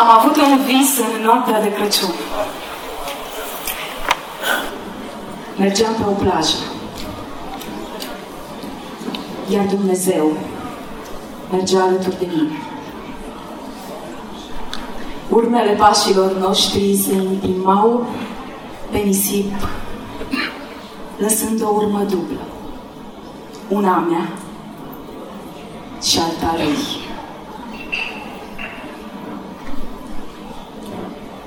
Am avut un vis în noaptea de Crăciun. Mergeam pe o plajă. Iar Dumnezeu mergea alături de mine. Urmele pașilor noștri se imprimau pe nisip, lăsând o urmă dublă. Una a mea și alta lui.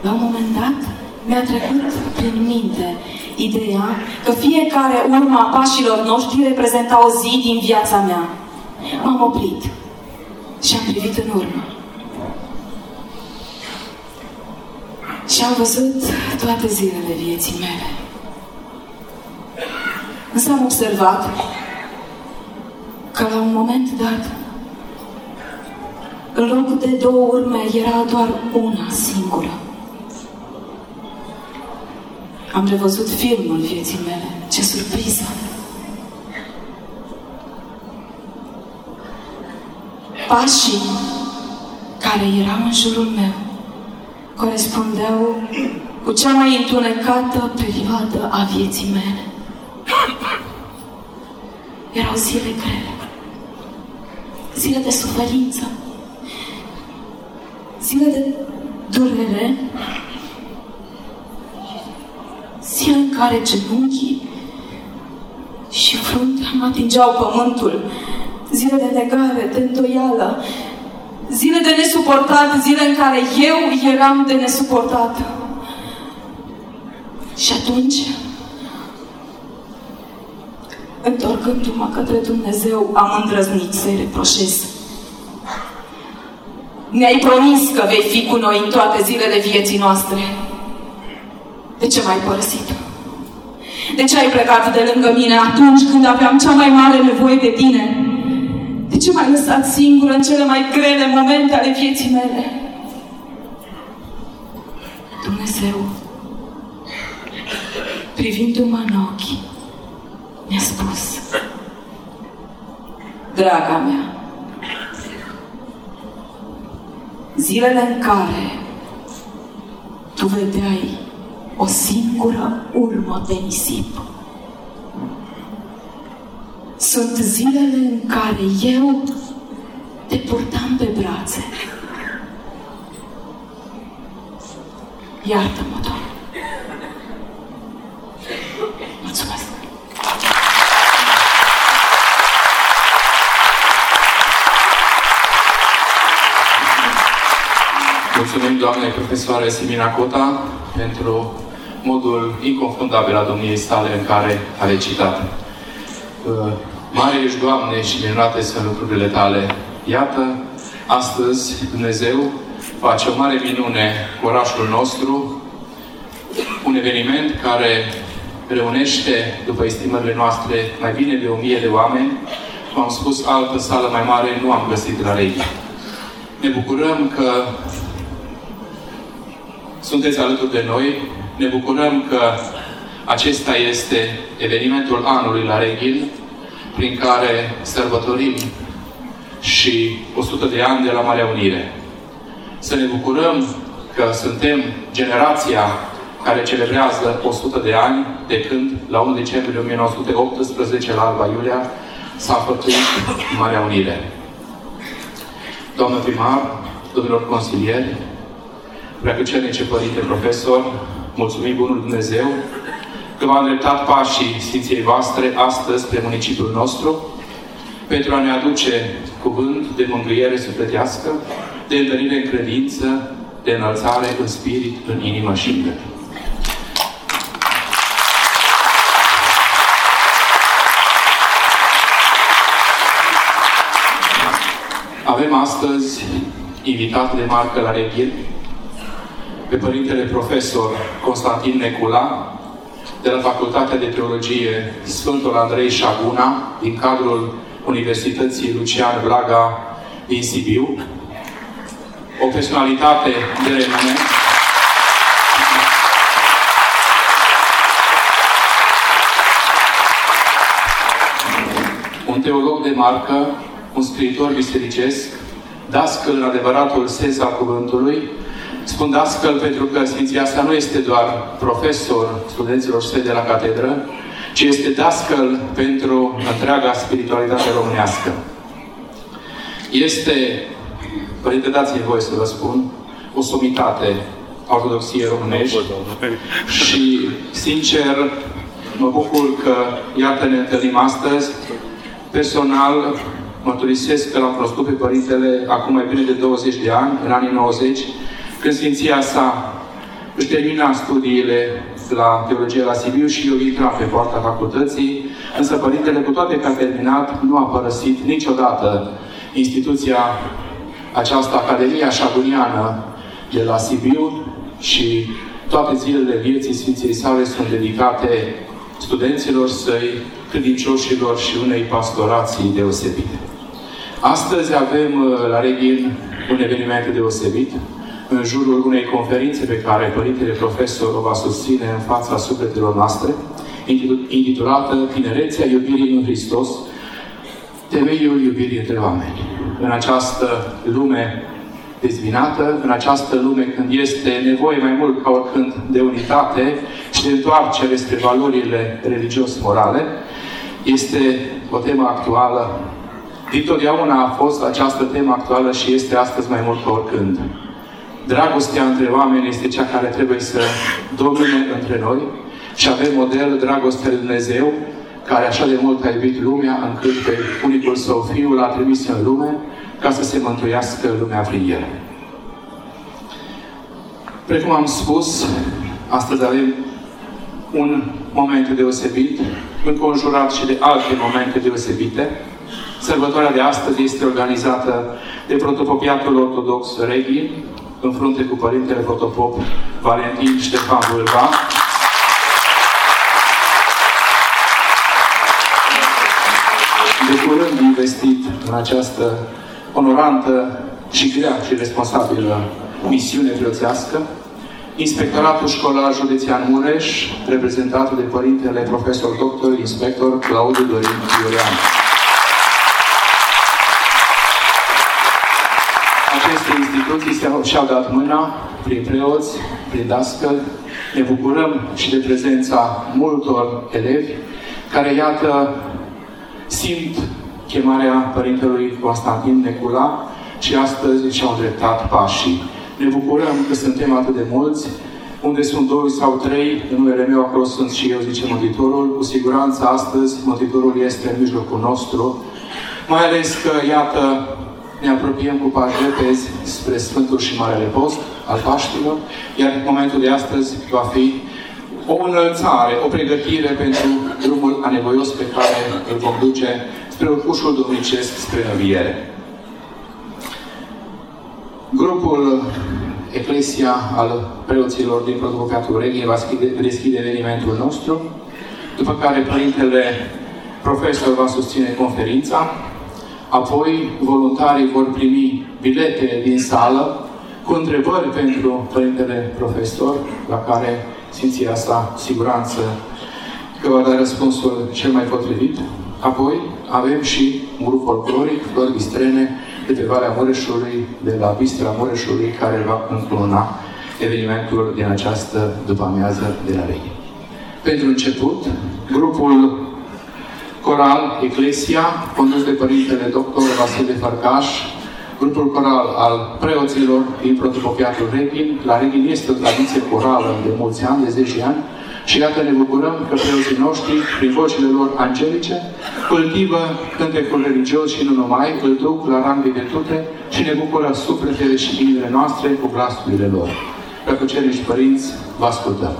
La un moment dat, mi-a trecut prin minte ideea că fiecare urma pașilor noștri reprezenta o zi din viața mea. M-am oprit și am privit în urmă. Și am văzut toate zilele vieții mele. Însă am observat că la un moment dat, în loc de două urme, era doar una singură. Am revăzut filmul vieții mele. Ce surpriză! Pașii care erau în jurul meu corespundeau cu cea mai întunecată perioadă a vieții mele. Erau zile grele, zile de suferință, zile de durere, zile în care genunchii și fruntea mă atingeau pământul, zile de negare, de îndoială, zile de nesuportat, zile în care eu eram de nesuportat. Și atunci, întorcându-mă către Dumnezeu, am îndrăznit să-i reproșez. Ne-ai promis că vei fi cu noi în toate zilele vieții noastre. De ce m-ai părăsit? De ce ai plecat de lângă mine atunci când aveam cea mai mare nevoie de tine? De ce m-ai lăsat singură în cele mai grele momente ale vieții mele? Dumnezeu, privindu-mă în ochi, mi-a spus, Draga mea, zilele în care tu vedeai o singură urmă de nisip. Sunt zilele în care eu te purtam pe brațe. Iartă-mă, Doamne. Mulțumesc. Mulțumim, doamne profesoare Simina Cota, pentru modul inconfundabil al domniei sale în care a recitat. Uh, mare ești, Doamne, și minunate sunt lucrurile Tale. Iată, astăzi Dumnezeu face o mare minune cu orașul nostru, un eveniment care reunește, după estimările noastre, mai bine de o mie de oameni. Cum am spus, altă sală mai mare nu am găsit la Reghi. Ne bucurăm că sunteți alături de noi. Ne bucurăm că acesta este evenimentul anului la Reghin, prin care sărbătorim și 100 de ani de la Marea Unire. Să ne bucurăm că suntem generația care celebrează 100 de ani de când, la 1 decembrie 1918, la Alba Iulia, s-a făcut Marea Unire. Doamnă primar, domnilor consilieri, Preacucernice Părinte Profesor, mulțumim Bunul Dumnezeu că v-a îndreptat pașii Sfinției voastre astăzi spre municipiul nostru pentru a ne aduce cuvânt de mângâiere sufletească, de întâlnire în credință, de înălțare în spirit, în inimă și în gând. Avem astăzi invitat de marcă la Reghir pe Părintele Profesor Constantin Necula, de la Facultatea de Teologie Sfântul Andrei Șaguna, din cadrul Universității Lucian Blaga din Sibiu, o personalitate de renume, un teolog de marcă, un scriitor bisericesc, dascăl în adevăratul sens al cuvântului, Spun dascăl pentru că Sfinția asta nu este doar profesor studenților săi de la catedră, ci este dascăl pentru întreaga spiritualitate românească. Este, părinte, dați-mi voie să vă spun, o somitate ortodoxiei românești și, sincer, mă bucur că, iată, ne întâlnim astăzi. Personal, mărturisesc că l-am cunoscut pe Părintele acum mai bine de 20 de ani, în anii 90, când Sfinția sa își termina studiile la teologie la Sibiu și eu intra pe poarta facultății, însă Părintele, cu toate că a terminat, nu a părăsit niciodată instituția această Academia Șabuniană de la Sibiu și toate zilele vieții Sfinției sale sunt dedicate studenților săi, credincioșilor și unei pastorații deosebite. Astăzi avem uh, la Reghin un eveniment deosebit, în jurul unei conferințe pe care Părintele Profesor o va susține în fața sufletelor noastre, intitulată Tinerețea iubirii în Hristos, temeiul iubirii între oameni. În această lume dezbinată, în această lume când este nevoie mai mult ca oricând de unitate și de întoarcere spre valorile religios-morale, este o temă actuală. Dintotdeauna a fost această temă actuală și este astăzi mai mult ca oricând. Dragostea între oameni este cea care trebuie să domine între noi și avem model dragostea lui Dumnezeu, care așa de mult a iubit lumea, încât pe unicul său Fiul l-a trimis în lume ca să se mântuiască lumea prin El. Precum am spus, astăzi avem un moment deosebit, înconjurat și de alte momente deosebite. Sărbătoarea de astăzi este organizată de protopopiatul ortodox Reghi, în frunte cu Părintele Protopop Valentin Ștefan Vâlva. De curând investit în această onorantă și grea și responsabilă misiune preoțească, Inspectoratul Școlar Județean Mureș, reprezentat de Părintele Profesor Dr. Inspector Claudiu Dorin Iulian. Aceste instituții și-au dat mâna prin preoți, prin dascăl. Ne bucurăm și de prezența multor elevi care, iată, simt chemarea Părintelui Constantin Necula și astăzi și-au îndreptat pașii. Ne bucurăm că suntem atât de mulți, unde sunt doi sau trei, în numele meu acolo sunt și eu, zice Mântuitorul. Cu siguranță astăzi Mântuitorul este în mijlocul nostru, mai ales că, iată, ne apropiem cu pași repezi spre Sfântul și Marele Post al Paștilor, iar în momentul de astăzi va fi o înălțare, o pregătire pentru drumul anevoios pe care îl vom duce spre urcușul duhovnicesc, spre înviere. Grupul Eclesia al preoților din Protocopiatul Reghii va deschide evenimentul nostru, după care Părintele Profesor va susține conferința, apoi voluntarii vor primi bilete din sală cu întrebări pentru Părintele Profesor, la care Sfinția sa, siguranță că va da răspunsul cel mai potrivit. Apoi avem și un grup folcloric, Flori Bistrene, de pe Valea Mureșului, de la Bistra Mureșului, care va încluna evenimentul din această după-amiază de la Reghe. Pentru început, grupul coral Eclesia, condus de Părintele Dr. Vasile Farcaș, grupul coral al preoților din protopopiatul Reghin. La Reghin este o tradiție corală de mulți ani, de 10 ani, și iată ne bucurăm că preoții noștri, prin vocile lor angelice, cultivă cântecul religios și nu numai, îl duc la rang de virtute și ne bucură sufletele și inimile noastre cu glasurile lor. Dacă ceriți părinți, vă ascultăm.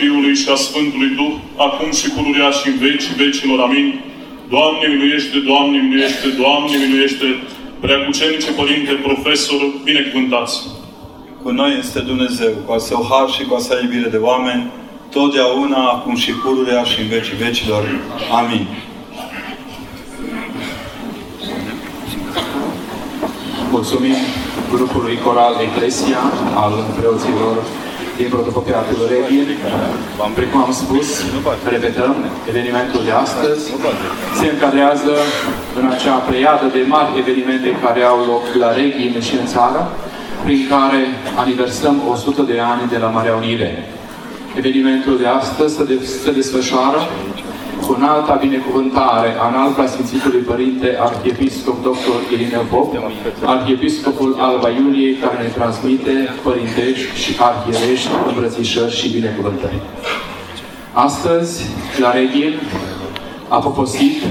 Fiului și a Sfântului Duh, acum și pururea și în vecii vecilor. Amin. Doamne miluiește, Doamne miluiește, Doamne miluiește, preacucenice Părinte, profesor, binecuvântați! Cu noi este Dumnezeu, cu a său har și cu a sa iubire de oameni, totdeauna, acum și pururea și în vecii vecilor. Amin. Mulțumim grupului Coral Eclesia al preoților din protocopiatul Reghin. Precum am spus, repetăm, evenimentul de astăzi se încadrează în acea pleiadă de mari evenimente care au loc la Reghin și în țară, prin care aniversăm 100 de ani de la Marea Unire. Evenimentul de astăzi se desfășoară cu înalta binecuvântare a înalta Sfințitului Părinte Arhiepiscop Dr. Irineu Pop, Arhiepiscopul Alba Iuliei, care ne transmite părintești și arhierești îmbrățișări și binecuvântări. Astăzi, la Reghin, a poposit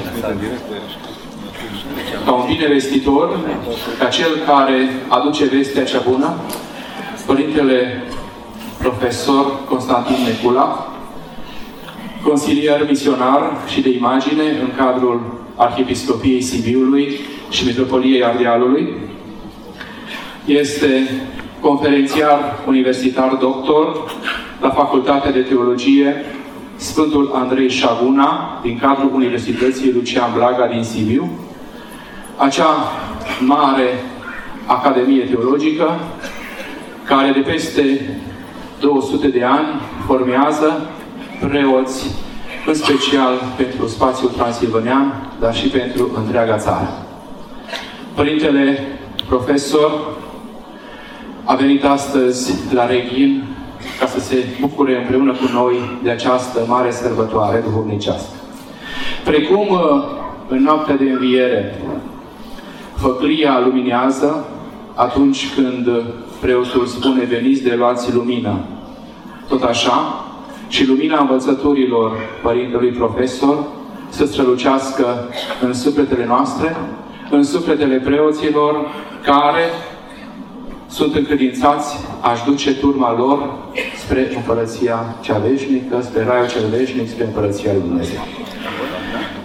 ca un bine vestitor, ca cel care aduce vestea cea bună, Părintele Profesor Constantin Necula, consilier misionar și de imagine în cadrul Arhiepiscopiei Sibiului și Metropoliei Ardealului. Este conferențiar universitar doctor la Facultatea de Teologie Sfântul Andrei Șaguna, din cadrul Universității Lucian Blaga din Sibiu, acea mare Academie Teologică, care de peste 200 de ani formează preoți, în special pentru spațiul transilvanean, dar și pentru întreaga țară. Părintele profesor a venit astăzi la Reghin ca să se bucure împreună cu noi de această mare sărbătoare duhovnicească. Precum uh, în noaptea de înviere, făclia luminează atunci când preotul spune veniți de luați lumină. Tot așa, și lumina învățăturilor Părintelui Profesor să strălucească în sufletele noastre, în sufletele preoților care sunt încredințați aș duce turma lor spre Împărăția cea veșnică, spre Raiul cel veșnic, spre Împărăția Lui Dumnezeu.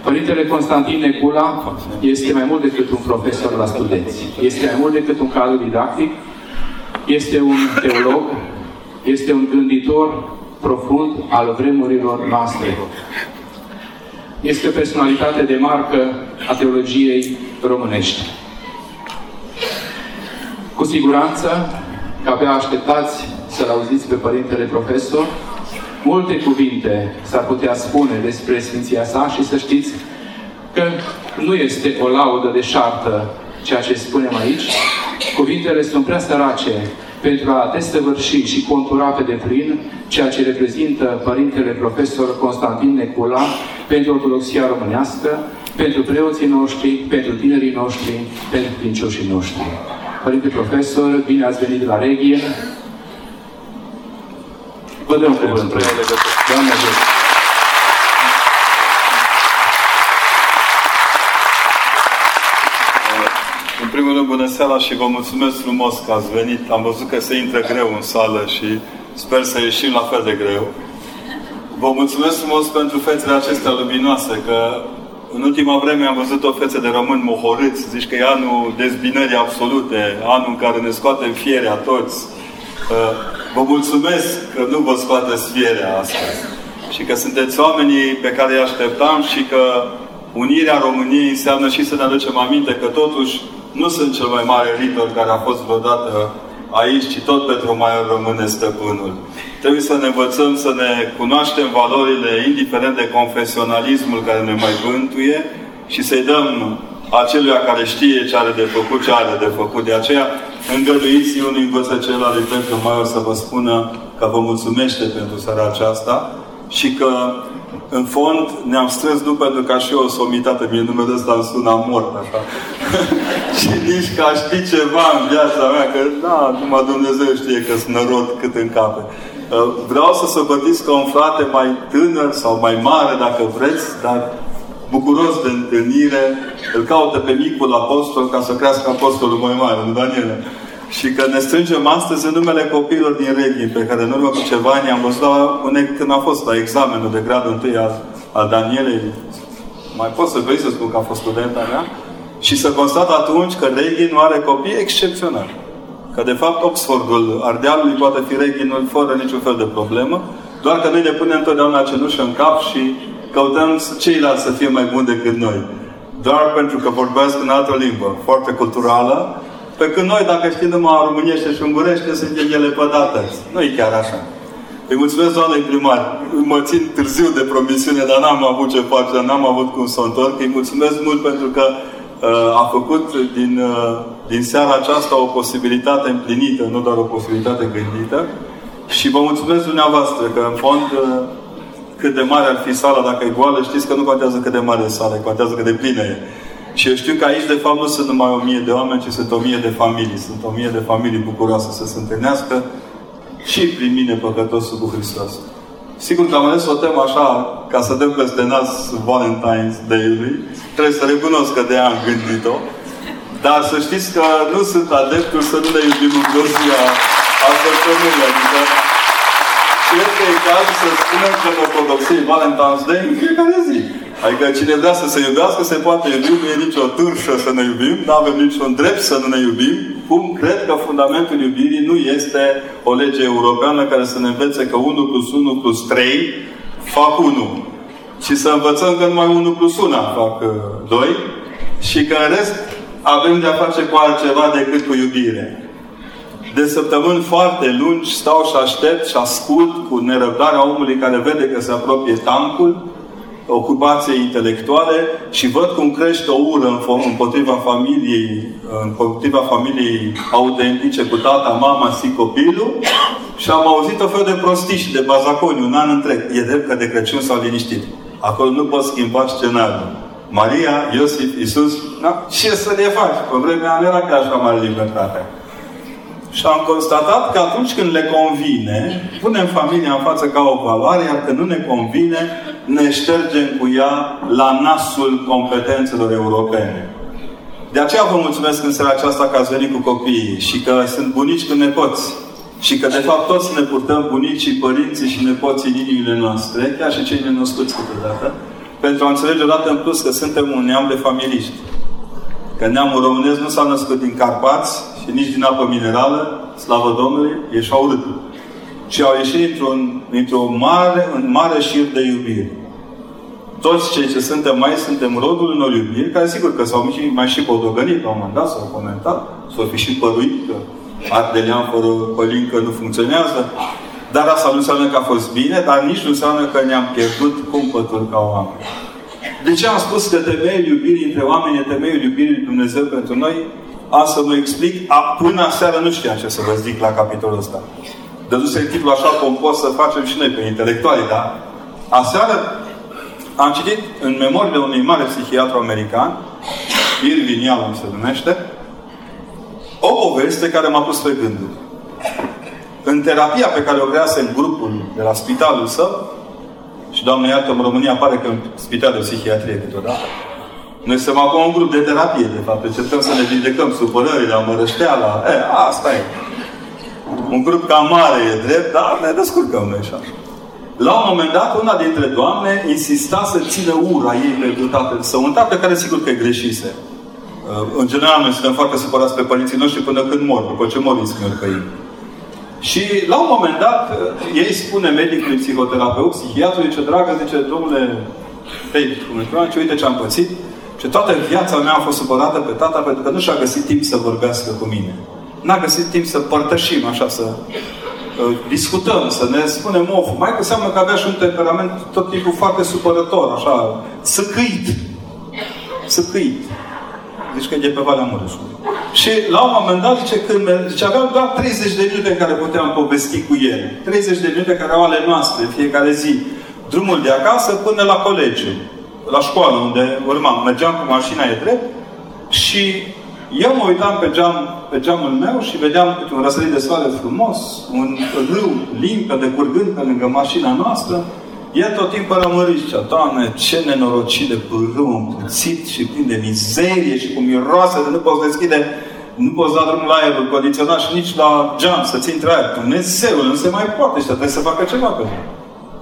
Părintele Constantin Necula este mai mult decât un profesor la studenți. Este mai mult decât un cadru didactic. Este un teolog. Este un gânditor profund al vremurilor noastre. Este o personalitate de marcă a teologiei românești. Cu siguranță că abia așteptați să-l auziți pe Părintele Profesor. Multe cuvinte s-ar putea spune despre Sfinția sa și să știți că nu este o laudă de șartă ceea ce spunem aici. Cuvintele sunt prea sărace pentru a desăvârși și contura pe deplin ceea ce reprezintă Părintele Profesor Constantin Necula pentru Ortodoxia Românească, pentru preoții noștri, pentru tinerii noștri, pentru credincioșii noștri. Părinte Profesor, bine ați venit de la Reghie. Vă dăm cuvântul. Doamne ajută! În primul rând, bună seara și vă mulțumesc frumos că ați venit. Am văzut că se intră greu în sală și sper să ieșim la fel de greu. Vă mulțumesc frumos pentru fețele acestea luminoase, că în ultima vreme am văzut o feță de români mohorâți. Zici că e anul dezbinării absolute, anul în care ne scoatem fierea toți. Uh, vă mulțumesc că nu vă scoateți fierea astăzi. Și că sunteți oamenii pe care îi așteptam și că unirea României înseamnă și să ne aducem aminte că totuși nu sunt cel mai mare ritor care a fost vreodată aici, ci tot pentru mai rămâne stăpânul. Trebuie să ne învățăm să ne cunoaștem valorile, indiferent de confesionalismul care ne mai bântuie, și să-i dăm aceluia care știe ce are de făcut, ce are de făcut. De aceea, îngăduiți unul învăță celălalt pentru mai o să vă spună că vă mulțumește pentru seara aceasta și că în fond ne-am strâns nu pentru ca și eu o somitate, mie numele ăsta îmi sună mort, așa. și nici ca ști ceva în viața mea, că da, numai Dumnezeu știe că sunt nărod cât în cape. Uh, vreau să sărbătiți ca un frate mai tânăr sau mai mare, dacă vreți, dar bucuros de întâlnire, îl caută pe micul apostol ca să crească apostolul mai mare, nu Daniele? Și că ne strângem astăzi în numele copiilor din Reghin, pe care în urmă cu ceva ani am văzut la, când a fost la examenul de gradul întâi al, al Danielei. Mai pot să vrei să spun că a fost studenta mea? Și să constat atunci că Reghin nu are copii excepționali. Că de fapt Oxfordul Ardealului poate fi Reghinul fără niciun fel de problemă, doar că noi ne punem întotdeauna cenușă în cap și căutăm ceilalți să fie mai buni decât noi. Doar pentru că vorbesc în altă limbă, foarte culturală, pe când noi, dacă știm numai românește și ungurește, suntem ele pădate. Nu e chiar așa. Îi mulțumesc doamnei primar. Mă țin târziu de promisiune, dar n-am avut ce face, n-am avut cum să o întorc. Îi mulțumesc mult pentru că uh, a făcut din, uh, din seara aceasta o posibilitate împlinită, nu doar o posibilitate gândită. Și vă mulțumesc dumneavoastră că, în fond, uh, cât de mare ar fi sala, dacă e goală, știți că nu contează cât de mare e sala, contează cât de plină e. Și eu știu că aici, de fapt, nu sunt numai o mie de oameni, ci sunt o mie de familii. Sunt o mie de familii bucuroase să se întâlnească și prin mine păcătosul cu Hristos. Sigur că am ales o temă așa, ca să dăm peste nas Valentine's Day-ului. Trebuie să recunosc că de am gândit-o. Dar să știți că nu sunt adeptul să nu ne iubim în a, a săptămânii. Adică cred că e cazul să spunem că ortodoxiei Valentine's Day în fiecare zi. Adică cine vrea să se iubească, se poate iubi, nu e nicio târșă să ne iubim, nu avem niciun drept să nu ne iubim. Cum cred că fundamentul iubirii nu este o lege europeană care să ne învețe că 1 plus 1 plus 3 fac 1. Și să învățăm că numai 1 plus 1 fac 2 uh, și că în rest avem de-a face cu altceva decât cu iubire. De săptămâni foarte lungi stau și aștept și ascult cu nerăbdarea omului care vede că se apropie tancul ocupației intelectuale și văd cum crește o ură împotriva familiei, împotriva familiei autentice cu tata, mama și copilul și am auzit o fel de prostii și de bazaconi un an întreg. E drept că de Crăciun s-au liniștit. Acolo nu poți schimba scenariul. Maria, Iosif, Isus, na, ce să le faci? Pe vremea nu era ca așa mare libertate. Și am constatat că atunci când le convine, punem familia în față ca o valoare, iar când nu ne convine, ne ștergem cu ea la nasul competențelor europene. De aceea vă mulțumesc în seara aceasta că ați venit cu copiii și că sunt bunici cu nepoți. Și că, de fapt, toți ne purtăm bunicii, părinții și nepoții în inimile noastre, chiar și cei nenăscuți câteodată, pentru a înțelege odată în plus că suntem un neam de familiști. Că neamul românesc nu s-a născut din Carpați și nici din apă minerală, slavă Domnului, e și urât. Și au ieșit dintr-un, dintr-o mare, un mare șir de iubire. Toți cei ce suntem mai suntem rodul unor iubiri, care sigur că s-au mai și podogănit la un moment dat, s-au comentat, s-au fi și păruit că ardelean fără pălincă nu funcționează. Dar asta nu înseamnă că a fost bine, dar nici nu înseamnă că ne-am pierdut cumpătul ca oameni. De ce am spus că temeiul iubirii între oameni e temeiul iubirii lui Dumnezeu pentru noi? Am să vă explic. A, până seara nu știam ce să vă zic la capitolul ăsta. Dăduse titlul așa pompos să facem și noi pe intelectuali, da? Aseară am citit în memoriile unui mare psihiatru american, Irvin Yalom se numește, o poveste care m-a pus pe gânduri. În terapia pe care o crease în grupul de la spitalul său, și Doamne iartă, în România apare că în spital de psihiatrie câteodată, noi suntem acum un grup de terapie, de fapt. Încercăm să ne vindecăm supărările, amărășteala. E, asta e. Un grup cam mare e drept, dar ne descurcăm noi așa. La un moment dat, una dintre doamne insista să țină ura ei pentru tatăl său. Un tată care sigur că e greșise. Uh, în general, noi suntem foarte supărați pe părinții noștri până când mor. După ce mor, îi ei. Și la un moment dat, uh, ei spune medicului psihoterapeut, psihiatru, zice, dragă, zice, domnule, David, cum ce uite ce am pățit, și toată viața mea a fost supărată pe tata pentru că nu și-a găsit timp să vorbească cu mine. N-a găsit timp să părtășim, așa, să uh, discutăm, să ne spunem of. Mai cu seamă că avea și un temperament tot timpul foarte supărător, așa, săcâit. Săcâit. Deci că e pe Valea Mureșului. Și la un moment dat, zice, când zice, aveam doar 30 de minute în care puteam povesti cu el. 30 de minute care au ale noastre, fiecare zi. Drumul de acasă până la colegiu la școală, unde urmam. Mergeam cu mașina, e drept, și eu mă uitam pe, geam, pe geamul meu și vedeam un răsărit de soare frumos, un râu limpede curgând pe lângă mașina noastră. El tot timpul rămărit și Doamne, ce nenorocit de pârâu împuțit și plin de mizerie și cu miroase de nu poți deschide nu poți da drumul la aerul condiționat și nici la geam să-ți intre aer. Dumnezeu, nu se mai poate și trebuie să facă ceva pe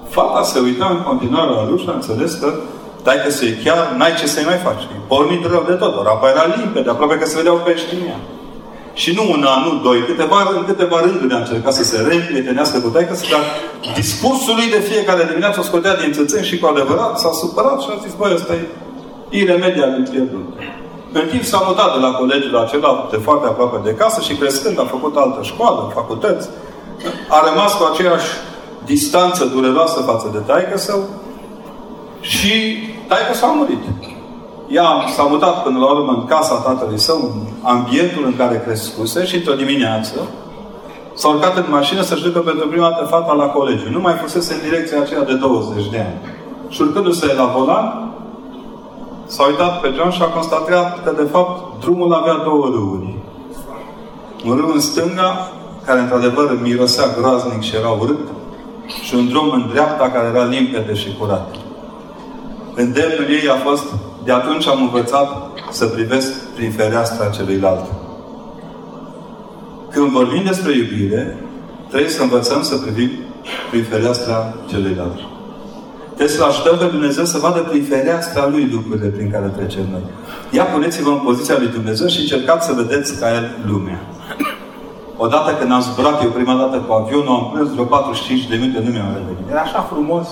Fata se uita în continuare la ușă, a înțeles că dai că se chiar, n-ai ce să-i mai faci. E pornit rău de tot. Ori apa era limpede, aproape că se vedeau pești în ea. Și nu un an, nu doi, câteva, în câteva rânduri a încercat să se reîmprietenească cu taică să dar discursul lui de fiecare dimineață o scotea din țățâni și cu adevărat s-a supărat și a zis, băi, ăsta e iremediabil pierdut. În timp s-a mutat de la colegiul acela de foarte aproape de casă și crescând a făcut altă școală, facultăți. A rămas cu aceeași distanță dureroasă față de taică său și taică s-a murit. Ea s-a mutat până la urmă în casa tatălui său, în ambientul în care crescuse și într-o dimineață s-a urcat în mașină să-și ducă pentru prima dată fata la colegiu. Nu mai fusese în direcția aceea de 20 de ani. Și urcându-se la volan, s-a uitat pe geam și a constatat că, de fapt, drumul avea două râuri. Un râu în stânga, care într-adevăr mirosea groaznic și era urât, și un drum în dreapta care era limpede și curat. Îndemnul ei a fost, de atunci am învățat să privesc prin fereastra celuilalt. Când vorbim despre iubire, trebuie să învățăm să privim prin fereastra celuilalt. Trebuie să ajutăm pe Dumnezeu să vadă prin fereastra Lui lucrurile prin care trecem noi. Ia puneți-vă în poziția lui Dumnezeu și încercați să vedeți ca El lumea. Odată când am zburat eu prima dată cu avionul, am plâns vreo 45 de minute, nu mi-am revenit. Era așa frumos.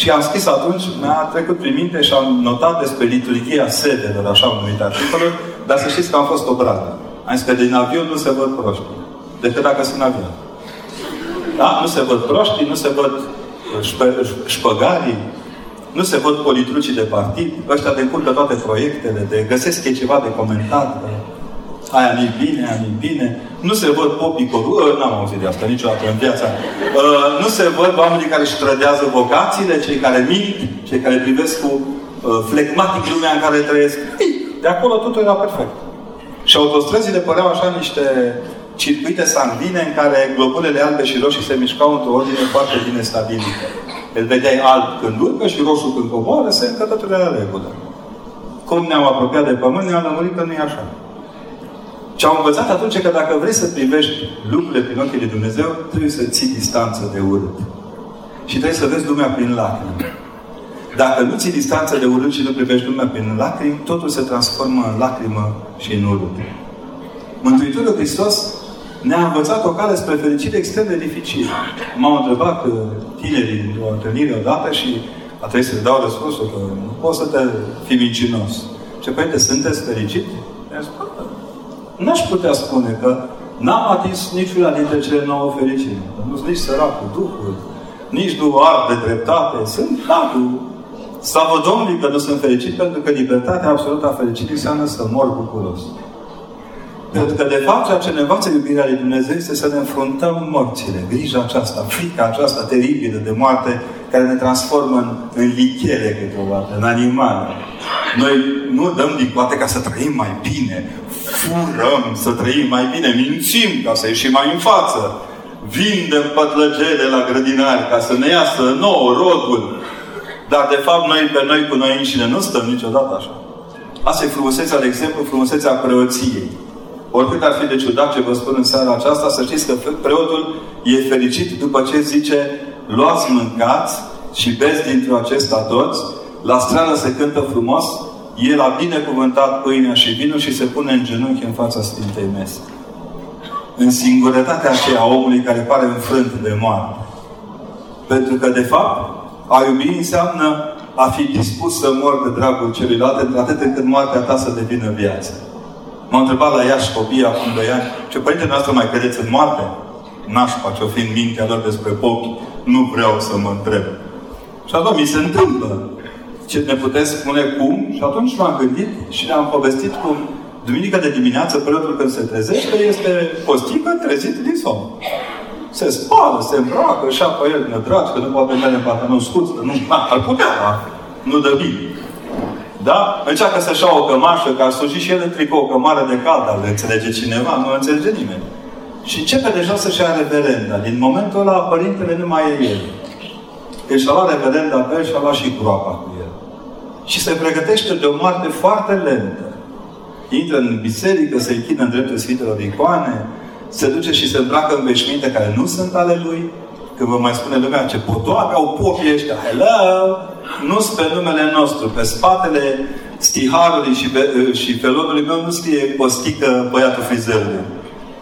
Și am scris atunci, mi-a trecut prin minte și am notat despre liturghia sedelor, așa am numit articolul, dar să știți că am fost obradă. Am zis că din avion nu se văd proști. Decât dacă sunt avion. Da? Nu se văd proști, nu se văd șpăgarii, nu se văd politrucii de partid, ăștia de încurcă toate proiectele, de găsesc e ceva de comentat, de aia nu bine, aia nu bine. Nu se văd popii coru... Ă, n-am auzit de asta niciodată în viața. Uh, nu se văd oamenii care își trădează vocațiile, cei care mint, cei care privesc cu uh, flegmatic lumea în care trăiesc. Ei, de acolo totul era perfect. Și autostrăzile păreau așa niște circuite sanguine în care globulele albe și roșii se mișcau într-o ordine foarte bine stabilită. Îl vedeai alb când urcă și roșu când coboară, se încă totul era regulă. Cum ne-am apropiat de pământ, ne-am lămurit că nu e așa. Ce am învățat atunci că dacă vrei să privești lucrurile prin ochii lui Dumnezeu, trebuie să ții distanță de urât. Și trebuie să vezi lumea prin lacrimi. Dacă nu ții distanță de urât și nu privești lumea prin lacrimi, totul se transformă în lacrimă și în urât. Mântuitorul Hristos ne-a învățat o cale spre fericire extrem de dificilă. M-au întrebat uh, tinerii o întâlnire odată și a trebuit să le dau răspunsul că nu poți să te fii mincinos. Ce părinte, sunteți fericit? Mi-a spus, N-aș putea spune că n-am atins niciuna dintre cele nouă fericiri. Nu sunt nici săracul Duhul, nici nu ard de dreptate. Sunt datul. Slavă Domnului că nu sunt fericit, pentru că libertatea absolută a fericirii înseamnă să mor bucuros. Pentru că, de fapt, ceea ce ne învață iubirea lui Dumnezeu este să ne înfruntăm morțile, grija aceasta, frica aceasta teribilă de moarte, care ne transformă în, în lichele câteodată, în animale. Noi nu dăm din toate ca să trăim mai bine, furăm să trăim mai bine, mințim ca să ieșim mai în față, vindem pătlăgele la grădinari ca să ne iasă nouă rodul. Dar, de fapt, noi pe noi cu noi înșine nu stăm niciodată așa. Asta e frumusețea, de exemplu, frumusețea preoției. Oricât ar fi de ciudat ce vă spun în seara aceasta, să știți că preotul e fericit după ce zice luați, mâncați și beți dintr-o acesta toți, la strană se cântă frumos, el a binecuvântat pâinea și vinul și se pune în genunchi în fața Sfintei Mese. În singurătatea aceea a omului care pare înfrânt de moarte. Pentru că, de fapt, a iubi înseamnă a fi dispus să mor de dragul celuilalt, atât încât moartea ta să devină viață. M-a întrebat la Iași copii acum 2 ani, ce părinte noastră mai credeți în moarte? Nașpa ce-o fi în mintea lor despre popi, nu vreau să mă întreb. Și atunci mi se întâmplă. Ce ne puteți spune cum? Și atunci m-am gândit și ne-am povestit cum duminică de dimineață, preotul când se trezește, este postică trezit din somn. Se spală, se îmbracă, și apă el nădraci, că nu poate merge în pantaloni scurți, nu, ar putea, dar nu dă bine. Da? Încearcă să-și ia o cămașă, că a slujit și el în tricou, o cămară de cald, dar le înțelege cineva, nu înțelege nimeni. Și începe deja să-și ia reverenda. Din momentul ăla, părintele nu mai e el. Deci a luat reverenda pe el și a luat și groapa cu el. Și se pregătește de o moarte foarte lentă. Intră în biserică, se închină în dreptul Sfintelor Icoane, se duce și se îmbracă în veșminte care nu sunt ale lui, când vă mai spune lumea ce potoape au popii ăștia, hello! Nu pe numele nostru, pe spatele stiharului și, be- și felonului meu nu scrie postică băiatul frizerului.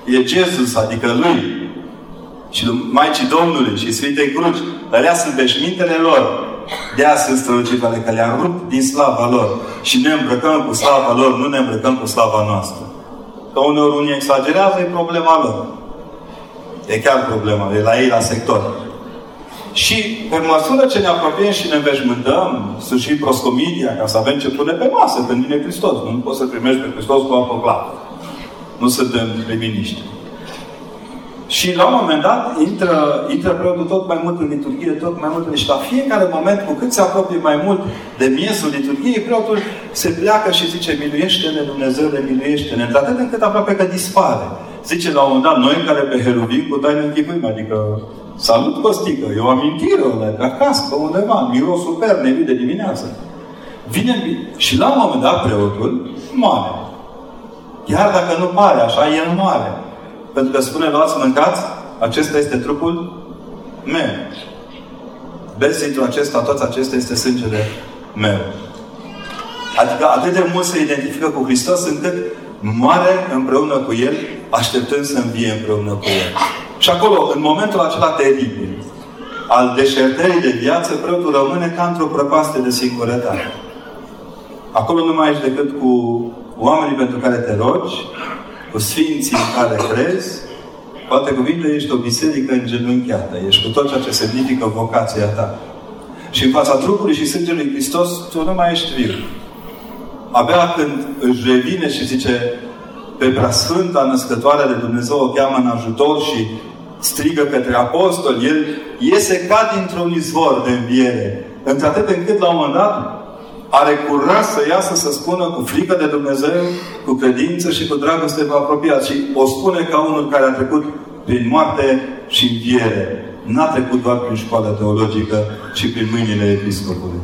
E Jesus, adică lui. Și Maicii Domnului și Sfintei Cruci. Alea sunt veșmintele lor. De aia sunt strălucitoare, că le-am rupt din slava lor. Și ne îmbrăcăm cu slava lor, nu ne îmbrăcăm cu slava noastră. Că uneori unii exagerează, e problema lor. E chiar problema, e la ei la sector. Și pe măsură ce ne apropiem și ne înveșmântăm, sunt și proscomidia, ca să avem ce pune pe masă când vine Hristos. Nu poți să primești pe Hristos cu apă clară. Nu suntem feminiști. Și la un moment dat intră, intră preotul tot mai mult în liturghie, tot mai mult în... Și la fiecare moment, cu cât se apropie mai mult de miezul liturghiei, preotul se pleacă și zice, miluiește-ne Dumnezeule, miluiește-ne, de atât încât aproape că dispare. Zice la un moment dat, noi care pe heruvim cu taină închipuim, adică salut Costică, e o amintire, o acasă, pe undeva, miros super, ne de dimineață. Vine și la un moment dat preotul moare. Chiar dacă nu pare așa, el moare. Pentru că spune, luați, mâncați, acesta este trupul meu. Beți dintr acesta, toți acesta este sângele meu. Adică atât de mult se identifică cu Hristos încât moare împreună cu El, așteptând să învie împreună cu El. Și acolo, în momentul acela teribil, al deșertării de viață, preotul rămâne ca într-o prăpastie de singurătate. Acolo nu mai ești decât cu oamenii pentru care te rogi, cu sfinții în care crezi, poate cuvinte, ești o biserică îngenunchiată. Ești cu tot ceea ce semnifică vocația ta. Și în fața trupului și sângelui Hristos, tu nu mai ești viu. Abia când își revine și zice pe preasfânta născătoare de Dumnezeu o cheamă în ajutor și strigă către apostol, el iese ca dintr-un izvor de înviere. Într-atât încât la un moment dat are curaj să iasă să spună cu frică de Dumnezeu, cu credință și cu dragoste vă apropiați. Și o spune ca unul care a trecut prin moarte și înviere. N-a trecut doar prin școala teologică, ci prin mâinile episcopului.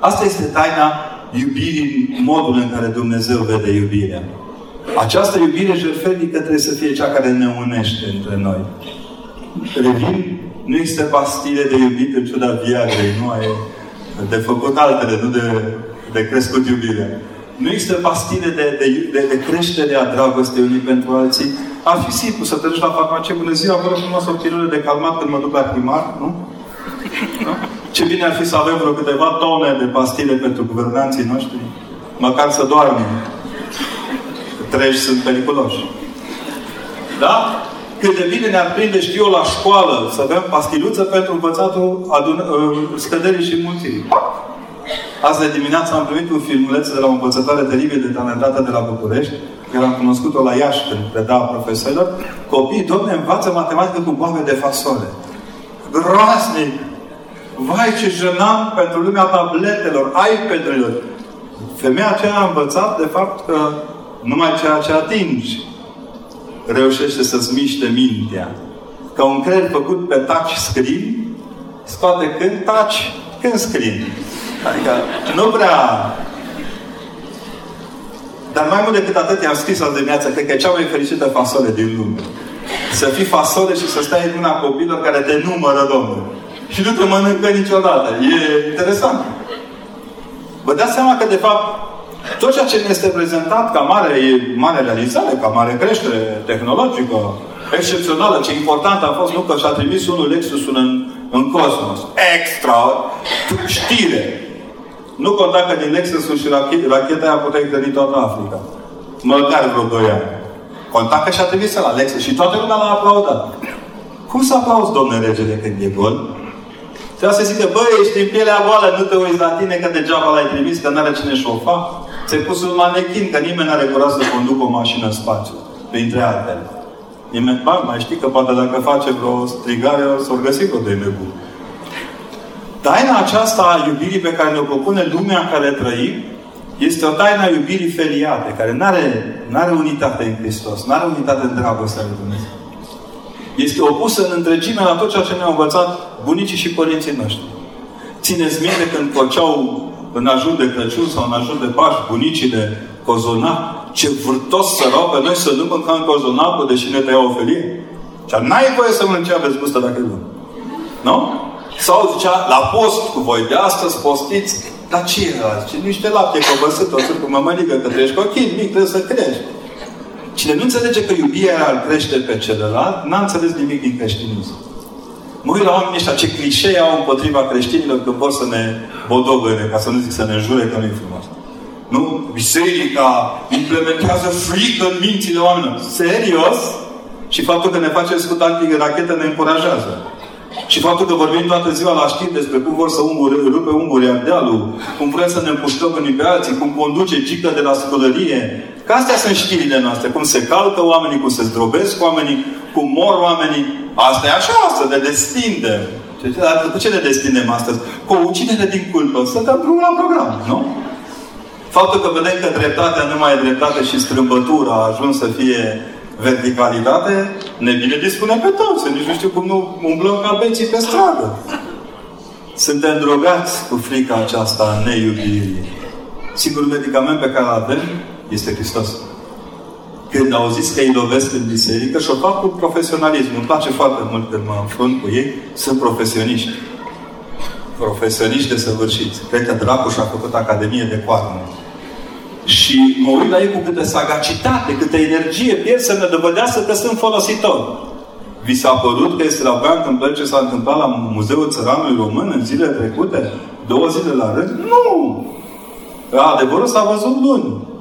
Asta este taina iubirii, modul în care Dumnezeu vede iubirea. Această iubire jertfenică trebuie să fie cea care ne unește între noi. Revin, nu există pastile de iubit în ciuda viagrei, nu ai de făcut altele, nu de, de crescut iubirea. Nu există pastile de, de, de, de creștere a dragostei unii pentru alții. Ar fi simplu să te duci la farmacie, bună ziua, vă frumos o pilulă de calmat când mă duc la primar, nu? nu? Ce bine ar fi să avem vreo câteva tone de pastile pentru guvernanții noștri. Măcar să doarmă. Treci sunt periculoși. Da? Cât de bine ne-ar prinde, știu eu, la școală să avem pastiluță pentru învățatul adun- uh, scăderii și mulțirii. Azi de dimineață am primit un filmuleț de la o învățătoare teribil de talentată de la București, care am cunoscut-o la Iași când preda profesorilor. Copiii, domne, învață matematică cu boabe de fasole. Groaznic! Vai, ce jenant pentru lumea tabletelor, iPad-urilor. Femeia aceea a învățat, de fapt, că numai ceea ce atingi reușește să-ți miște mintea. Ca un creier făcut pe touch screen, scoate când touch, când screen. Adică nu prea... Dar mai mult decât atât, i-am scris azi dimineața, cred că e cea mai fericită fasole din lume. Să fii fasole și să stai în mâna copilor care te numără, Domnul. Și nu te mănâncă niciodată. E interesant. Vă dați seama că, de fapt, tot ceea ce ne este prezentat ca mare, mare realizare, ca mare creștere tehnologică, excepțională, ce important a fost, nu că și-a trimis unul Lexusul în, în cosmos. Extra! Știre! Nu conta că din Lexusul și racheta aia puteai hrăni toată Africa. Măcar vreo 2 ani. Conta că și-a trimis la Lexus și toată lumea l-a aplaudat. Cum să aplauzi, domnule regele, când e gol? Trebuie să zică, băi, ești în pielea goală, nu te uiți la tine că degeaba l-ai trimis, că n-are cine șofa. Ți-ai pus un manechin, că nimeni n-are curaj să conducă o mașină în spațiu. Printre altele. Nimeni, ba, mai știi că poate dacă face vreo strigare, o să-o găsi cu de nebun. Taina aceasta a iubirii pe care ne-o propune lumea în care trăim, este o taină a iubirii feriate, care nu are, are unitate în Hristos, nu are unitate în dragostea lui Dumnezeu. Este opusă în întregime la tot ceea ce ne-au învățat bunicii și părinții noștri. Țineți minte când făceau în ajun de Crăciun sau în ajun de Paști bunicii de cozonac, ce vârtos să rau pe noi să nu mâncăm cozonacul, deși ne tăiau o felie. Și n-ai voie să mănânci aveți gustă dacă e bun. Nu? Sau zicea, la post cu voi de astăzi postiți, dar ce era? Ce niște lapte covăsât, o cu mămăligă, că treci copil mic, trebuie să crești. Cine nu înțelege că iubirea îl crește pe celălalt, n-a înțeles nimic din creștinism. Mă uit la oamenii ăștia ce clișee au împotriva creștinilor când vor să ne bodogăre, ca să nu zic să ne jure că nu e frumos. Nu? Biserica implementează frică în mințile oamenilor. Serios? Și faptul că ne face scut anti-rachetă ne încurajează. Și faptul că vorbim toată ziua la știri despre cum vor să umbure, rupe unguri ardealul, cum vrem să ne împușcăm unii pe alții, cum conduce gică de la scolărie. Că astea sunt știrile noastre. Cum se calcă oamenii, cum se zdrobesc oamenii, cum mor oamenii. Asta e așa, să ne destindem. Dar cu ce ne destindem astăzi? Cu o ucidere din culpă. Să dăm drumul la program, nu? Faptul că vedem că dreptatea nu mai e dreptate și strâmbătura a ajuns să fie verticalitate, ne bine dispune pe toți. Nici nu știu cum nu umblăm ca beții pe stradă. Suntem drogați cu frica aceasta a neiubirii. Singurul medicament pe care îl avem este Hristos. când au zis că îi lovesc în biserică și o fac cu profesionalism. Îmi place foarte mult când mă înfrunt cu ei. Sunt profesioniști. Profesioniști de săvârșiți. Cred că Dracu și-a făcut Academie de Coarne. Și mă uit la ei cu câtă sagacitate, câtă energie pierd să ne dovedească că sunt folositori. Vi s-a părut că este la Bea întâmplări ce s-a întâmplat la Muzeul Țăranului Român în zilele trecute? Două zile la rând? Nu! Adevărul s-a văzut luni.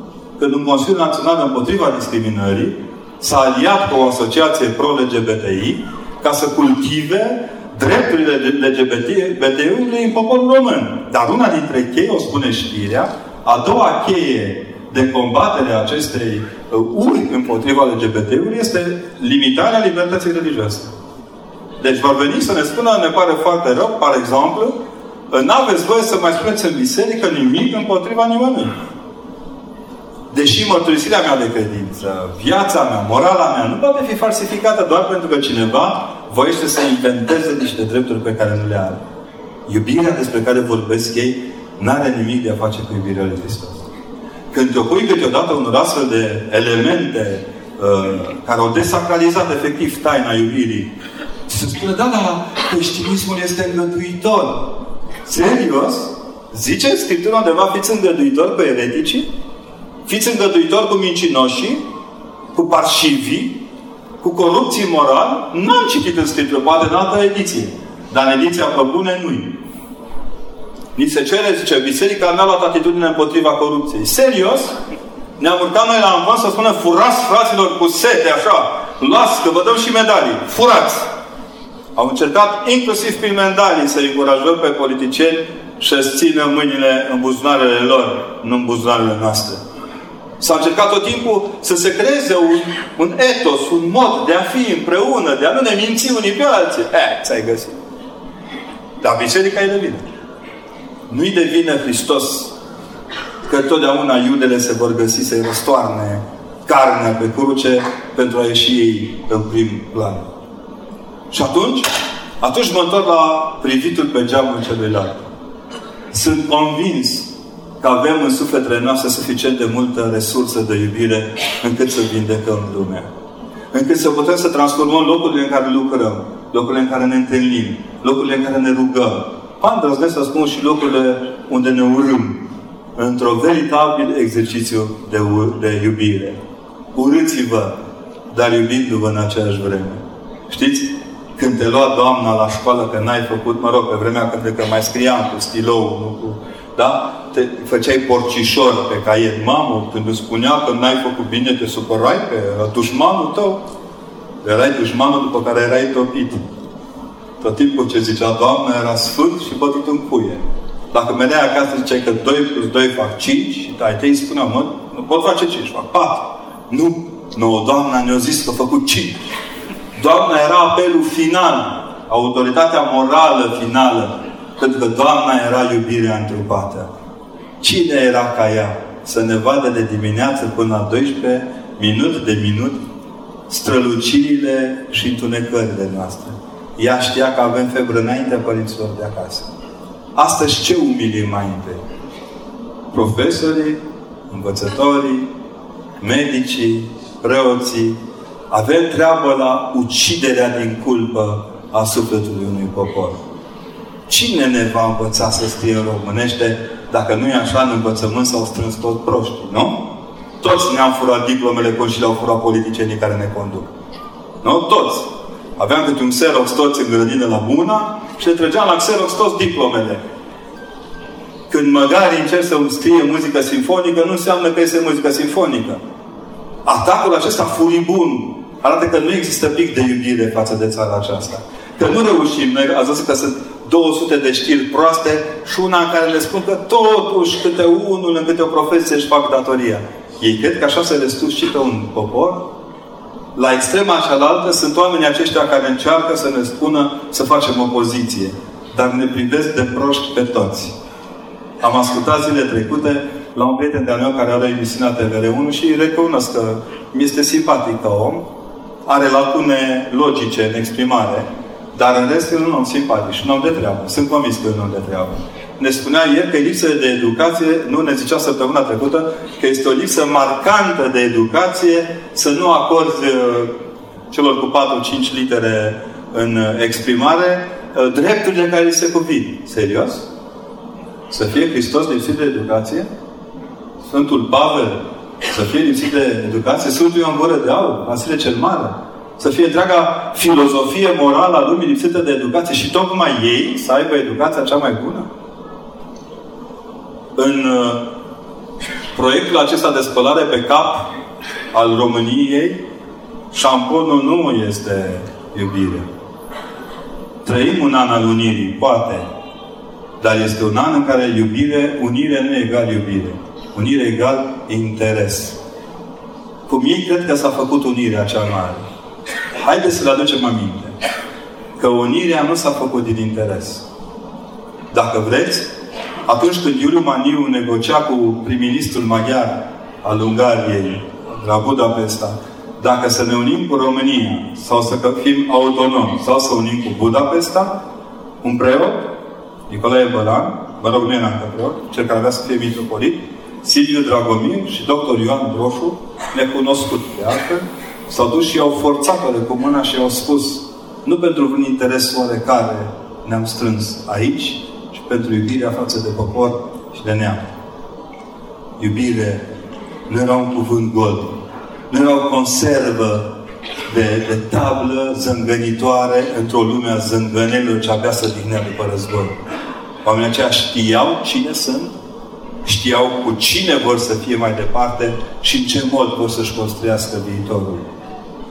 Când un Consiliu Național împotriva discriminării s-a aliat cu o asociație pro-LGBTI ca să cultive drepturile LGBT-ului în poporul român. Dar una dintre chei, o spune știrea, a doua cheie de combatere a acestei uh, uri împotriva LGBT-ului este limitarea libertății religioase. Deci vor veni să ne spună, ne pare foarte rău, par exemplu, n-aveți voie să mai spuneți în biserică nimic împotriva nimănui. Deși mărturisirea mea de credință, viața mea, morala mea, nu poate fi falsificată doar pentru că cineva voiește să inventeze niște drepturi pe care nu le are. Iubirea despre care vorbesc ei n-are nimic de a face cu iubirea lui Hristos. Când te opui câteodată unor astfel de elemente uh, care au desacralizat efectiv taina iubirii, se spune, da, da, creștinismul este îngăduitor. Serios? Zice Scriptura undeva, fiți îngăduitor pe ereticii? Fiți îngăduitor cu mincinoșii? Cu parșivii? Cu corupții moral? N-am citit în Scriptură, poate în altă ediție. Dar în ediția pe bune nu Ni se cere, zice, biserica n-a luat atitudine împotriva corupției. Serios? Ne-am urcat noi la învăț să spună furați fraților cu sete, așa. Luați, că vă dăm și medalii. Furați! Au încercat inclusiv prin medalii să încurajăm pe politicieni și să țină mâinile în buzunarele lor, nu în buzunarele noastre. S-a încercat tot timpul să se creeze un, un etos, un mod de a fi împreună, de a nu ne minți unii pe alții. Eh, ți-ai găsit. Dar biserica e de vină. Nu-i de vină Hristos că totdeauna iudele se vor găsi să-i răstoarne carnea pe cruce pentru a ieși ei în prim plan. Și atunci, atunci mă întorc la privitul pe geamul celuilalt. Sunt convins că avem în sufletele noastre suficient de multă resursă de iubire încât să vindecăm lumea. Încât să putem să transformăm locurile în care lucrăm, locurile în care ne întâlnim, locurile în care ne rugăm. Am îndrăznesc să spun și locurile unde ne urâm într-un veritabil exercițiu de, de iubire. Urâți-vă, dar iubindu-vă în aceeași vreme. Știți? Când te lua doamna la școală că n-ai făcut, mă rog, pe vremea când că mai scriam cu stilou, nu cu... Da? Te făceai porcișor pe caiet. Mamă, când îți spunea că n-ai făcut bine, te supărai pe dușmanul tău. Erai dușmanul după care erai topit. Tot timpul ce zicea Doamna era sfânt și bătut în cuie. Dacă venea acasă, ziceai că 2 plus 2 fac 5 și tai tăi spunea, mă, nu pot face 5, fac 4. Nu, nu, Doamna ne-a zis că a făcut 5. Doamna era apelul final, autoritatea morală finală, pentru că Doamna era iubirea întrupată. Cine era ca ea? Să ne vadă de dimineață până la 12, minut de minut, strălucirile și întunecările noastre. Ea știa că avem febră înaintea părinților de acasă. Astăzi ce umilim mai întâi? Profesorii, învățătorii, medicii, preoții, avem treabă la uciderea din culpă a sufletului unui popor. Cine ne va învăța să scrie în românește dacă nu e așa în învățământ s-au strâns tot proștii, nu? Toți ne-am furat diplomele cum și le-au furat politicienii care ne conduc. Nu? Toți. Aveam câte un Xerox toți în grădină la Buna și le trăgeam la Xerox toți diplomele. Când măgari încerc să scrie muzică sinfonică, nu înseamnă că este muzică sinfonică. Atacul acesta furibun arată că nu există pic de iubire față de țara aceasta. Că nu reușim. Noi ați văzut că sunt 200 de știri proaste și una în care le spun că totuși câte unul în câte o profesie își fac datoria. Ei cred că așa se le și pe un popor? La extrema cealaltă sunt oamenii aceștia care încearcă să ne spună să facem opoziție. Dar ne privesc de proști pe toți. Am ascultat zile trecute la un prieten de-al meu care are emisiunea TVR1 și recunosc că mi este simpatic ca om, are lacune logice în exprimare, dar în rest e un om simpatic și un om de treabă. Sunt convins că e un om de treabă. ne spunea ieri că e lipsă de educație, nu ne zicea săptămâna trecută, că este o lipsă marcantă de educație să nu acorzi uh, celor cu 4-5 litere în exprimare uh, drepturile care li se cuvin. Serios? Să fie Hristos lipsit de educație? Sfântul Pavel să fie lipsit de educație? Sfântul Ioan Gură de Aur? Vasile cel Mare? Să fie întreaga filozofie morală a lumii lipsită de educație și tocmai ei să aibă educația cea mai bună? În uh, proiectul acesta de spălare pe cap al României, șamponul nu este iubire. Trăim un an al unirii, poate. Dar este un an în care iubire, unire nu e egal iubire. Unire egal interes. Cum ei cred că s-a făcut unirea cea mare. Haideți să le aducem aminte. Că unirea nu s-a făcut din interes. Dacă vreți, atunci când Iuliu Maniu negocia cu prim-ministrul maghiar al Ungariei, la Budapesta, dacă să ne unim cu România sau să fim autonomi sau să unim cu Budapesta, un preot, Nicolae Bălan, mă rog, nu era încă preot, cel care avea să fie mitropolit, Silviu Dragomir și doctor Ioan Broșu, necunoscut de altfel, s-au dus și au forțat-o cu mâna și au spus nu pentru un interes oarecare ne-am strâns aici, ci pentru iubirea față de popor și de neam. Iubire nu era un cuvânt gol, nu era o conservă de, de tablă zângănitoare într-o lume a zângănelor ce abia să dignea după război. Oamenii aceia știau cine sunt, știau cu cine vor să fie mai departe și în ce mod vor să-și construiască viitorul.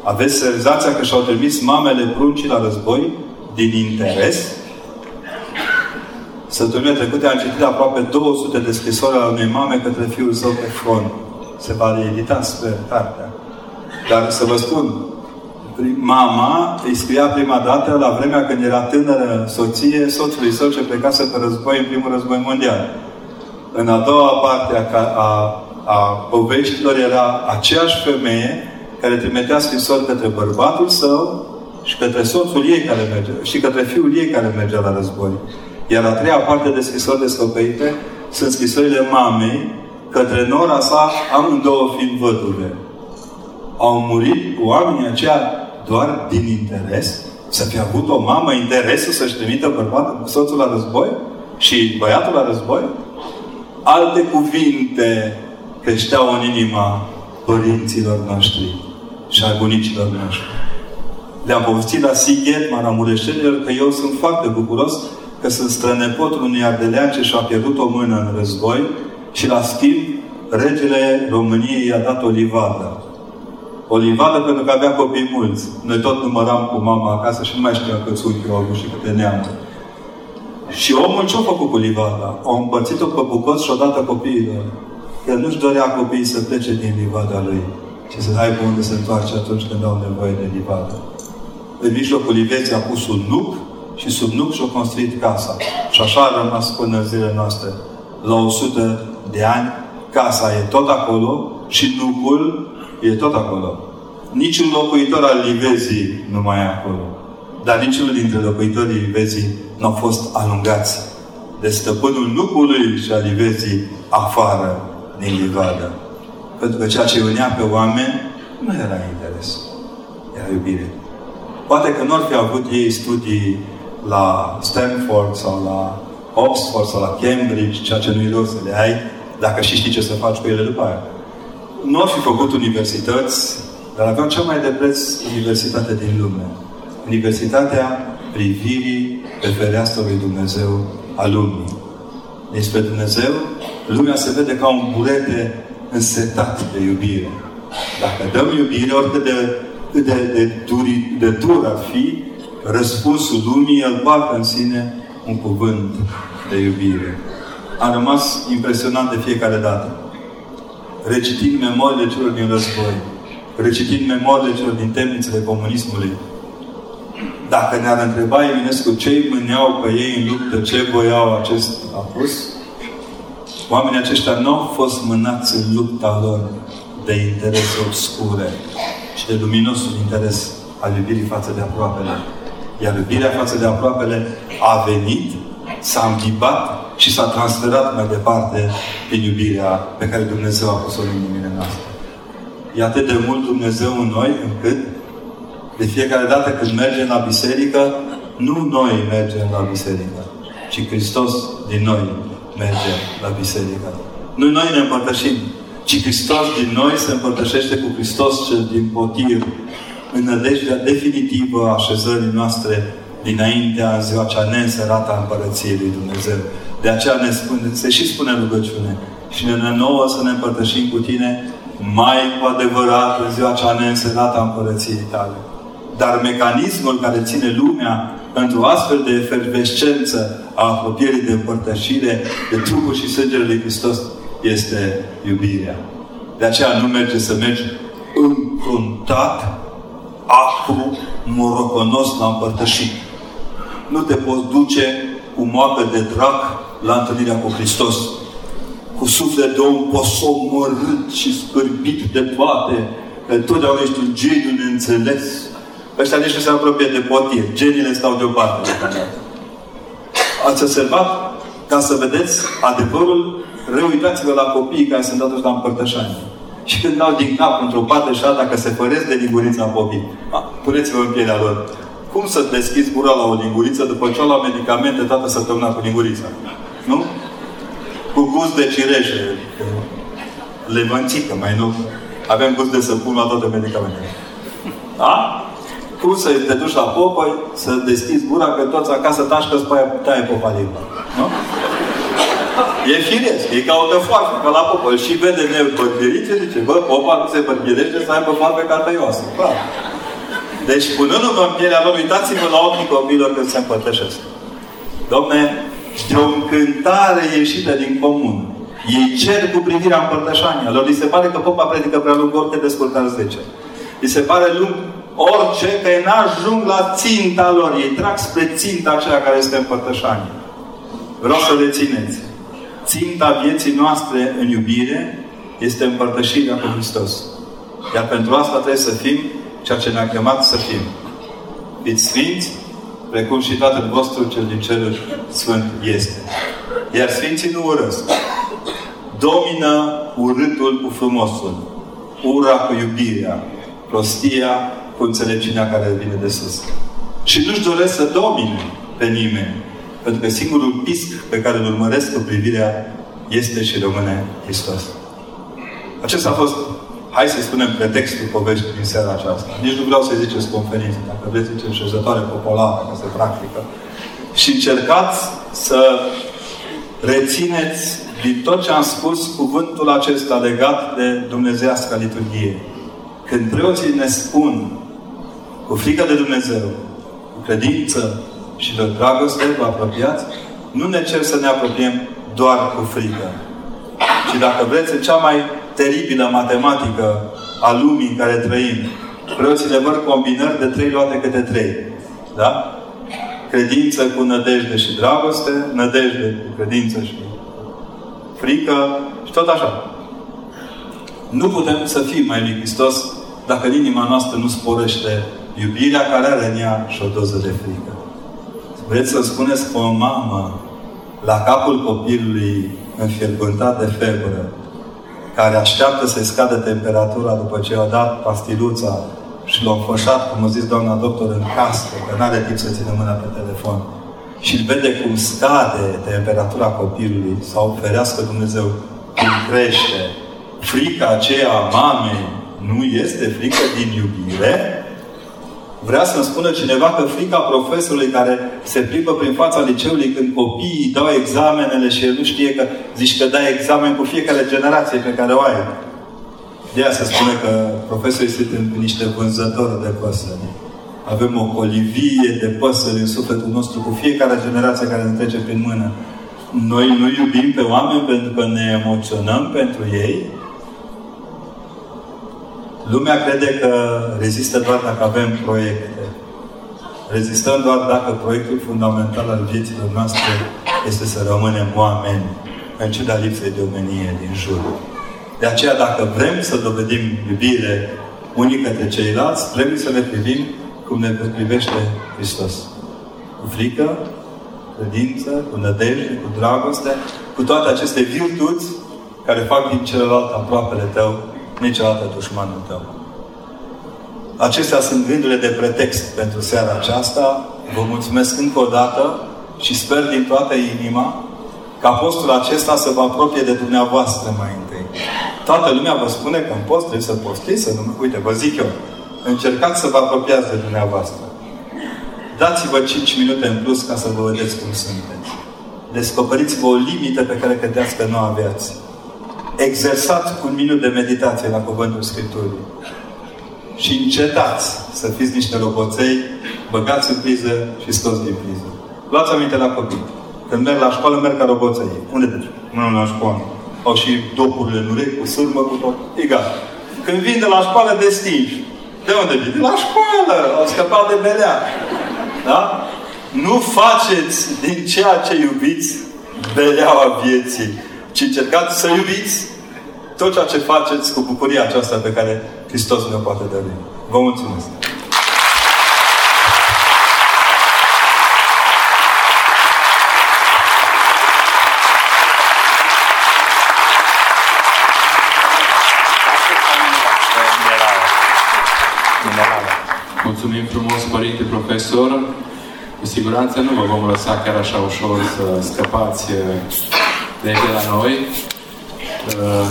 Aveți senzația că și-au trimis mamele pruncii la război din interes? Săptămâna trecută am citit aproape 200 de scrisori ale unei mame către fiul său pe front. Se va reedita, sper, cartea. Dar să vă spun, mama îi scria prima dată la vremea când era tânără soție soțului său ce plecase pe război în primul război mondial. În a doua parte a, a, a poveștilor era aceeași femeie care trimitea scrisori către bărbatul său și către soțul ei care merge, și către fiul ei care mergea la război. Iar a treia parte de scrisori descoperite sunt scrisorile mamei către nora sa, amândouă fiind văduve. Au murit oamenii aceia doar din interes? Să fi avut o mamă interesul să-și trimită bărbatul, soțul la război? Și băiatul la război? Alte cuvinte creșteau în inima părinților noștri și a bunicilor noștri. Le-am povestit la Sighet, Maramureșenilor, că eu sunt foarte bucuros că sunt strănepotul unui ardelean ce și-a pierdut o mână în război și la schimb regele României i-a dat o livadă. O livadă pentru că avea copii mulți. Noi tot număram cu mama acasă și nu mai știam câți unchi au avut și câte neamuri. Și omul ce-a făcut cu livada? A împărțit-o pe bucăți și odată copiilor. El nu-și dorea copiii să plece din livada lui, ci să aibă unde să întoarce atunci când au nevoie de livadă. În mijlocul liveții a pus un nuc și sub nuc și-a construit casa. Și așa a rămas până zilele noastre. La 100 de ani, casa e tot acolo și nucul e tot acolo. Niciun locuitor al Livezii nu mai e acolo. Dar niciunul dintre locuitorii Livezii nu au fost alungați de stăpânul nucului și al Livezii afară din livadă. Pentru că ceea ce unea pe oameni nu era interes. Era iubire. Poate că nu ar fi avut ei studii la Stanford sau la Oxford sau la Cambridge, ceea ce nu-i rău să le ai, dacă și știi ce să faci cu ele după aia. Nu ar fi făcut universități, dar aveau cea mai de preț universitate din lume. Universitatea privirii pe fereastra lui Dumnezeu a lumii. Despre Dumnezeu, lumea se vede ca un burete însetat de iubire. Dacă dăm iubire, oricât de, cât de, de, duri, de dur ar fi, răspunsul lumii, el poartă în sine un cuvânt de iubire. Am rămas impresionat de fiecare dată. Recitind memoriile celor din război, recitind memoriile celor din temnițele comunismului, dacă ne-ar întreba Eminescu ce îi mâneau pe ei în luptă, ce voiau acest apus, oamenii aceștia nu au fost mânați în lupta lor de interese obscure, ci de luminosul interes al iubirii față de aproapele. Iar iubirea față de aproapele a venit, s-a îmbibat și s-a transferat mai departe prin iubirea pe care Dumnezeu a pus-o în inimile noastre. E atât de mult Dumnezeu în noi încât de fiecare dată când mergem la biserică, nu noi mergem la biserică, ci Hristos din noi merge la biserică. Nu noi ne împărtășim, ci Hristos din noi se împărtășește cu Hristos cel din potir în nădejdea definitivă a așezării noastre dinaintea în ziua cea neînserată a Împărăției lui Dumnezeu. De aceea ne spune, se și spune rugăciune. Și ne nouă să ne împărtășim cu tine mai cu adevărat în ziua cea neînserată a Împărăției tale. Dar mecanismul care ține lumea pentru astfel de efervescență a apropierii de împărtășire de trupul și sângele lui Hristos este iubirea. De aceea nu merge să mergi încruntat, acru, moroconos la împărtășit. Nu te poți duce cu moacă de drac la întâlnirea cu Hristos. Cu suflet de om posomorât și scârbit de toate, că întotdeauna ești un geniu neînțeles. Ăștia nici nu se apropie de potir. Geniile stau deoparte. Ați observat? Ca să vedeți adevărul, reuitați-vă la copiii care sunt atunci la împărtășanie. Și când dau din cap într-o parte și alta că se păresc de lingurița popii, puneți-vă în pielea lor. Cum să deschizi gura la o linguriță după ce au la medicamente toată săptămâna cu lingurița? Nu? Cu gust de cireșe. Levănțică, mai nu. Avem gust de săpun la toate medicamentele. Da? Cum să te duci la popă, să deschizi gura, că toți acasă tașcă să taie popa limba. Nu? E firesc, e ca o foarfă, ca la popă. Și vede nebărbierit și zice, bă, popa nu se bărbierește să aibă foarfe ca tăioasă. Clar. Deci, punându-vă în pielea lor, uitați-vă la ochii copiilor când se împărtășesc. Domne, de o încântare ieșită din comun. Ei cer cu privirea împărtășania. Lor li se pare că popa predică prea lung orice descurcare 10. Li se pare lung orice, că ei n-ajung la ținta lor. Ei trag spre ținta aceea care este împărtășania. Vreau să le țineți. Ținta vieții noastre în iubire este împărtășirea cu Hristos. Iar pentru asta trebuie să fim ceea ce ne-a chemat să fim. Fiți sfinți, precum și Tatăl vostru cel din cerul Sfânt este. Iar Sfinții nu urăsc. Domină urâtul cu frumosul. Ura cu iubirea. Prostia cu înțelepciunea care vine de sus. Și nu-și doresc să domine pe nimeni. Pentru că singurul pisc pe care îl urmăresc cu privirea este și rămâne Hristos. Acesta a fost, hai să spunem, pretextul poveștii din seara aceasta. Nici nu vreau să ziceți conferință, dacă vreți ziceți șezătoare populară, ca se practică. Și încercați să rețineți din tot ce am spus cuvântul acesta legat de Dumnezeiasca liturghie. Când preoții ne spun cu frică de Dumnezeu, cu credință, și de dragoste vă apropiați, nu ne cer să ne apropiem doar cu frică. Și dacă vreți, cea mai teribilă matematică a lumii în care trăim. Preoții le văd combinări de trei luate câte trei. Da? Credință cu nădejde și dragoste, nădejde cu credință și frică și tot așa. Nu putem să fim mai lui Hristos dacă în inima noastră nu sporește iubirea care are în ea și o doză de frică. Vreți să spuneți că o mamă la capul copilului înfierbântat de febră, care așteaptă să-i scadă temperatura după ce a dat pastiluța și l-a înfășat, cum a zis doamna doctor, în cască, că nu are timp să țină mâna pe telefon, și îl vede cum scade temperatura copilului, sau ferească Dumnezeu, cum crește, frica aceea a mamei nu este frică din iubire, Vrea să-mi spună cineva că frica profesorului care se plimbă prin fața liceului când copiii dau examenele și el nu știe că zici că dai examen cu fiecare generație pe care o ai. De aia se spune că profesorii sunt niște vânzători de păsări. Avem o colivie de păsări în sufletul nostru cu fiecare generație care ne trece prin mână. Noi nu iubim pe oameni pentru că ne emoționăm pentru ei, Lumea crede că rezistă doar dacă avem proiecte. Rezistăm doar dacă proiectul fundamental al vieților noastre este să rămânem oameni, în ciuda lipsei de omenie din jur. De aceea, dacă vrem să dovedim iubire unii către ceilalți, trebuie să le privim cum ne privește Hristos. Cu frică, credință, cu nădejde, cu dragoste, cu toate aceste virtuți care fac din celălalt aproapele tău, niciodată dușmanul tău. Acestea sunt gândurile de pretext pentru seara aceasta. Vă mulțumesc încă o dată și sper din toată inima ca postul acesta să vă apropie de dumneavoastră mai întâi. Toată lumea vă spune că în post trebuie să postiți, să nu... Uite, vă zic eu, încercați să vă apropiați de dumneavoastră. Dați-vă 5 minute în plus ca să vă vedeți cum sunteți. Descoperiți-vă o limită pe care credeți că nu aveați. Exersați un minut de meditație la Cuvântul Scripturii. Și încetați să fiți niște roboței, băgați în priză și scoți din priză. Luați aminte la copii. Când merg la școală, merg ca roboței. Unde duci? Nu la școală. Au și dopurile în urechi, cu sârmă, cu tot. Egal. Când vin de la școală, destinși. De unde vin? De la școală! Au scăpat de belea. Da? Nu faceți din ceea ce iubiți beleaua vieții, ci încercați să iubiți tot ceea ce faceți cu bucuria aceasta pe care Hristos ne poate dări. Vă mulțumesc! Mulțumim frumos, Părinte Profesor. Cu siguranță nu vă vom lăsa chiar așa ușor să scăpați eh, de aici de la noi. Eh,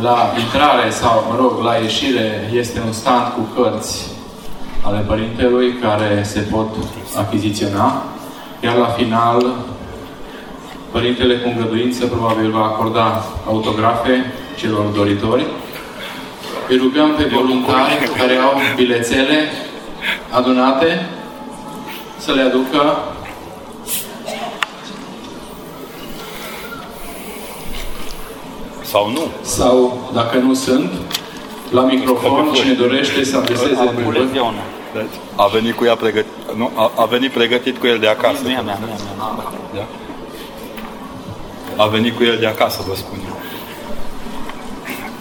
la intrare sau, mă rog, la ieșire este un stand cu cărți ale Părintelui care se pot achiziționa. Iar la final, Părintele cu îngăduință probabil va acorda autografe celor doritori. Îi rugăm pe voluntari care au bilețele adunate să le aducă sau nu. Sau, dacă nu sunt, la microfon, cine dorește să adreseze întrebări. A venit cu ea pregătit, nu, a, a venit pregătit cu el de acasă. Mea, mea, mea, mea. Da? A venit cu el de acasă, vă spun eu.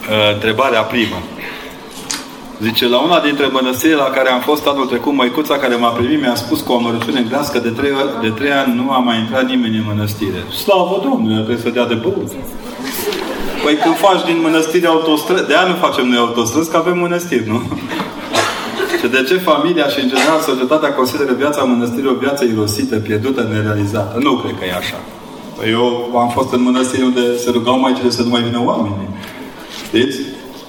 Uh, întrebarea primă. Zice, la una dintre mănăstirile la care am fost anul trecut, măicuța care m-a primit mi-a spus cu o amărăciune grească de trei, de trei ani nu a mai intrat nimeni în mănăstire. Slavă Domnului, trebuie să dea de băut. Păi când faci din mănăstiri autostrăzi, de aia nu facem noi autostrăzi, că avem mănăstiri, nu? Și de ce familia și, în general, societatea consideră viața mănăstirii o viață irosită, pierdută, nerealizată? Nu cred că e așa. Păi eu am fost în mănăstiri unde se rugau mai să nu mai vină oamenii. Știți?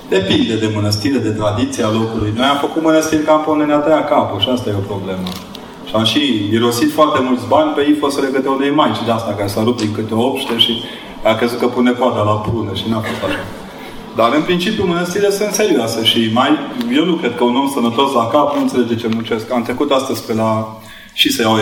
Depinde de mănăstire, de tradiția locului. Noi am făcut mănăstiri ca unde ne-a tăiat capul și asta e o problemă. Și am și irosit foarte mulți bani pe ifosele câte unei maici de asta, care s-a rupt din câte obște și a crezut că pune coada la prună și n-a fost așa. Dar în principiu mănăstirile sunt serioase și mai, eu nu cred că un om sănătos la cap nu înțelege ce muncesc. Am trecut astăzi pe la, și să iau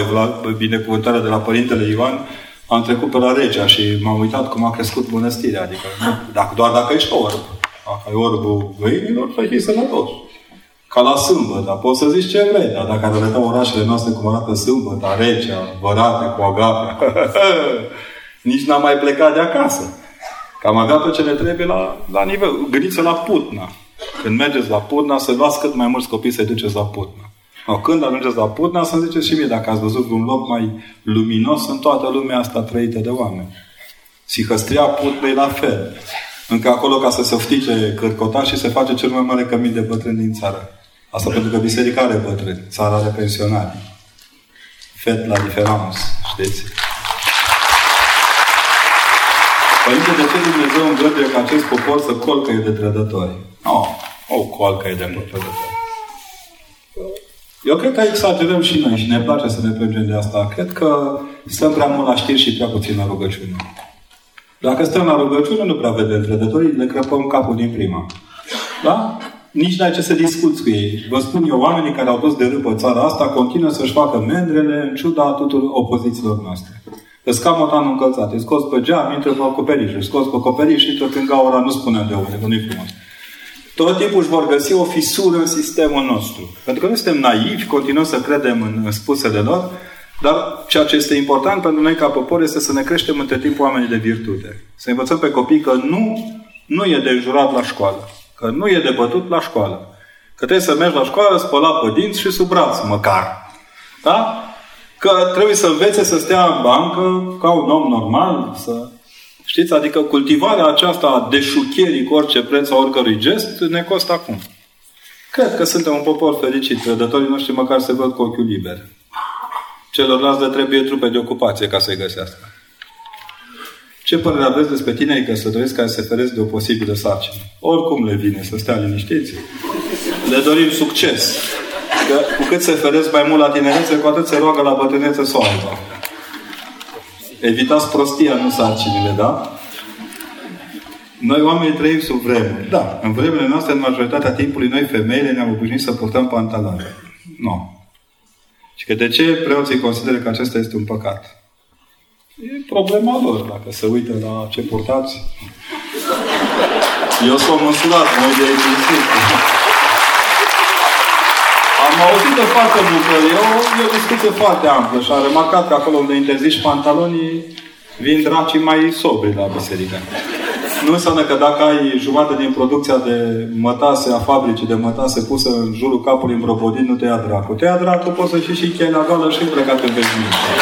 binecuvântarea de la Părintele Ioan, am trecut pe la Regea și m-am uitat cum a crescut mănăstirea. Adică, nu, dacă, doar dacă ești orb. Dacă ai orbul găinilor, să fii sănătos. Ca la sâmbătă. Poți să zici ce vrei, dar dacă arătăm orașele noastre cum arată sâmbătă, Regea, Vărate, cu Agapea, nici n-am mai plecat de acasă. Că am avea tot ce ne trebuie la, la nivel. Gândiți-vă la Putna. Când mergeți la Putna, să luați cât mai mulți copii să-i duceți la Putna. Sau când ajungeți la Putna, să-mi ziceți și mie dacă ați văzut un loc mai luminos în toată lumea asta trăită de oameni. Sihăstria Putnei la fel. Încă acolo, ca să se oftice cărcotar și se face cel mai mare cămin de bătrâni din țară. Asta pentru că biserica are bătrâni, țara are pensionari. Fet la diferență, știți? Părinte, de ce Dumnezeu îngăduie ca acest popor să colcăie de trădători? Nu, no, o colcăie de trădători. Eu cred că exagerăm și noi și ne place să ne plângem de asta. Cred că stăm prea mult la știri și prea puțin la rugăciune. Dacă stăm la rugăciune, nu prea vedem trădătorii, le crăpăm capul din prima. Da? Nici n-ai ce să discuți cu ei. Vă spun eu, oamenii care au dus de râpă țara asta continuă să-și facă mendrele în ciuda tuturor opozițiilor noastre. Îți cam motanul încălțat, îi scoți pe geam, intră pe acoperiș, îi scoți pe acoperiș și intră prin gaura, nu spune de unde, că nu-i frumos. Tot timpul își vor găsi o fisură în sistemul nostru. Pentru că nu suntem naivi, continuăm să credem în, în spusele lor, dar ceea ce este important pentru noi ca popor este să ne creștem între timp oamenii de virtute. Să învățăm pe copii că nu, nu e de jurat la școală. Că nu e de bătut la școală. Că trebuie să mergi la școală, spăla pe dinți și sub braț, măcar. Da? Că trebuie să învețe să stea în bancă ca un om normal, să Știți? Adică cultivarea aceasta a deșuchierii cu orice preț a oricărui gest ne costă acum. Cred că suntem un popor fericit. Trădătorii noștri măcar se văd cu ochiul liber. Celorlalți le trebuie trupe de ocupație ca să-i găsească. Ce părere aveți despre tinerii căsătoriți care se feresc de o posibilă sarcină? Oricum le vine să stea liniștiți. Le dorim succes. Că cu cât se feresc mai mult la tinerețe, cu atât se roagă la bătrânețe să o aibă. Evitați prostia, nu sarcinile, da? Noi oamenii trăim sub vreme. Da, în vremele noastre, în majoritatea timpului, noi femeile ne-am obișnuit să purtăm pantaloni. Nu. Și că de ce preoții consideră că acesta este un păcat? E problema lor, dacă se uită la ce purtați. Eu sunt măsurat, noi de aici Am auzit de foarte multe Eu E o discuție foarte amplă și am remarcat că acolo unde interzici pantalonii, vin dracii mai sobri la biserică. Nu înseamnă că dacă ai jumătate din producția de mătase a fabricii de mătase pusă în jurul capului îmbrobodit, nu te ia dracu. Te ia dracu, poți să și și cheia goală și plecat în veșnicie.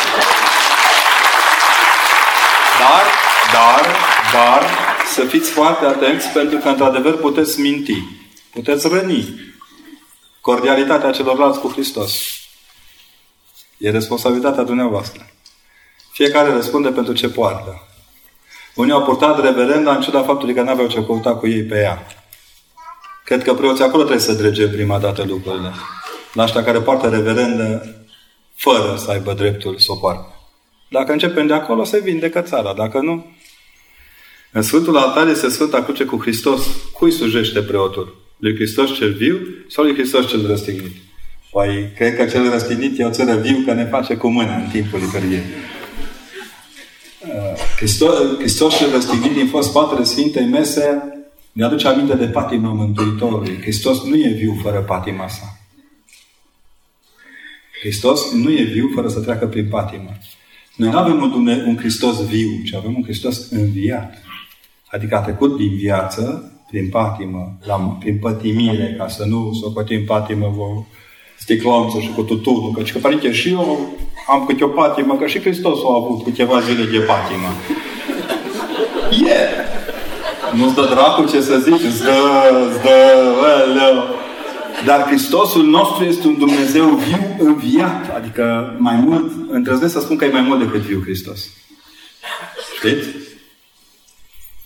Dar, dar, dar, să fiți foarte atenți pentru că, într-adevăr, puteți minti. Puteți răni cordialitatea celorlalți cu Hristos. E responsabilitatea dumneavoastră. Fiecare răspunde pentru ce poartă. Unii au purtat reverenda în ciuda faptului că n-aveau ce căuta cu ei pe ea. Cred că preoții acolo trebuie să drege prima dată lucrurile. La ăștia care poartă reverendă fără să aibă dreptul să o poartă. Dacă începem de acolo, se vindecă țara. Dacă nu, în Sfântul Altar este Sfânta Cruce cu Hristos. Cui slujește preotul? Lui Hristos cel viu sau lui Hristos cel răstignit? Păi, cred că cel răstignit e o țară viu că ne face cu mâna în timpul liturgiei. Hristos, Hristos cel răstignit din fost Patele Sfintei Mese ne aduce aminte de patima Mântuitorului. Hristos nu e viu fără patima sa. Hristos nu e viu fără să treacă prin patimă. Noi nu avem un, un Hristos viu, ci avem un Hristos înviat. Adică a trecut din viață, prin patimă, la, prin pătimire, ca să nu socotim patimă vă sticlanță și cu tutunul. Căci că, părinte, și eu am câte o patimă, că și Hristos a avut câteva zile de patimă. E! Yeah. Nu-ți dă dracu ce să zici, îți dă, îți dă, aleu. Dar Hristosul nostru este un Dumnezeu viu înviat. Adică mai mult, îndrăznesc să spun că e mai mult decât viu Hristos. Știți?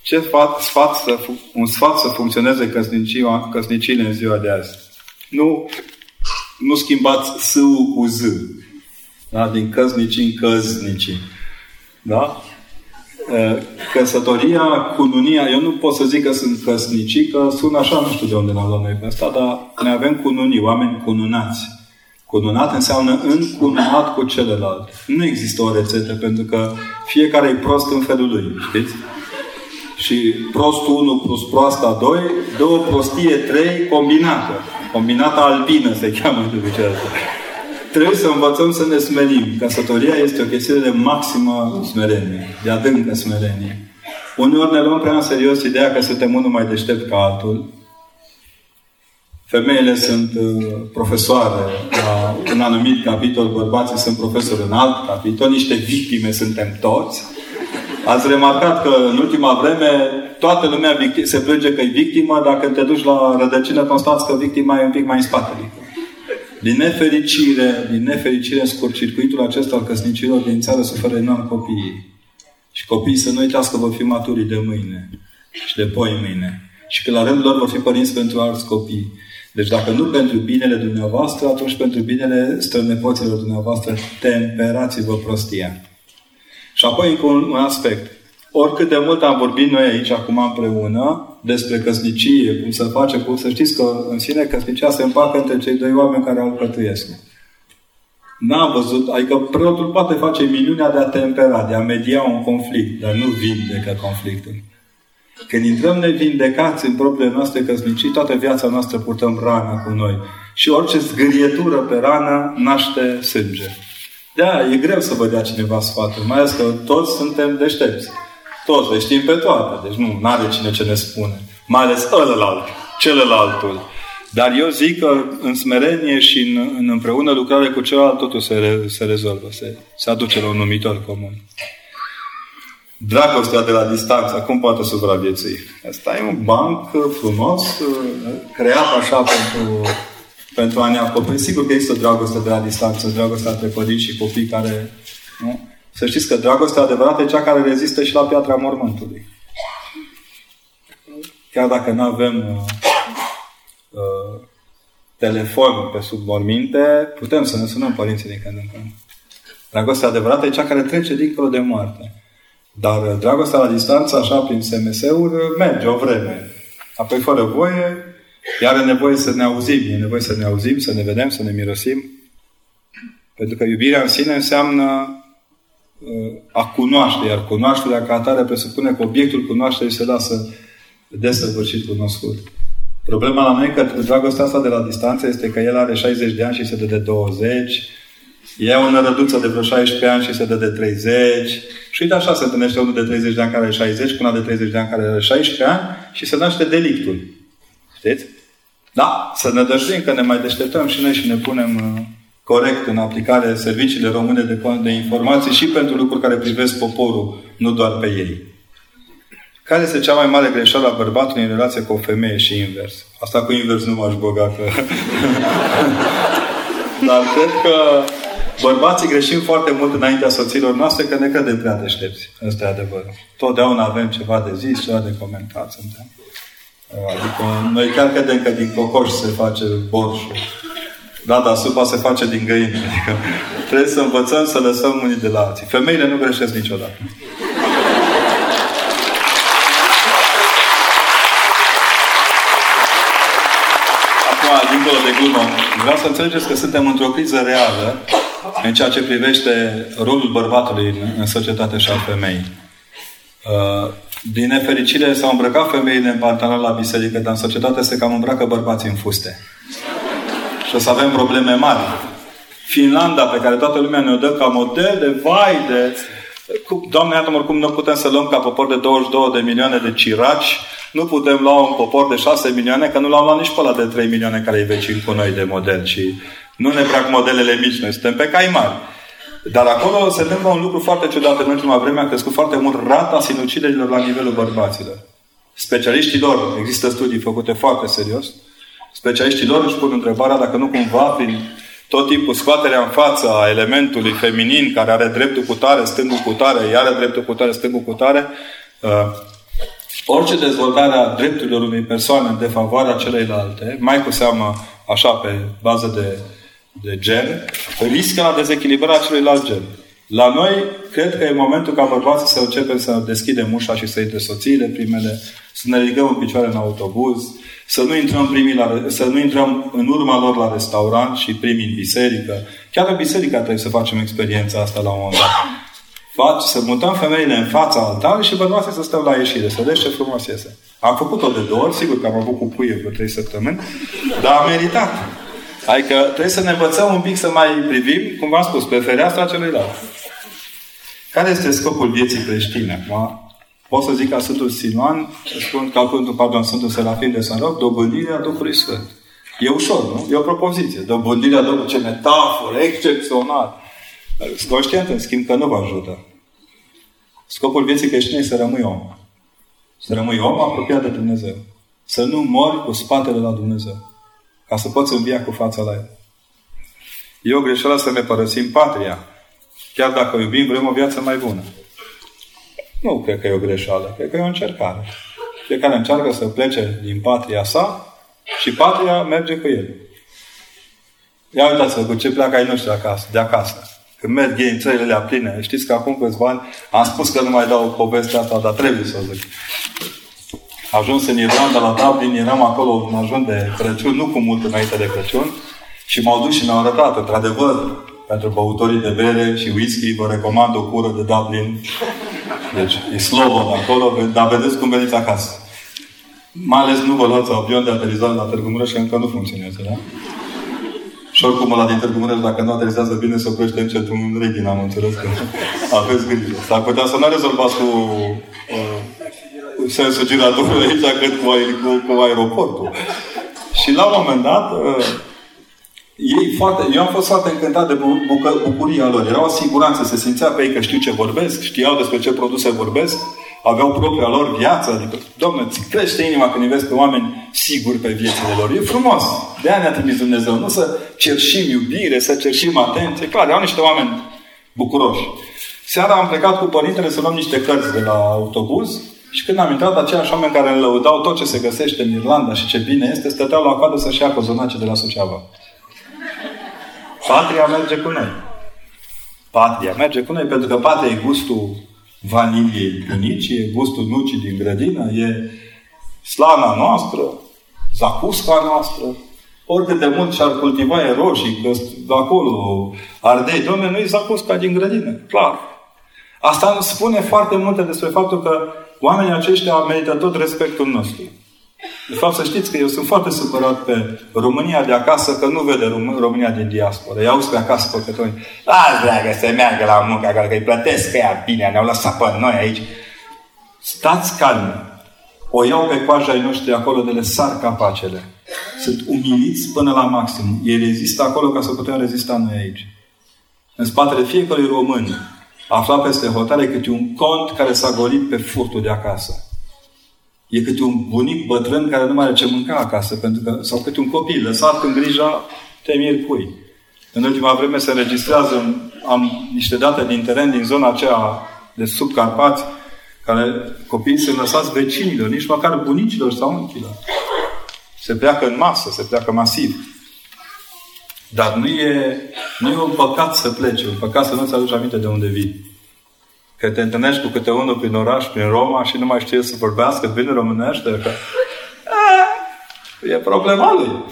Ce sfat, sfat să, un sfat să funcționeze căsnicile în ziua de azi? Nu, nu schimbați s cu z. Da? Din căsnicii în căsnicii. Da? Căsătoria, cununia, eu nu pot să zic că sunt căsnicii, că sună așa, nu știu de unde l-am luat noi pe asta, dar noi avem cununii, oameni cununați. Cununat înseamnă încununat cu celălalt. Nu există o rețetă, pentru că fiecare e prost în felul lui, știți? Și prostul 1 plus proasta 2 dă o prostie 3 combinată. Combinată albină se cheamă de obicei Trebuie să învățăm să ne smerim. Căsătoria este o chestiune de maximă smerenie, de adâncă smerenie. Uneori ne luăm prea în serios ideea că suntem unul mai deștept ca altul. Femeile sunt uh, profesoare la un anumit capitol, bărbații sunt profesori în alt capitol, niște victime suntem toți. Ați remarcat că în ultima vreme toată lumea se plânge că e victimă, dacă te duci la rădăcină, constați că victima e un pic mai în spatele. Din nefericire, din nefericire în scurt circuitul acesta al căsnicilor din țară suferă enorm copiii. Și copiii să nu uitați că vor fi maturii de mâine și de poi mâine. Și că la rândul lor vor fi părinți pentru alți copii. Deci dacă nu pentru binele dumneavoastră, atunci pentru binele strănepoților dumneavoastră, temperați-vă prostia. Și apoi încă un aspect. Oricât de mult am vorbit noi aici acum împreună despre căsnicie, cum să face, cum să știți că în sine căsnicia se împacă între cei doi oameni care alcătuiesc. N-am văzut, adică preotul poate face minunea de a tempera, de a media un conflict, dar nu vindecă conflictul. Când intrăm nevindecați în propriile noastre căsnicii, toată viața noastră purtăm rana cu noi. Și orice zgârietură pe rană naște sânge. Da, e greu să vă dea cineva sfatul, mai ales că toți suntem deștepți. Toți le știm pe toate, deci nu are cine ce ne spune. Mai ales ălălalt, celălaltul. Dar eu zic că în smerenie și în, în împreună lucrare cu celălalt totul se, re, se rezolvă, se, se aduce la un numitor comun. Dragostea de la distanță, cum poate supraviețui? Asta e un banc frumos, creat așa pentru, pentru a ne acoperi. Sigur că există dragoste de la distanță, dragostea între părinți și copii care... Nu? Să știți că dragostea adevărată e cea care rezistă și la piatra mormântului. Chiar dacă nu avem uh, uh, telefon pe sub morminte, putem să ne sunăm părinții din când în când. Dragostea adevărată e cea care trece dincolo de moarte. Dar dragostea la distanță, așa, prin SMS-uri, merge o vreme. Apoi, fără voie, iar e nevoie să ne auzim. E nevoie să ne auzim, să ne vedem, să ne mirosim. Pentru că iubirea în sine înseamnă uh, a cunoaște, iar cunoașterea ca atare presupune că obiectul cunoașterii se lasă desăvârșit cunoscut. Problema la noi că dragostea asta de la distanță este că el are 60 de ani și se dă de 20, e o nărăduță de vreo 16 ani și se dă de 30, și de așa se întâlnește unul de 30 de ani care are 60, cu una de 30 de ani care are 16 ani și se naște delictul. Știți? Da, să ne dăjduim că ne mai deșteptăm și noi și ne punem uh, corect în aplicare serviciile române de, de informații și pentru lucruri care privesc poporul, nu doar pe ei. Care este cea mai mare greșeală a bărbatului în relație cu o femeie și invers? Asta cu invers nu m-aș băga că... Dar cred că bărbații greșim foarte mult înaintea soților noastre că ne credem prea deștepți. Asta e adevărul. Totdeauna avem ceva de zis, ceva de comentat. Suntem. Adică noi chiar credem că din cocoș se face borșul. Da, dar supa se face din găină. Adică trebuie să învățăm să lăsăm unii de la alții. Femeile nu greșesc niciodată. dincolo de glumă, vreau să înțelegeți că suntem într-o criză reală în ceea ce privește rolul bărbatului în, în societate și al femeii. Uh, din nefericire s-au îmbrăcat femeile în pantalon la biserică, dar în societate se cam îmbracă bărbații în fuste. Și o să avem probleme mari. Finlanda, pe care toată lumea ne-o dă ca model de vai de... Doamne, iată oricum nu putem să luăm ca popor de 22 de milioane de ciraci nu putem lua un popor de 6 milioane, că nu l-am luat nici pe ăla de 3 milioane care e vecin cu noi de model. Și nu ne plac modelele mici, noi suntem pe cai mari. Dar acolo se întâmplă un lucru foarte ciudat. În ultima vreme a crescut foarte mult rata sinuciderilor la nivelul bărbaților. Specialiștii lor, există studii făcute foarte serios, specialiștii lor își pun întrebarea dacă nu cumva prin tot timpul scoaterea în față a elementului feminin care are dreptul cu tare, stângul cu tare, iar are dreptul cu tare, stângul cu tare, uh, Orice dezvoltare a drepturilor unei persoane în defavoarea celeilalte, mai cu seamă așa pe bază de, de gen, riscă la dezechilibrarea celuilalt gen. La noi, cred că e momentul ca bărbații să începem să deschidem ușa și să intre soțiile primele, să ne ridicăm în picioare în autobuz, să nu intrăm, primii la, să nu intrăm în urma lor la restaurant și primii în biserică. Chiar în biserică trebuie să facem experiența asta la un moment dat faci, să mutăm femeile în fața altarului și bărbații să stau la ieșire. Să vezi ce frumos iese. Am făcut-o de două ori, sigur că am avut cu puie vreo trei săptămâni, dar a meritat. Adică trebuie să ne învățăm un pic să mai privim, cum v-am spus, pe fereastra celuilalt. Care este scopul vieții creștine? Acum, pot să zic ca Sfântul Sinuan, spun ca Sfântul, pardon, Sfântul Serafin de Sănroc, dobândirea Duhului Sfânt. E ușor, nu? E o propoziție. Dobândirea Duhului, ce metaforă, excepțional. Sunt conștient, în schimb, că nu vă ajută. Scopul vieții creștine e să rămâi om. Să rămâi om apropiat de Dumnezeu. Să nu mori cu spatele la Dumnezeu. Ca să poți învia cu fața la El. E o greșeală să ne părăsim patria. Chiar dacă o iubim, vrem o viață mai bună. Nu cred că e o greșeală. Cred că e o încercare. Fiecare încearcă să plece din patria sa și patria merge cu el. Ia uitați-vă cu ce pleacă ai noștri acasă, de acasă. Când merg ei în țările pline. Știți că acum câțiva ani am spus că nu mai dau povestea asta, dar trebuie să o zic. Ajuns în Irlanda, la Dublin, eram acolo în ajun de Crăciun, nu cu mult înainte de Crăciun, și m-au dus și mi-au arătat, într-adevăr, pentru băutorii de bere și whisky, vă recomand o cură de Dublin. Deci, e slow acolo, dar vedeți cum veniți acasă. Mai ales nu vă luați avion de aterizare la Târgu Mureș, că încă nu funcționează, da? Și oricum ăla din Târgu Mureș, dacă nu aterizează bine, se oprește în centru în Reghin, am înțeles că aveți grijă. S-ar putea să nu rezolvați cu uh, sensul giratorului aici cât cu, cu, cu aeroportul. Și la un moment dat, uh, ei foarte, eu am fost foarte încântat de bucă, bucuria lor. Era o siguranță, se simțea pe ei că știu ce vorbesc, știau despre ce produse vorbesc, aveau propria lor viață. Adică, domnule, ți crește inima când îi vezi pe oameni siguri pe viețile lor. E frumos. De aia ne-a trimis Dumnezeu. Nu să cerșim iubire, să cerșim atenție. Clar, au niște oameni bucuroși. Seara am plecat cu părintele să luăm niște cărți de la autobuz și când am intrat, aceiași oameni care îmi lăudau tot ce se găsește în Irlanda și ce bine este, stăteau la coadă să-și ia cozonace de la Suceava. Patria merge cu noi. Patria merge cu noi pentru că patria e gustul vaniliei bunicii, e gustul nucii din grădină, e slana noastră, zacusca noastră, oricât de mult și-ar cultiva e roșii, că acolo ardei, domne, nu e zacusca din grădină, clar. Asta spune foarte multe despre faptul că oamenii aceștia merită tot respectul nostru. De fapt, să știți că eu sunt foarte supărat pe România de acasă, că nu vede România din diaspora. Iau pe acasă păcătoni. Las, dragă, să meargă la muncă, că îi plătesc că ea bine, ne-au lăsat pe noi aici. Stați calmi. O iau pe coaja ai noștri acolo de le sar capacele. Sunt umiliți până la maxim. Ei rezistă acolo ca să putem rezista noi aici. În spatele fiecărui român aflat peste hotare câte un cont care s-a golit pe furtul de acasă. E câte un bunic bătrân care nu mai are ce mânca acasă, pentru că, sau câte un copil lăsat în grija temir cui. În ultima vreme se înregistrează, am niște date din teren din zona aceea de sub Carpați, care copiii sunt lăsați vecinilor, nici măcar bunicilor sau unchilor. Se pleacă în masă, se pleacă masiv. Dar nu e, nu e un păcat să pleci, un păcat să nu-ți aduci aminte de unde vii. Că te întâlnești cu câte unul prin oraș, prin Roma și nu mai știe să vorbească bine românește, că a, e problema lui.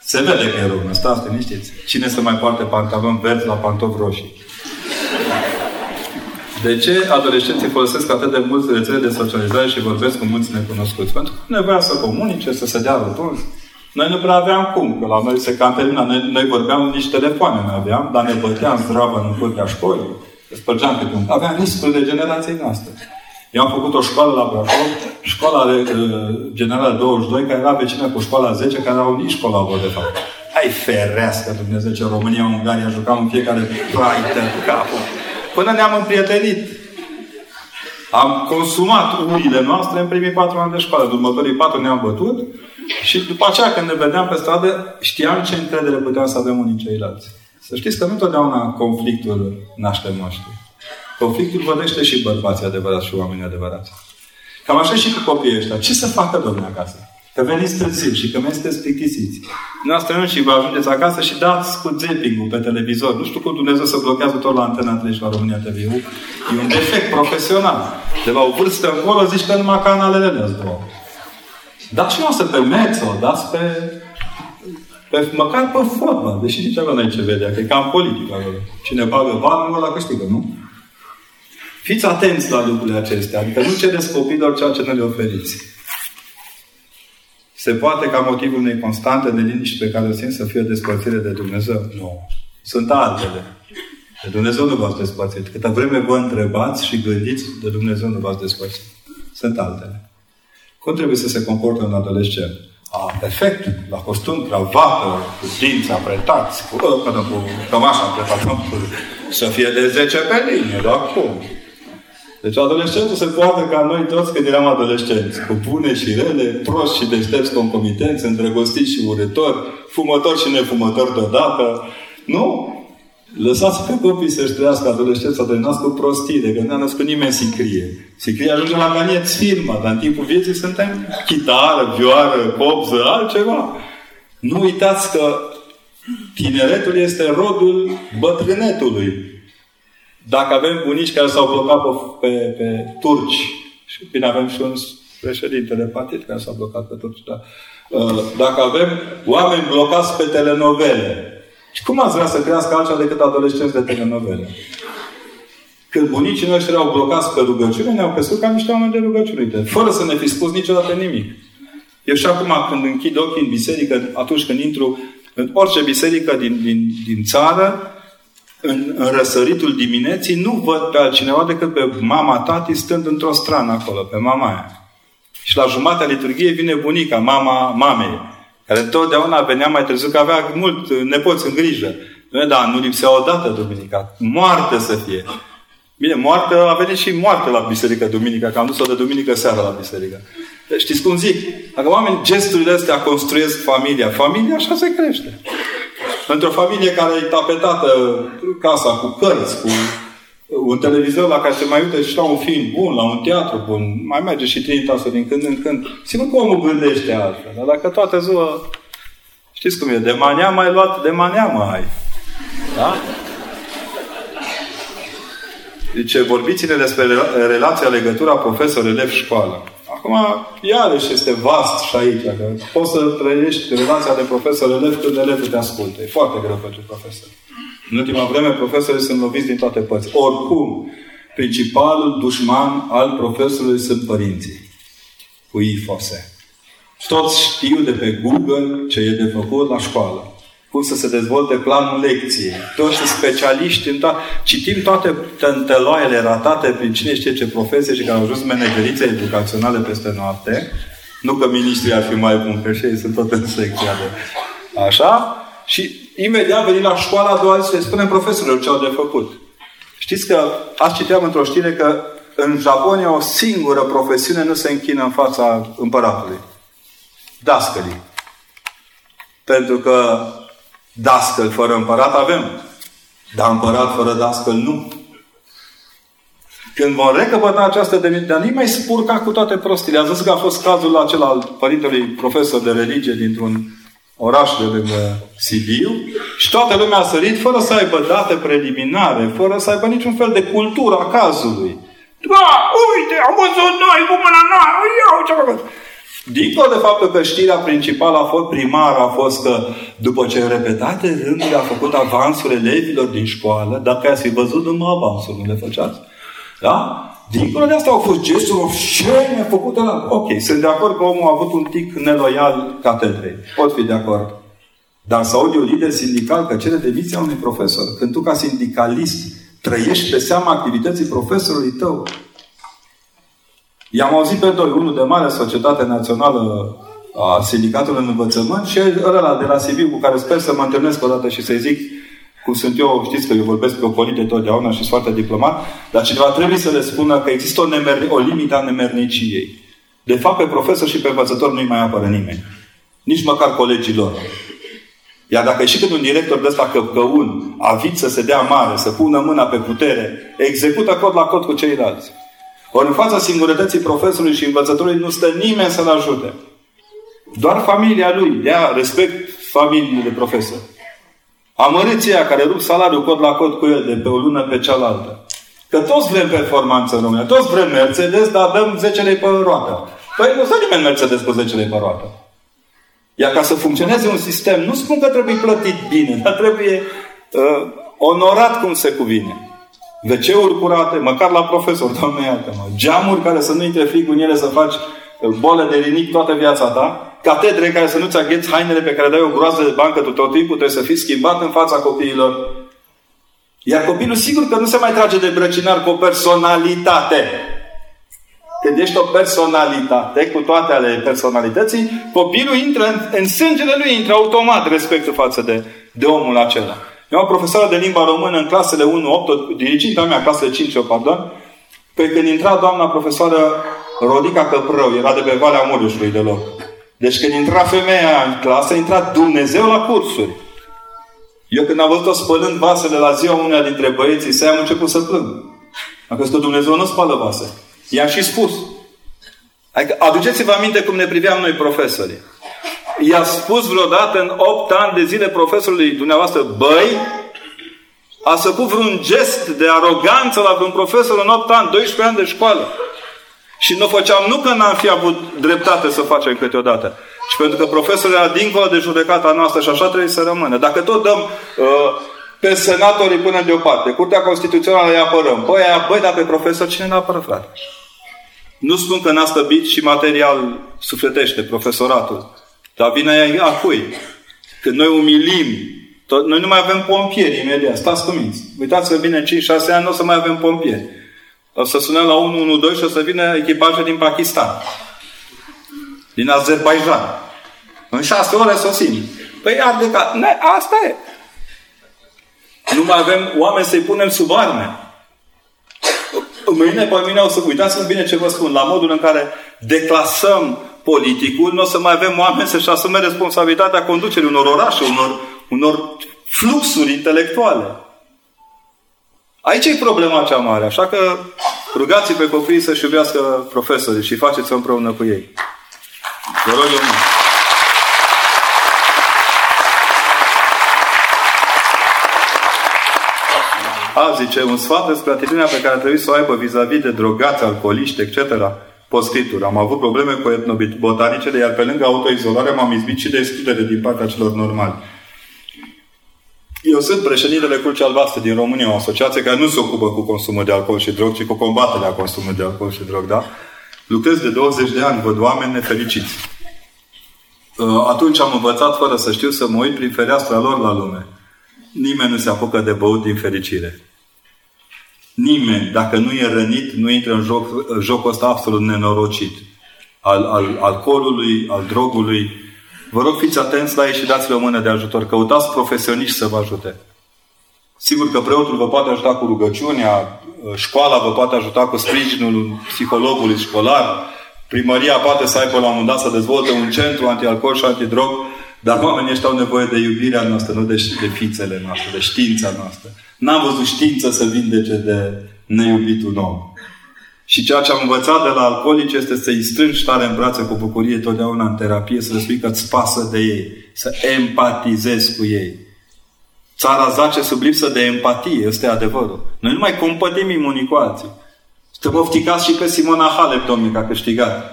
Se vede că e român, stați liniștiți. Cine să mai poarte pantaloni verzi la pantofi roșii? De ce adolescenții folosesc atât de mulți rețele de socializare și vorbesc cu mulți necunoscuți? Pentru că nevoia să comunice, să se dea rotunzi. Noi nu prea aveam cum, că la noi se cam termina. Noi, noi vorbeam nici telefoane nu aveam, dar ne băteam zdravă în curtea școlii. Spărgeam câte un... Aveam riscul de generației noastre. Eu am făcut o școală la Brașov, școala uh, generală 22, care era vecină cu școala 10, care erau nici colabor, de fapt. Ai ferească Dumnezeu ce România, Ungaria, jucam în fiecare praită capul. Până ne-am împrietenit. Am consumat urile noastre în primii patru ani de școală. În următorii patru ne-am bătut și după aceea când ne vedeam pe stradă, știam ce încredere puteam să avem unii ceilalți. Să știți că nu întotdeauna conflictul naște noștri. Conflictul vădește și bărbații adevărați și oamenii adevărați. Cam așa și cu copiii ăștia. Ce să facă domnul acasă? Că veniți târziu și că veniți plictisiți. Noastră nu și vă ajungeți acasă și dați cu zapping pe televizor. Nu știu cum Dumnezeu să blochează tot la Antena 3 și la România TV. E un defect profesional. De la o vârstă încolo zici că numai canalele le două. Dați și noastră pe Mezzo, dați pe pe, măcar pe fotbal. Deși nici acolo n-ai ce vedea, că e cam politic acolo. Cine bagă banul, ăla câștigă, nu? Fiți atenți la lucrurile acestea. Adică nu cedeți copiilor ceea ce nu le oferiți. Se poate ca motivul unei constante de liniște pe care o simt să fie despărțire de Dumnezeu? Nu. Sunt altele. De Dumnezeu nu v-ați despărțit. Câtă vreme vă întrebați și gândiți, de Dumnezeu nu v-ați despărțit. Sunt altele. Cum trebuie să se comportă un adolescent? a, perfect, la costum, cravată, cu dinți apretați, cu, pardon, cu cămașa apretată, să fie de 10 pe linie, dar cum? Deci adolescentul se poate ca noi toți când eram adolescenți, cu bune și rele, prost și deștepți concomitenți, îndrăgostiți și urători, fumători și nefumători deodată. Nu? Lăsați pe copii să-și trăiască adolescența, de nască prostire, că nu a născut nimeni sicrie. Sicrie ajunge la canieți firma, dar în timpul vieții suntem chitară, vioară, copză, altceva. Nu uitați că tineretul este rodul bătrânetului. Dacă avem bunici care s-au blocat pe, pe, pe turci, și bine avem și un președinte de partid care s-a blocat pe turci, dar uh, dacă avem oameni blocați pe telenovele, și cum ați vrea să crească altceva decât adolescenți de telenovele? Când bunicii noștri au blocat pe rugăciune, ne-au crescut ca niște oameni de rugăciune. Fără să ne fi spus niciodată nimic. Eu și acum, când închid ochii în biserică, atunci când intru în orice biserică din, din, din țară, în, în răsăritul dimineții, nu văd pe altcineva decât pe mama, tati, stând într-o strană acolo, pe mama aia. Și la jumatea liturgiei vine bunica, mama mamei care întotdeauna venea mai târziu, că avea mult nepoți în grijă. Nu, dar nu lipsea o dată duminica. Moarte să fie. Bine, moarte, a venit și moarte la biserică duminica, că am dus-o de duminică seara la biserică. Deci, știți cum zic? Dacă oamenii gesturile astea construiesc familia, familia așa se crește. Într-o familie care e tapetată casa cu cărți, cu un televizor la care se mai uită și la un film bun, la un teatru bun, mai merge și Trinitasă din când în când. Sigur că omul gândește altfel, dar dacă toată ziua, știți cum e, de mania mai luat, de mania mai ai. Da? Deci vorbiți-ne despre relația, legătura profesor-elev-școală. Acum, iarăși este vast și aici, că poți să trăiești relația de profesor-elev când elevul te ascultă. E foarte greu pentru profesor. În ultima vreme, profesorii sunt loviți din toate părți. Oricum, principalul dușman al profesorului sunt părinții. Cu ei fose. Toți știu de pe Google ce e de făcut la școală cum să se dezvolte planul lecției. Toți specialiști în toate. Citim toate tânteloaiele ratate prin cine știe ce profesie și care au ajuns menegerițe educaționale peste noapte. Nu că ministrii ar fi mai buni, că și ei sunt tot în secția de... Așa? Și imediat veni la școala a doua zi să spunem profesorilor ce au de făcut. Știți că azi citeam într-o știre că în Japonia o singură profesiune nu se închină în fața împăratului. Dascălii. Pentru că Dascăl fără împărat avem. Dar împărat fără dascăl nu. Când vom recăpăta această demnitate, dar nu mai spurca cu toate prostile. A zis că a fost cazul acela al părintelui profesor de religie dintr-un oraș de lângă Sibiu și toată lumea a sărit fără să aibă date preliminare, fără să aibă niciun fel de cultură a cazului. Da, uite, am văzut noi cu mâna noastră, iau ce făcut. Dincolo de faptul că știrea principală a fost primară, a fost că după ce în repetate rânduri a făcut avansuri elevilor din școală, dacă ați fi văzut numai avansuri, nu le făceați. Da? Dincolo de asta au fost gesturi obscene făcute la... Ok, sunt de acord că omul a avut un tic neloial catedrei. Pot fi de acord. Dar să aud eu lider sindical că cere demisia unui profesor, când tu ca sindicalist trăiești pe seama activității profesorului tău, I-am auzit pe doi, unul de mare societate națională a sindicatului în învățământ și ăla de la Sibiu cu care sper să mă întâlnesc o dată și să-i zic cum sunt eu, știți că eu vorbesc pe o polite totdeauna și sunt foarte diplomat, dar cineva trebuie să le spună că există o, nemer- o limită a nemerniciei. De fapt, pe profesor și pe învățător nu-i mai apără nimeni. Nici măcar colegii lor. Iar dacă și când un director de ăsta căpcăun, avit să se dea mare, să pună mâna pe putere, execută cod la cod cu ceilalți. Ori în fața singurătății profesorului și învățătorului nu stă nimeni să-l ajute. Doar familia lui. Dea respect familiei de profesor. Amărâți ea care rup salariul cod la cod cu el de pe o lună pe cealaltă. Că toți vrem performanță în România. Toți vrem Mercedes, dar dăm 10 lei pe roată. Păi nu stă nimeni Mercedes cu 10 lei pe roată. Iar ca să funcționeze un sistem, nu spun că trebuie plătit bine, dar trebuie uh, onorat cum se cuvine. WC-uri curate, măcar la profesor, doamne iartă-mă. Geamuri care să nu intre frig în ele să faci uh, bolă de rinic toată viața ta. Catedre care să nu-ți agheți hainele pe care dai o groază de bancă tu tot timpul, trebuie să fii schimbat în fața copiilor. Iar copilul sigur că nu se mai trage de brăcinar cu o personalitate. Când ești o personalitate, cu toate ale personalității, copilul intră în, în sângele lui, intră automat respectul față de, de omul acela. Eu am profesoară de limba română în clasele 1-8, diriginta mea, clasele 5 pardon, pe când intra doamna profesoară Rodica Căprău, era de pe Valea Mureșului de loc. Deci când intra femeia în clasă, intra Dumnezeu la cursuri. Eu când am văzut-o spălând vasele la ziua uneia dintre băieții să am început să plâng. Am crezut că Dumnezeu nu spală vase. I-am și spus. Adică aduceți-vă aminte cum ne priveam noi profesorii i-a spus vreodată în 8 ani de zile profesorului dumneavoastră, băi, a făcut vreun gest de aroganță la vreun profesor în 8 ani, 12 ani de școală. Și nu făceam, nu că n-am fi avut dreptate să facem câteodată, ci pentru că profesorul era dincolo de judecata noastră și așa trebuie să rămână. Dacă tot dăm uh, pe senatorii până deoparte, Curtea Constituțională îi apărăm, băi, aia, băi, dar pe profesor cine ne apără, frate? Nu spun că n-a stăbit și material sufletește profesoratul. Dar vine a cui? Când noi umilim, tot, noi nu mai avem pompieri imediat. Stați cuminți. Uitați-vă bine, în 5-6 ani nu o să mai avem pompieri. O să sunăm la 112 și o să vină echipaje din Pakistan. Din Azerbaijan. În șase ore sosim. Păi arde ca... Ne, asta e. Nu mai avem oameni să-i punem sub arme. Mâine, pe mine o să uitați bine ce vă spun. La modul în care declasăm politicul, nu o să mai avem oameni să-și asume responsabilitatea conducerii unor orașe, unor, unor fluxuri intelectuale. Aici e problema cea mare. Așa că rugați pe copiii să-și iubească profesorii și faceți-o împreună cu ei. Vă rog eu mult. A, zice, un sfat despre atitudinea pe care trebuie să o aibă vis-a-vis de drogați, alcooliști, etc. Postscripturi. Am avut probleme cu etnobotanicele, iar pe lângă autoizolare m-am izbit și de excludere din partea celor normali. Eu sunt președintele Crucii Albastre din România, o asociație care nu se ocupă cu consumul de alcool și drog, ci cu combaterea consumului de alcool și drog, da? Lucrez de 20 de ani, văd oameni nefericiți. Uh, atunci am învățat, fără să știu, să mă uit prin fereastra lor la lume. Nimeni nu se apucă de băut din fericire. Nimeni, dacă nu e rănit, nu intră în joc, jocul ăsta absolut nenorocit. Al, al alcoolului, al drogului. Vă rog, fiți atenți la ei și dați-le o mână de ajutor. Căutați profesioniști să vă ajute. Sigur că preotul vă poate ajuta cu rugăciunea, școala vă poate ajuta cu sprijinul psihologului școlar, primăria poate să aibă la un moment dat să dezvolte un centru antialcool și antidrog, dar oamenii ăștia au nevoie de iubirea noastră, nu de, de fițele noastre, de știința noastră. N-am văzut știință să vindece de neiubitul om. Și ceea ce am învățat de la alcoolici este să-i strângi tare în brațe cu bucurie totdeauna în terapie, să le spui că îți pasă de ei, să empatizezi cu ei. Țara zace sub lipsă de empatie, este adevărul. Noi nu mai compătim unii cu alții. Suntem ofticați și pe Simona Halep, domnule, că a câștigat.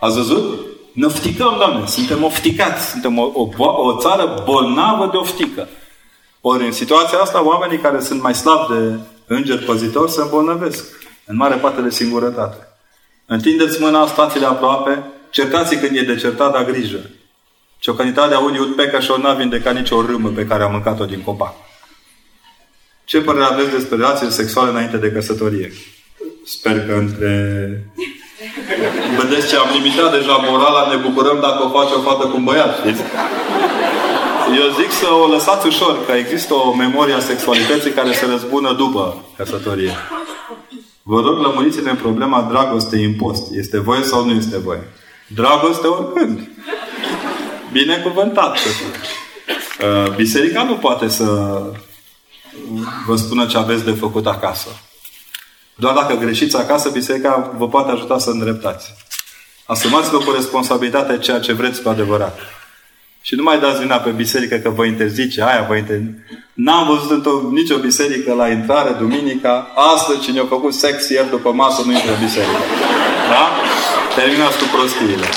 Ați văzut? Ne ofticăm, doamne. Suntem ofticați. Suntem o, o, o țară bolnavă de oftică. Ori în situația asta, oamenii care sunt mai slabi de îngeri păzitori se îmbolnăvesc. În mare parte de singurătate. Întindeți mâna, stați de aproape, certați când e de certat, dar grijă. Ciocănitatea unii ud pecă și o n-a vindecat nicio râmă pe care a mâncat-o din copac. Ce părere aveți despre relațiile sexuale înainte de căsătorie? Sper că între... Vedeți ce am limitat deja morala, ne bucurăm dacă o face o fată cu un băiat, știți? Eu zic să o lăsați ușor, că există o memorie a sexualității care se răzbună după căsătorie. Vă rog, lămuriți-ne în problema dragostei impost. Este voie sau nu este voie? Dragoste oricând. Binecuvântat să uh, Biserica nu poate să vă spună ce aveți de făcut acasă. Doar dacă greșiți acasă, biserica vă poate ajuta să îndreptați. Asumați-vă cu responsabilitate ceea ce vreți cu adevărat. Și nu mai dați vina pe biserică că vă interzice aia, vă interzice. N-am văzut într-o, nicio biserică la intrare, duminica, astăzi cine a făcut sex ieri după masă nu intră în biserică. Da? Terminați cu prostiile.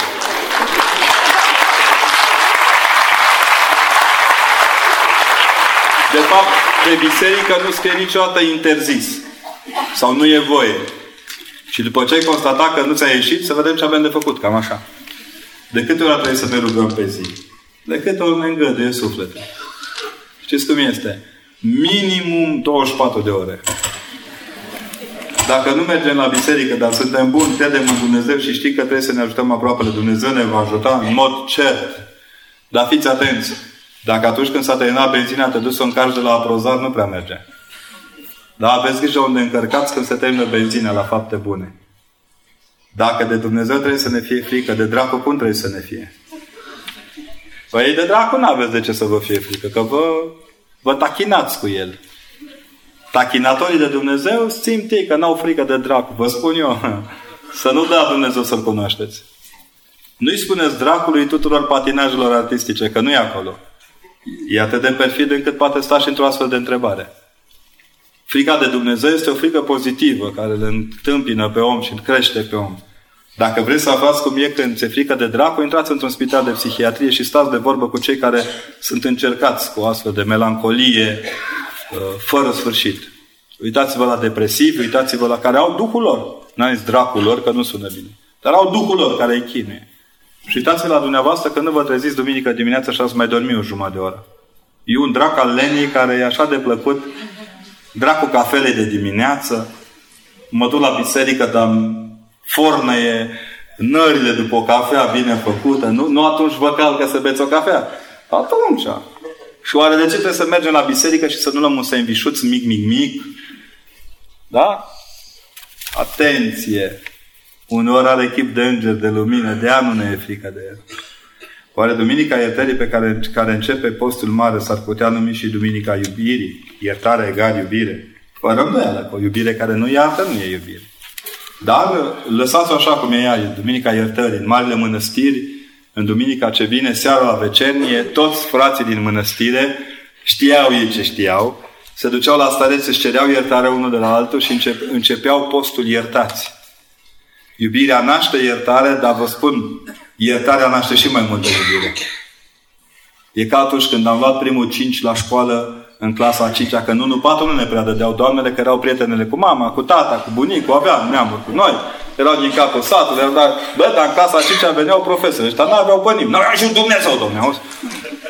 De fapt, pe biserică nu scrie niciodată interzis. Sau nu e voie. Și după ce ai constatat că nu ți-a ieșit, să vedem ce avem de făcut. Cam așa. De câte ori trebuie să ne rugăm pe zi? De câte ori ne îngăduie sufletul? Știți cum este? Minimum 24 de ore. Dacă nu mergem la biserică, dar suntem buni, credem în Dumnezeu și știi că trebuie să ne ajutăm aproape de Dumnezeu, ne va ajuta în mod cert. Dar fiți atenți! Dacă atunci când s-a terminat benzina, te duci să o încarci de la aprozar, nu prea merge. Dar aveți grijă unde încărcați când se termină benzina la fapte bune. Dacă de Dumnezeu trebuie să ne fie frică, de dracu cum trebuie să ne fie? Păi de dracu nu aveți de ce să vă fie frică, că vă, vă tachinați cu El. Tachinatorii de Dumnezeu simt ei că n-au frică de dracu. Vă spun eu, să nu dea Dumnezeu să-L cunoașteți. Nu-i spuneți dracului tuturor patinajelor artistice, că nu e acolo. E atât de perfid încât poate sta și într-o astfel de întrebare. Frica de Dumnezeu este o frică pozitivă, care îl întâmpină pe om și îl crește pe om. Dacă vreți să aflați cum e când ți-e frică de dracu, intrați într-un spital de psihiatrie și stați de vorbă cu cei care sunt încercați cu astfel de melancolie uh, fără sfârșit. Uitați-vă la depresivi, uitați-vă la care au duhul lor. N-am zis dracul lor, că nu sună bine. Dar au duhul lor care îi chinuie. Și uitați-vă la dumneavoastră că nu vă treziți duminică dimineața și ați mai dormi o jumătate de oră. E un drac al lenii care e așa de plăcut. Dracul cafelei de dimineață. Mă duc la biserică, dar fornă e nările după o cafea bine făcută, nu, nu atunci vă calcă să beți o cafea. Atunci. Și oare de ce trebuie să mergem la biserică și să nu luăm un sandvișuț mic, mic, mic? Da? Atenție! Uneori are chip de înger, de lumină, de ea nu ne e frică de el. Oare Duminica Iertării pe care, care începe postul mare s-ar putea numi și Duminica Iubirii? Iertare egal iubire. Fără îndoială, că o iubire care nu iartă nu e iubire. Dar lăsați-o așa cum e ea, Duminica Iertării, în marile mănăstiri, în duminica ce vine, seara la vecernie, toți frații din mănăstire știau ei ce știau, se duceau la starețe, își cereau iertare unul de la altul și începeau postul iertați. Iubirea naște iertare, dar vă spun, iertarea naște și mai multă iubire. E ca atunci când am luat primul cinci la școală în clasa a cincea, că nu, nu, patru nu ne prea dădeau doamnele, că erau prietenele cu mama, cu tata, cu bunicul, aveam neamuri cu noi, erau din capul satului, erau, dar, bă, dar în clasa a cincea veneau profesori, ăștia nu aveau pe nimeni, nu aveau și Dumnezeu, domnule,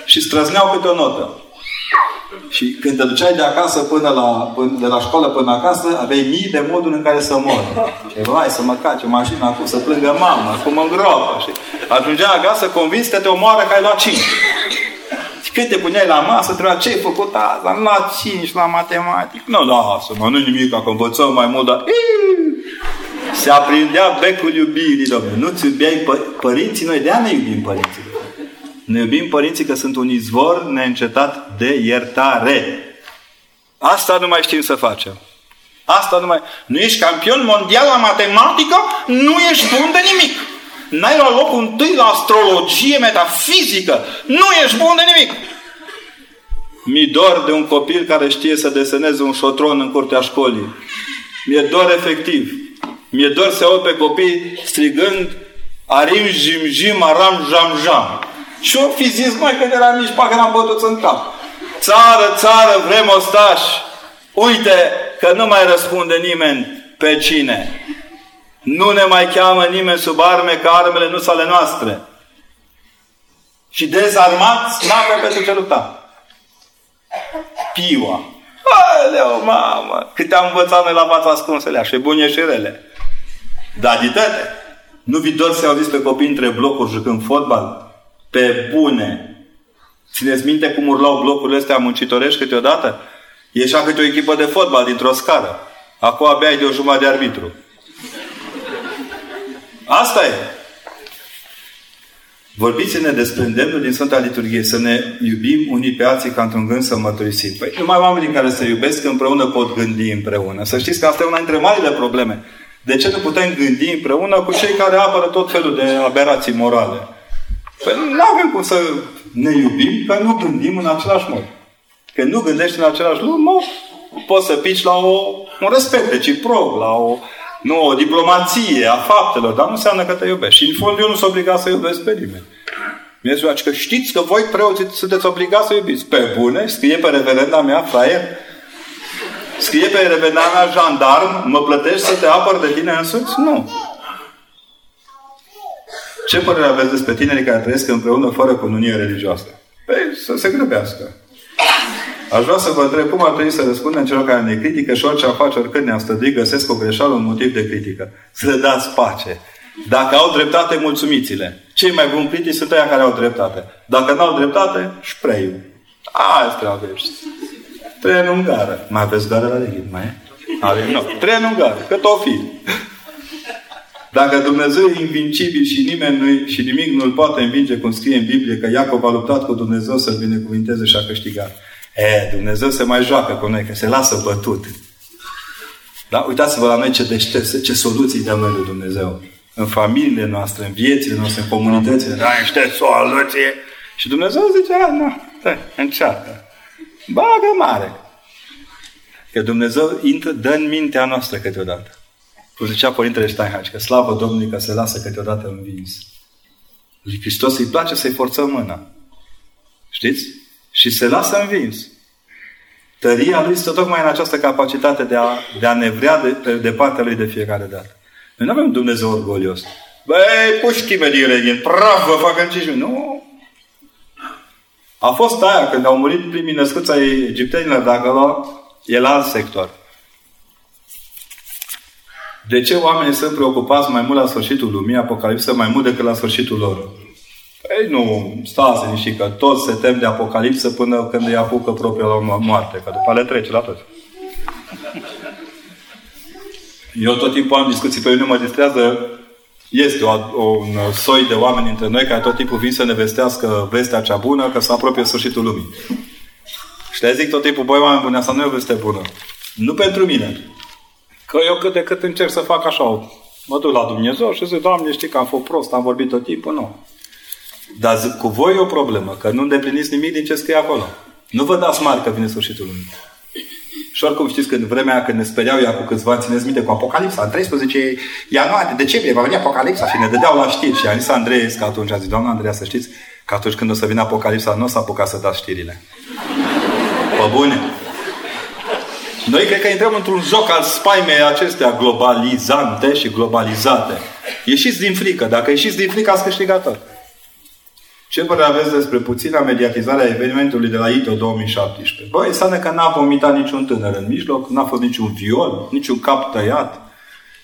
Și străzneau câte o notă. Și când te duceai de acasă până la, până, de la școală până acasă, aveai mii de moduri în care să mor. Și hai să mă cace mașina acum, să plângă mama, cum mă îngropă. Și ajungea acasă convins că te omoară că ai luat 5. Și când te puneai la masă, trebuia ce ai făcut azi? Am luat 5 la matematic. Nu, lasă, mă, nu nimic, că învățăm mai mult, dar... Se aprindea becul iubirii, domnule. Nu-ți iubeai pă- părinții, noi de-aia ne iubim părinții. Ne iubim părinții că sunt un izvor neîncetat de iertare. Asta nu mai știm să facem. Asta nu mai... Nu ești campion mondial la matematică? Nu ești bun de nimic. N-ai luat locul întâi la astrologie, metafizică. Nu ești bun de nimic. Mi dor de un copil care știe să deseneze un șotron în curtea școlii. Mi-e dor efectiv. Mi-e dor să aud pe copii strigând Arim, jim, jim, aram, jam, jam. Și o fi zis, mai când eram mici, parcă n-am bătut în cap. Țară, țară, vrem ostași. Uite că nu mai răspunde nimeni pe cine. Nu ne mai cheamă nimeni sub arme, că armele nu sunt ale noastre. Și dezarmați, n-avem pentru ce lupta. Piua. Aleu, mamă! Câte am învățat noi la fața ascunselea, și bune și rele. Dar, ditate, nu vi dor să auziți pe copii între blocuri jucând fotbal? Pe bune. Țineți minte cum urlau blocurile astea muncitorești câteodată? Ieșea câte o echipă de fotbal dintr-o scară. Acum abia ai de o jumătate de arbitru. Asta e. Vorbiți-ne despre îndemnul din Sfânta Liturghie, să ne iubim unii pe alții ca într-un gând să mărturisim. Păi numai oamenii care se iubesc împreună pot gândi împreună. Să știți că asta e una dintre marile probleme. De ce nu putem gândi împreună cu cei care apără tot felul de aberații morale? Păi nu avem cum să ne iubim, că nu gândim în același mod. Că nu gândești în același mod, nu poți să pici la o, un respect reciproc, la o, nu, o diplomație a faptelor, dar nu înseamnă că te iubești. Și în fond eu nu sunt obligat să iubesc pe nimeni. Dumnezeu că știți că voi preoții sunteți obligați să iubiți. Pe bune, scrie pe reverenda mea, fraier, scrie pe reverenda mea, jandarm, mă plătești să te apăr de tine însuți? Nu. Ce părere aveți despre tinerii care trăiesc împreună fără cununie religioasă? Păi, să se grăbească. Aș vrea să vă întreb cum ar trebui să răspundem celor care ne critică și orice face, oricând ne-am stăduit, găsesc o greșeală, un motiv de critică. Să le dați pace. Dacă au dreptate, mulțumiți-le. Cei mai buni critici sunt aia care au dreptate. Dacă nu au dreptate, șpreiul. Asta aveți. Trei în ungară. Mai aveți gare la leghit, mai e? Avem, nu. Trei în ungară. Cât o fi. Dacă Dumnezeu e invincibil și nimeni nu și nimic nu îl poate învinge, cum scrie în Biblie, că Iacov a luptat cu Dumnezeu să-l binecuvinteze și a câștigat. E, Dumnezeu se mai joacă cu noi, că se lasă bătut. Da? Uitați-vă la noi ce deștept, ce soluții dă noi lui Dumnezeu. În familiile noastre, în viețile noastre, în comunitățile. Da, niște soluție. Și Dumnezeu zice, a, nu, stai, încearcă. Bagă mare. Că Dumnezeu intră, dă în mintea noastră câteodată. Cum zicea Părintele Steinhach, că slavă Domnului că se lasă câteodată învins. Lui Hristos îi place să-i forțăm mâna. Știți? Și se lasă învins. Tăria lui este tocmai în această capacitate de a, de a ne vrea de, de partea lui de fiecare dată. Noi nu avem Dumnezeu orgolios. Băi, pușchime din regin, praf, vă fac în 5 Nu. A fost aia când au murit primii născuți ai egiptenilor, dacă acolo e la alt sector. De ce oamenii sunt preocupați mai mult la sfârșitul lumii, apocalipsă, mai mult decât la sfârșitul lor? Ei nu, stați liniștit, că toți se tem de apocalipsă până când îi apucă propria la moarte, că după le trece la toți. Eu tot timpul am discuții pe mine, mă distrează este o, o, un soi de oameni între noi care tot timpul vin să ne vestească vestea cea bună, că se apropie sfârșitul lumii. Și le zic tot timpul, băi, oameni buni, asta nu e o veste bună. Nu pentru mine. Că eu cât de cât încerc să fac așa. Mă duc la Dumnezeu și zic, Doamne, știi că am fost prost, am vorbit tot timpul, nu. Dar zic, cu voi e o problemă, că nu îndepliniți nimic din ce scrie acolo. Nu vă dați mari că vine sfârșitul lumii. Și oricum știți că în vremea aia când ne speriau ea cu câțiva, țineți minte, cu Apocalipsa, în 13 ianuarie, decembrie, va veni Apocalipsa și ne dădeau la știri. Și a zis Andrei, că atunci a zis, doamna Andreea, să știți că atunci când o să vină Apocalipsa, nu o să apuca să dați știrile. Pe bune. Noi cred că intrăm într-un joc al spaimei acestea globalizante și globalizate. Ieșiți din frică. Dacă ieșiți din frică, ați câștigat Ce părere aveți despre puțina mediatizare a evenimentului de la ITO 2017? Băi, înseamnă că n-a vomitat niciun tânăr în mijloc, n-a fost niciun viol, niciun cap tăiat.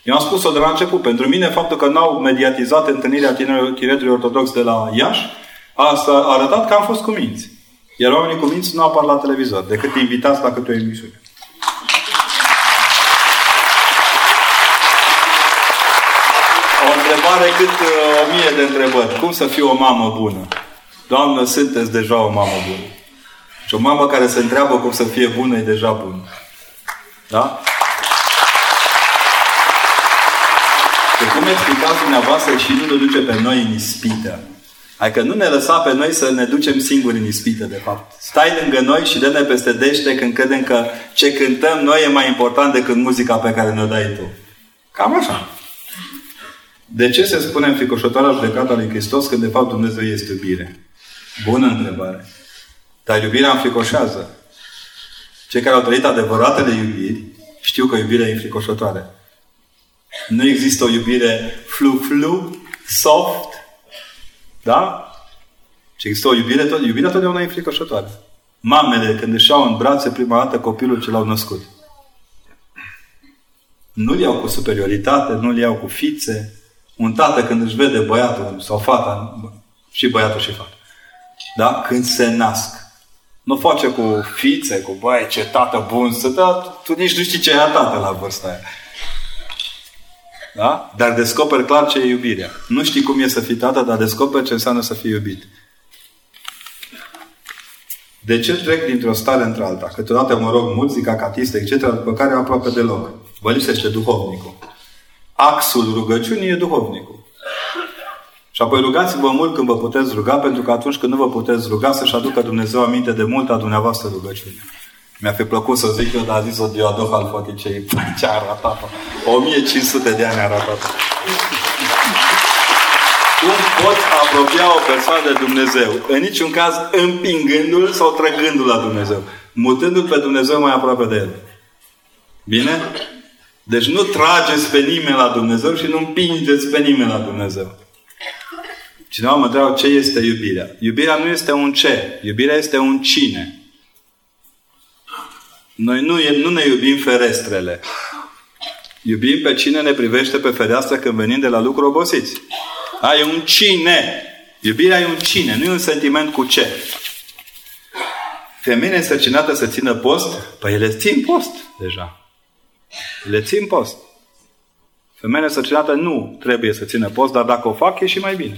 Eu am spus-o de la început. Pentru mine, faptul că n-au mediatizat întâlnirea tinerilor ortodox de la Iași, asta a arătat că am fost cu minți. Iar oamenii cu minți nu apar la televizor, decât invitați la câte o emisiune. Întrebare cât uh, o mie de întrebări. Cum să fiu o mamă bună? Doamnă, sunteți deja o mamă bună. Și o mamă care se întreabă cum să fie bună e deja bună. Da? Și cum explicați dumneavoastră și nu ne duce pe noi în ispită? Adică nu ne lăsa pe noi să ne ducem singuri în ispită, de fapt. Stai lângă noi și dă-ne peste dește când credem că ce cântăm noi e mai important decât muzica pe care ne-o dai tu. Cam așa. De ce se spune în fricoșătoarea judecată a lui Hristos că de fapt Dumnezeu este iubire? Bună întrebare. Dar iubirea înfricoșează. Cei care au trăit adevăratele iubiri știu că iubirea e înfricoșătoare. Nu există o iubire flu-flu, soft, da? Ci există o iubire, tot, iubirea totdeauna e înfricoșătoare. Mamele, când își iau în brațe prima dată copilul ce l-au născut. Nu-l iau cu superioritate, nu-l iau cu fițe, un tată când își vede băiatul sau fata, și băiatul și fata, da? când se nasc, nu face cu fițe, cu băie, ce tată bun să da, tu nici nu știi ce e tată la vârsta aia. Da? Dar descoperi clar ce e iubirea. Nu știi cum e să fii tată, dar descoperi ce înseamnă să fii iubit. De ce trec dintr-o stare într-alta? Câteodată mă rog muzica, catiste, etc., după care aproape deloc. Vă lipsește duhovnicul axul rugăciunii e duhovnicul. Și apoi rugați-vă mult când vă puteți ruga, pentru că atunci când nu vă puteți ruga, să-și aducă Dumnezeu aminte de multa dumneavoastră rugăciune. Mi-a fi plăcut să zic eu, dar a zis-o Diodoh al Foticei. Ce a arătat 1500 de ani a arătat Cum poți apropia o persoană de Dumnezeu? În niciun caz împingându-l sau trăgându-l la Dumnezeu. Mutându-l pe Dumnezeu mai aproape de el. Bine? Deci nu trageți pe nimeni la Dumnezeu și nu împingeți pe nimeni la Dumnezeu. Cineva mă întreabă ce este iubirea. Iubirea nu este un ce. Iubirea este un cine. Noi nu, nu ne iubim ferestrele. Iubim pe cine ne privește pe fereastră când venim de la lucru obosiți. Ai un cine. Iubirea e un cine, nu e un sentiment cu ce. Femeile însărcinată să țină post? Păi ele țin post deja. Le țin post. Femeile sărcinată nu trebuie să țină post, dar dacă o fac, e și mai bine.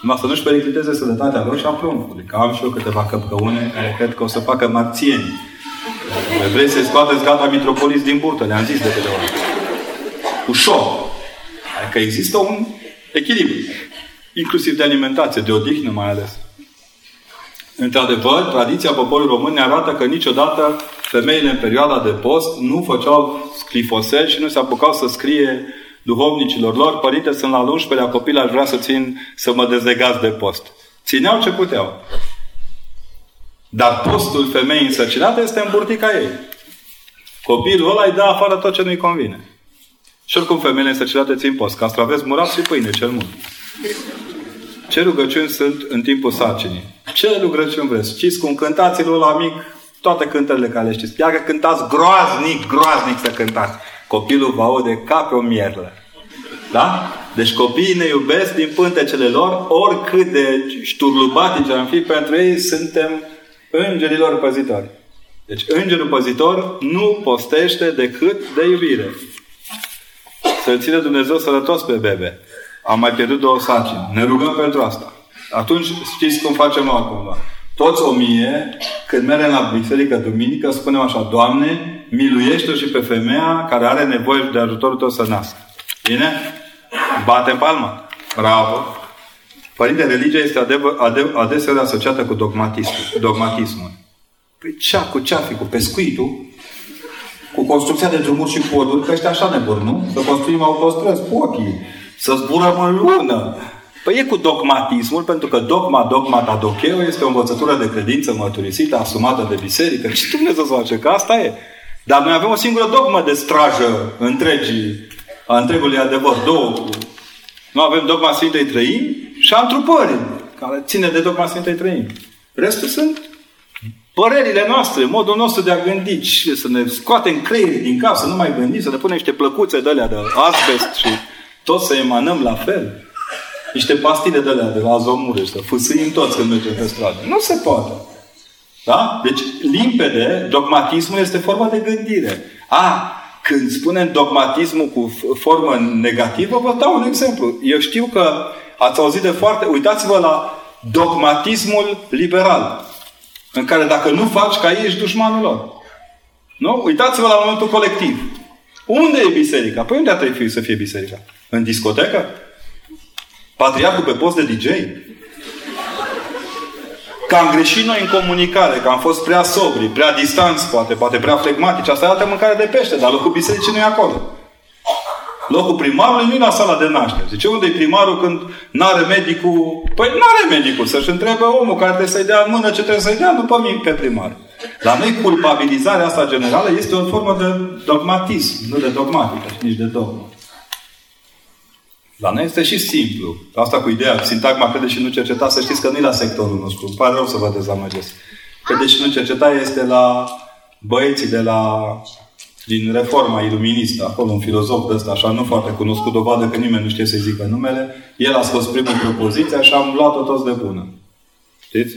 Numai să nu-și pericliteze sănătatea lor și a pruncului. Că am și eu câteva căpcăune care cred că o să facă marțieni. Vrei să-i scoateți gata mitropolis din burtă, le-am zis de câte ori. Ușor. Adică există un echilibru. Inclusiv de alimentație, de odihnă mai ales. Într-adevăr, tradiția poporului român ne arată că niciodată femeile în perioada de post nu făceau sclifosel și nu se apucau să scrie duhovnicilor lor, părinte, sunt la 11-lea copil, aș vrea să țin, să mă dezlegați de post. Țineau ce puteau. Dar postul femeii însărcinate este în burtica ei. Copilul ăla îi dă afară tot ce nu-i convine. Și oricum femeile însărcinate țin post. Castraveți murat și pâine cel mult. Ce rugăciuni sunt în timpul sarcinii? Ce rugăciuni vreți? Știți cum cântați-l la mic toate cântările care le știți. Chiar că cântați groaznic, groaznic să cântați. copilul va aude ca pe o mierlă. Da? Deci copiii ne iubesc din pântecele lor, oricât de șturlubatici am fi pentru ei, suntem îngerilor păzitori. Deci îngerul păzitor nu postește decât de iubire. Să-l ține Dumnezeu sănătos pe bebe. Am mai pierdut două sacini. Ne rugăm pentru asta. Atunci știți cum facem acum. Toți o mie, când mergem la biserică duminică, spunem așa, Doamne, miluiește și pe femeia care are nevoie de ajutorul tău să nască. Bine? Batem palma. Bravo! Părinte, religia este adevă, adev, adeseori asociată cu dogmatismul. dogmatismul. Păi ce cu ce fi? Cu pescuitul? Cu construcția de drumuri și poduri? Că ăștia așa nebuni, nu? Să construim autostrăzi cu ochii. Să zburăm în lună. Păi e cu dogmatismul, pentru că dogma, dogma tadocheo este o învățătură de credință mărturisită, asumată de biserică. Și Dumnezeu să face că asta e. Dar noi avem o singură dogmă de strajă întregii, a întregului adevăr. Două. Nu avem dogma Sfintei Trăimi și a întrupării, care ține de dogma Sfintei Trăimi. Restul sunt părerile noastre, modul nostru de a gândi, să ne scoatem creierii din cap, să nu mai gândim, să ne punem niște plăcuțe de alea de asbest și tot să emanăm la fel. Niște pastile de alea de la azomure, să fâsâim toți când mergem pe stradă. Nu se poate. Da? Deci, limpede, dogmatismul este forma de gândire. A, când spunem dogmatismul cu formă negativă, vă dau un exemplu. Eu știu că ați auzit de foarte... Uitați-vă la dogmatismul liberal. În care dacă nu faci ca ei, ești dușmanul lor. Nu? Uitați-vă la momentul colectiv. Unde e biserica? Păi unde ar trebui să fie biserica? În discotecă? Patriarhul pe post de DJ? Că am greșit noi în comunicare, că am fost prea sobri, prea distanți, poate, poate prea flegmatici. Asta e altă mâncare de pește, dar locul bisericii nu e acolo. Locul primarului nu e la sala de naștere. Zice, unde e primarul când n-are medicul? Păi n-are medicul. Să-și întrebe omul care trebuie să-i dea în mână ce trebuie să-i dea după mine pe primar. La noi culpabilizarea asta generală este o formă de dogmatism, nu de dogmatică, nici de dogmă. La noi este și simplu. Asta cu ideea, sintagma crede și nu cerceta, să știți că nu e la sectorul nostru. Îmi pare rău să vă dezamăgesc. Crede și nu cerceta este la băieții de la din reforma iluministă, acolo un filozof de ăsta, așa, nu foarte cunoscut, dovadă că nimeni nu știe să zică numele, el a scos primul propoziția și am luat-o toți de bună. Știți?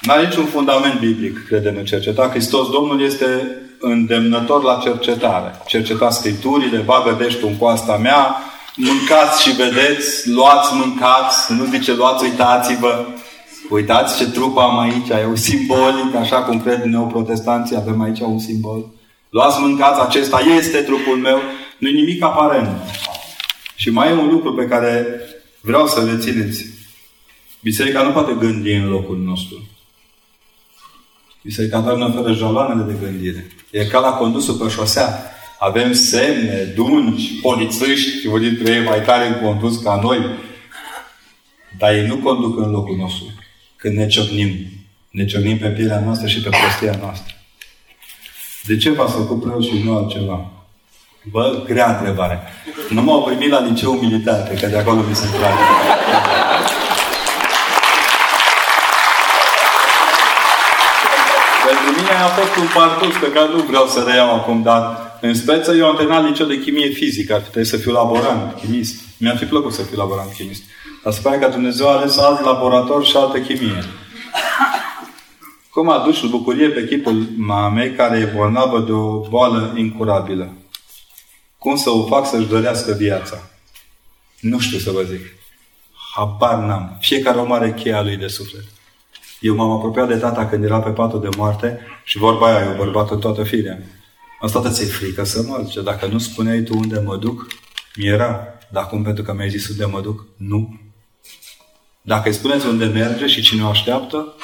N-are niciun fundament biblic, credem în cerceta. Hristos Domnul este îndemnător la cercetare. Cercetați Scripturile, bagă deștul în coasta mea, mâncați și vedeți, luați, mâncați, nu zice luați, uitați-vă. Uitați ce trup am aici, e un simbolic, așa cum cred neoprotestanții, avem aici un simbol. Luați, mâncați, acesta este trupul meu. Nu-i nimic aparent. Și mai e un lucru pe care vreau să le țineți. Biserica nu poate gândi în locul nostru. Biserica doar ne oferă jaloanele de gândire. E ca la condusul pe șosea. Avem semne, dungi, polițiști, unii dintre ei mai tare în condus ca noi. Dar ei nu conduc în locul nostru. Când ne ciocnim. Ne ciocnim pe pielea noastră și pe prostia noastră. De ce v-ați făcut preot și nu altceva? Bă, grea întrebare. Nu m-au primit la liceu militar, că de acolo mi se trage. Pentru mine a fost un parcurs pe care nu vreau să reiau acum, dar în speță eu am terminat liceu de chimie fizică, ar trebui să fiu laborant, chimist. Mi-ar fi plăcut să fiu laborant chimist. Dar se pare că Dumnezeu a ales alt laborator și altă chimie. Cum a dus bucurie pe chipul mamei care e bolnavă de o boală incurabilă? Cum să o fac să-și dorească viața? Nu știu să vă zic. Habar n-am. Fiecare om are cheia lui de suflet. Eu m-am apropiat de tata când era pe patul de moarte și vorba aia, eu bărbat în toată firea. Asta ți-e frică să mă zice, dacă nu spuneai tu unde mă duc, mi-era. Dar cum pentru că mi-ai zis unde mă duc? Nu. Dacă îi spuneți unde merge și cine o așteaptă,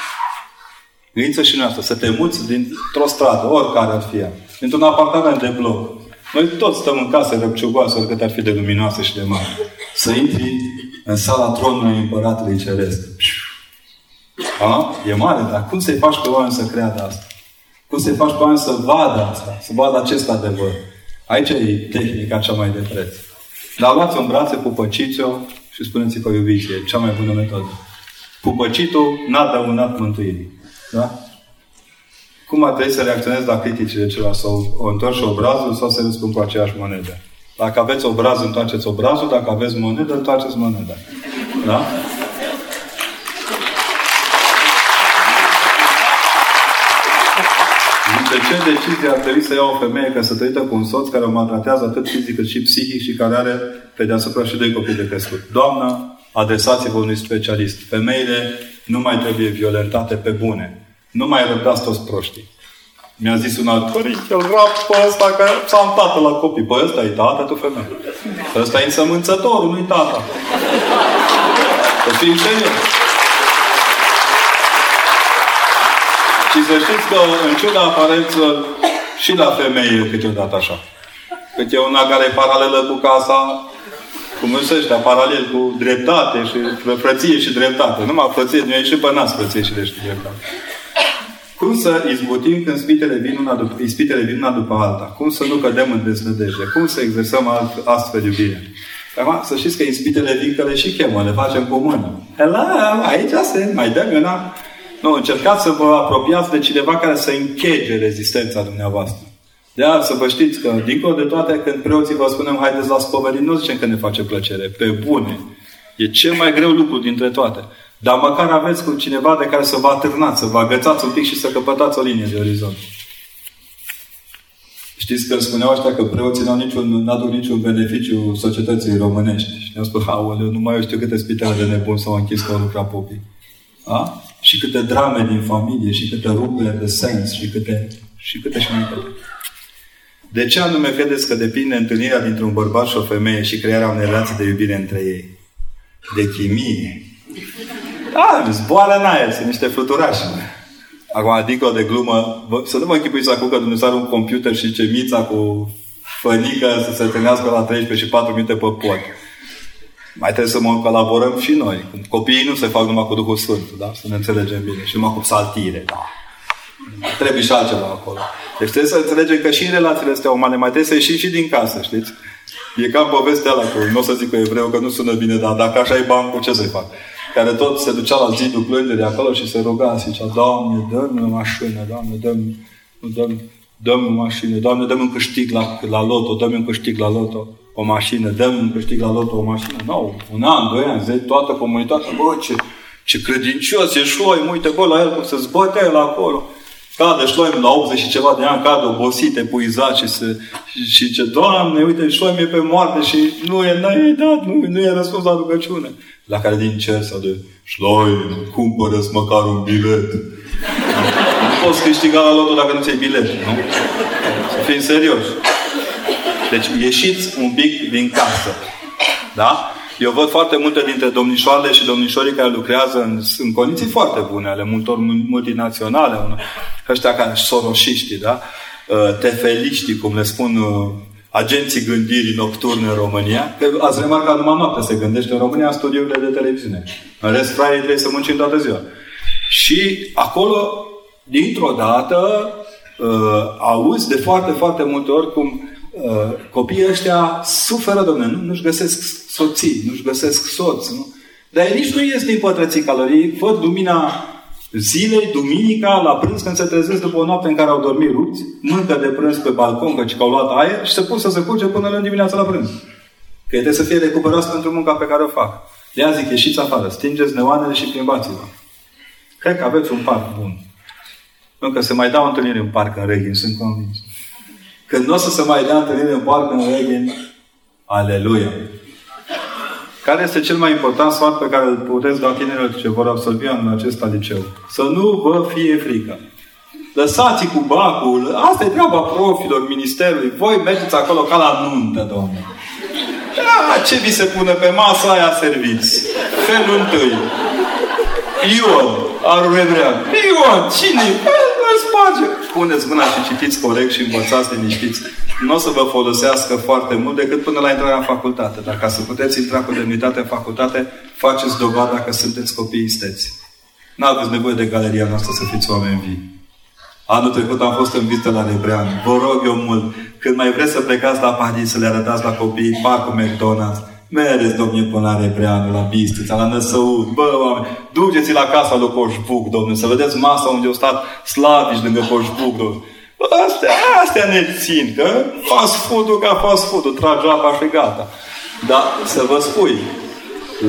gândiți și noastră, să te muți dintr-o stradă, oricare ar fi ea, dintr-un apartament de bloc. Noi toți stăm în casă răpciugoasă, oricât ar fi de luminoasă și de mare. Să intri în sala tronului Împăratului Ceresc. A? E mare, dar cum să-i faci pe oameni să creadă asta? Cum să-i faci pe oameni să vadă asta? Să vadă acest adevăr? Aici e tehnica cea mai de preț. Dar luați-o în brațe, pupăciți-o și spuneți-i că o iubiți. E cea mai bună metodă. Pupăcitul n-a dăunat mântuirii. Da? cum ar trebui să reacționezi la criticile celor sau o întorci obrazul sau să răspund cu aceeași monedă. Dacă aveți obraz, întoarceți obrazul. Dacă aveți monedă, întoarceți moneda. Da? De ce decizie ar trebui să ia o femeie căsătorită cu un soț care o maltratează atât fizic cât și psihic și care are pe deasupra și doi copii de crescut? Doamnă, adresați-vă unui specialist. Femeile nu mai trebuie violentate pe bune. Nu mai răbdați toți proștii. Mi-a zis un alt părinte, îl rap pe ăsta că s-a tată la copii. Păi ăsta e tata, tu femeie. Ăsta e însămânțătorul, nu-i tata. Să fim serios. Și să știți că în ciuda aparențelor și la femeie e câteodată așa. Câte una care e paralelă cu casa, cum își ăștia, paralel cu dreptate și frăție și dreptate. Numai frăție, nu e și pe nas frăție și de dreptate. Cum să izbutim când ispitele vin una după, ispitele vin una după alta? Cum să nu cădem în deznădejde? Cum să exersăm alt, astfel iubire? Acum, să știți că ispitele vin că le și chemă, le facem cu mână. Hello, aici se, mai dăm gâna. Nu, încercați să vă apropiați de cineva care să închege rezistența dumneavoastră. De aia să vă știți că, dincolo de toate, când preoții vă spunem haideți la spovedii, nu zicem că ne face plăcere. Pe bune. E cel mai greu lucru dintre toate. Dar măcar aveți cu cineva de care să vă atârnați, să vă agățați un pic și să căpătați o linie de orizont. Știți că spuneau ăștia că preoții n-au niciun, n-aduc niciun beneficiu societății românești. Și ne-au spus, aoleu, nu mai eu știu câte spitale de nebun s-au închis că au lucrat popii. A? Și câte drame din familie, și câte ruperi de sens, și câte, și câte și mai câte. De ce anume credeți că depinde întâlnirea dintre un bărbat și o femeie și crearea unei relații de iubire între ei? De chimie. Da, zboară în aer, sunt niște fluturași. Acum, dincolo de glumă, să nu mă închipuiți acum că Dumnezeu are un computer și ce mița cu fănică să se întâlnească la 13 și 4 minute pe pod. Mai trebuie să mă colaborăm și noi. Copiii nu se fac numai cu Duhul Sfânt, da? Să ne înțelegem bine. Și numai cu saltire, da. Trebuie și altceva acolo. Deci trebuie să înțelegem că și în relațiile astea umane mai trebuie să ieșim și din casă, știți? E ca povestea ala cu, nu o să zic cu evreu că nu sună bine, dar dacă așa e bancul, ce să-i fac? Care tot se ducea la zidul plângerii acolo și se ruga și zicea, Doamne, dă-mi o mașină, Doamne, dă-mi, dă-mi, dă-mi o mașină, Doamne, dă-mi un câștig la, la loto, dă-mi un câștig la loto, o mașină, dă-mi un câștig la loto, o mașină. Nu, no, un an, doi ani, zi, toată comunitatea, bă, ce, ce credincios e șloi, uite, bă, la el cum se zbătea el acolo. Cade șloim la 80 și ceva de ani, cade obosit, epuizat și, se, și, și ce, Doamne, uite, șloim e pe moarte și nu e, n-ai dat, nu, nu e răspuns la rugăciune. La care din cer sau de șloi, cumpără măcar un bilet. Nu poți câștiga la lotul dacă nu ți-ai bilet, nu? Să fim serioși. Deci ieșiți un pic din casă. Da? Eu văd foarte multe dintre domnișoarele și domnișorii care lucrează în, în condiții foarte bune, ale multor multinaționale, ăștia care soroșiștii, da? Uh, tefeliștii, cum le spun uh, agenții gândirii nocturne în România, că ați remarcat numai noaptea se gândește în România în studiorile de televiziune. În rest, fraierii trebuie să muncim toată ziua. Și acolo, dintr-o dată, uh, auzi de foarte, foarte multe ori cum uh, copiii ăștia suferă, domnule, nu, nu-și găsesc soții, nu-și găsesc soți, nu? Dar nici nu ies din pătrății calorii, văd lumina zilei, duminica, la prânz, când se trezesc după o noapte în care au dormit rupți, mâncă de prânz pe balcon, căci că au luat aer și se pun să se culce până la dimineața la prânz. Că trebuie să fie recuperați pentru munca pe care o fac. De azi zic, ieșiți afară, stingeți neoanele și plimbați-vă. Cred că aveți un parc bun. Nu că se mai dau întâlniri în parc în Reghin, sunt convins. Când nu o să se mai dea întâlniri în parc în Reghin, aleluia! Care este cel mai important sfat pe care îl puteți da tinerilor ce vor absolvi în acesta liceu? Să nu vă fie frică. Lăsați cu bacul. Asta e treaba profilor, ministerului. Voi mergeți acolo ca la nuntă, domnule. Da, ce vi se pune pe masă, aia serviți. Felul întâi. Ion, arul hebrean. Ion, cine? Îl sparge. Puneți mâna și citiți corect și învățați liniștiți nu o să vă folosească foarte mult decât până la intrarea în facultate. Dar ca să puteți intra cu demnitate în facultate, faceți dovada că sunteți copii isteți. Nu aveți nevoie de galeria noastră să fiți oameni vii. Anul trecut am fost în vizită la Rebrean. Vă rog eu mult, când mai vreți să plecați la Paris să le arătați la copii parcul McDonald's, Mereți, domnule, până la Rebreanu, la Bistrița, la Năsăud. Bă, oameni, duceți la casa lui Coșbuc, domnule, să vedeți masa unde au stat slavici lângă Coșbuc, domnule. Bă, astea, astea ne țin, că fast food-ul ca fast food-ul, trage apa și gata. Dar să vă spui,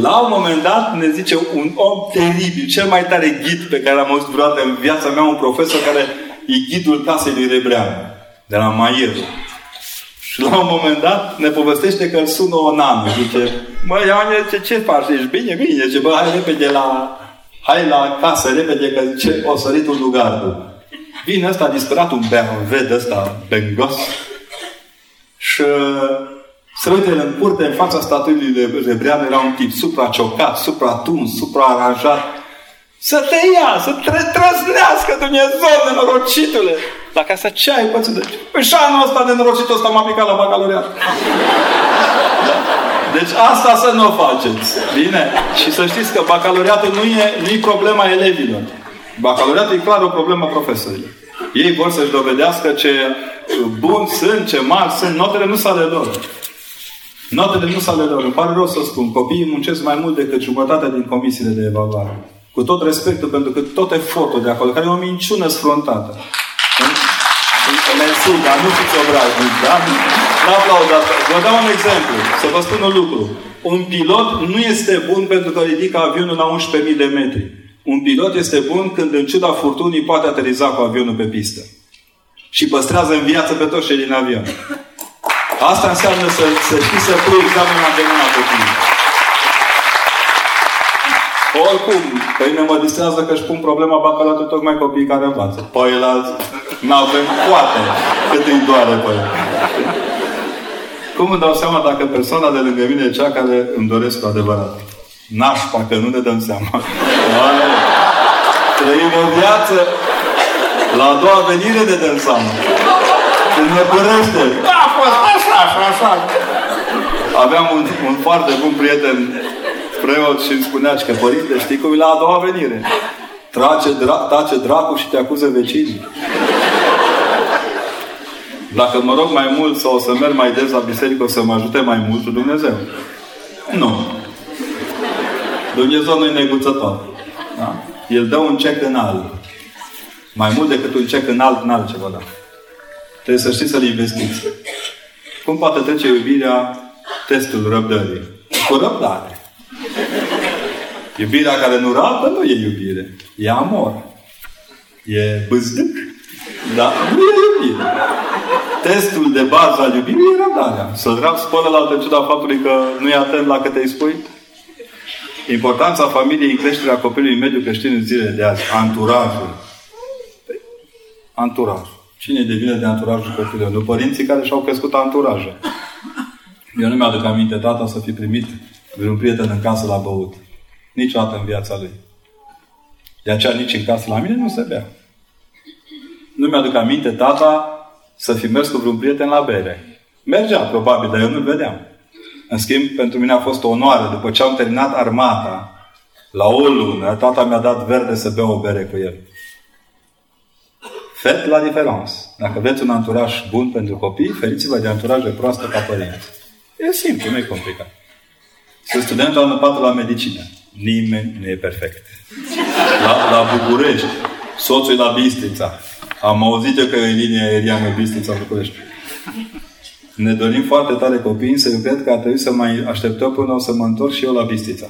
la un moment dat ne zice un om teribil, cel mai tare ghid pe care l-am auzit vreodată în viața mea, un profesor care e ghidul casei lui Rebreanu, de la Maieru. Și la un moment dat ne povestește că îl sună o nană. Zice, mă, Ioane, ce, ce faci? Ești bine, bine. Zice, bă, hai repede la, hai la casă, repede, că zice, o sărit un lugar. Vine ăsta disperat, un BMW de ăsta, bengos. Și se uită în curte, în fața statuii lui Rebrean era un tip supra-ciocat, supra-tuns, supra-aranjat. Să te ia, să te trăznească Dumnezeu, nenorocitule! Dacă asta ce ai pățit? Păi și anul ăsta nenorocitul ăsta m-a picat la bacalaureat. Deci asta să nu o faceți. Bine? Și să știți că bacalaureatul nu e, nu e problema elevilor. Bacalaureatul e clar o problemă profesorilor. Ei vor să-și dovedească ce bun sunt, ce mari sunt. Notele nu sunt ale lor. Notele nu sunt ale lor. Îmi pare rău să spun. Copiii muncesc mai mult decât jumătate din comisiile de evaluare. Cu tot respectul, pentru că tot efortul de acolo, care e o minciună sfruntată. Mersi, dar nu fiți obraznici, da? Nu aplaudați. Vă dau un exemplu. Să vă spun un lucru. Un pilot nu este bun pentru că ridică avionul la 11.000 de metri. Un pilot este bun când, în ciuda furtunii, poate ateriza cu avionul pe pistă. Și păstrează în viață pe toți cei din avion. Asta înseamnă să, să știi să pui examenul la mâna copiii. Oricum, pe mine mă distrează că își pun problema bacalaureatului tocmai copiii care învață. Păi la n-avem poate cât îi doare pe el. Cum îmi dau seama dacă persoana de lângă mine e cea care îmi doresc cu adevărat? Nașpa, că nu ne dăm seama. Trăim o viață la a doua venire ne dăm seama. Când ne părăște. Da, a fost așa, așa, așa. Aveam un, un foarte bun prieten preot și îmi spunea că părinte, știi cum e la a doua venire? Trace, dra, tace dracu și te acuză vecinii. Dacă mă rog mai mult sau o să merg mai des la biserică, o să mă ajute mai mult cu Dumnezeu. Nu. Dumnezeu nu e neguțător. Da? El dă un cec în alb. Mai mult decât un cec în alb, în altceva, da. Trebuie să știți să-l investiți. Cum poate trece iubirea testul răbdării? Cu răbdare. Iubirea care nu rabdă nu e iubire. E amor. E bâzdâc. Dar nu e iubire. Testul de bază al iubirii e răbdarea. Să-l rab spălă la în ciuda faptului că nu e atent la câte îi spui. Importanța familiei în creșterea copilului mediu creștin în zilele de azi. Anturajul. Anturaj. Cine devine de anturajul copilului? Nu părinții care și-au crescut anturaje. Eu nu mi-aduc aminte tata să fi primit vreun prieten în casă la băut. Niciodată în viața lui. De aceea nici în casă la mine nu se bea. Nu mi-aduc aminte tata să fi mers cu vreun prieten la bere. Mergea, probabil, dar eu nu-l vedeam. În schimb, pentru mine a fost o onoare. După ce am terminat armata, la o lună, tata mi-a dat verde să beau o bere cu el. Fet la diferență. Dacă vreți un anturaj bun pentru copii, feriți-vă de anturaje proastă ca părinți. E simplu, nu e complicat. Sunt student anul 4 la medicină. Nimeni nu e perfect. La, la București, soțul e la Bistrița. Am auzit eu că e linia aeriană Bistrița București. Ne dorim foarte tare copii, însă eu cred că ar trebui să mai așteptăm până o să mă întorc și eu la Bistrița.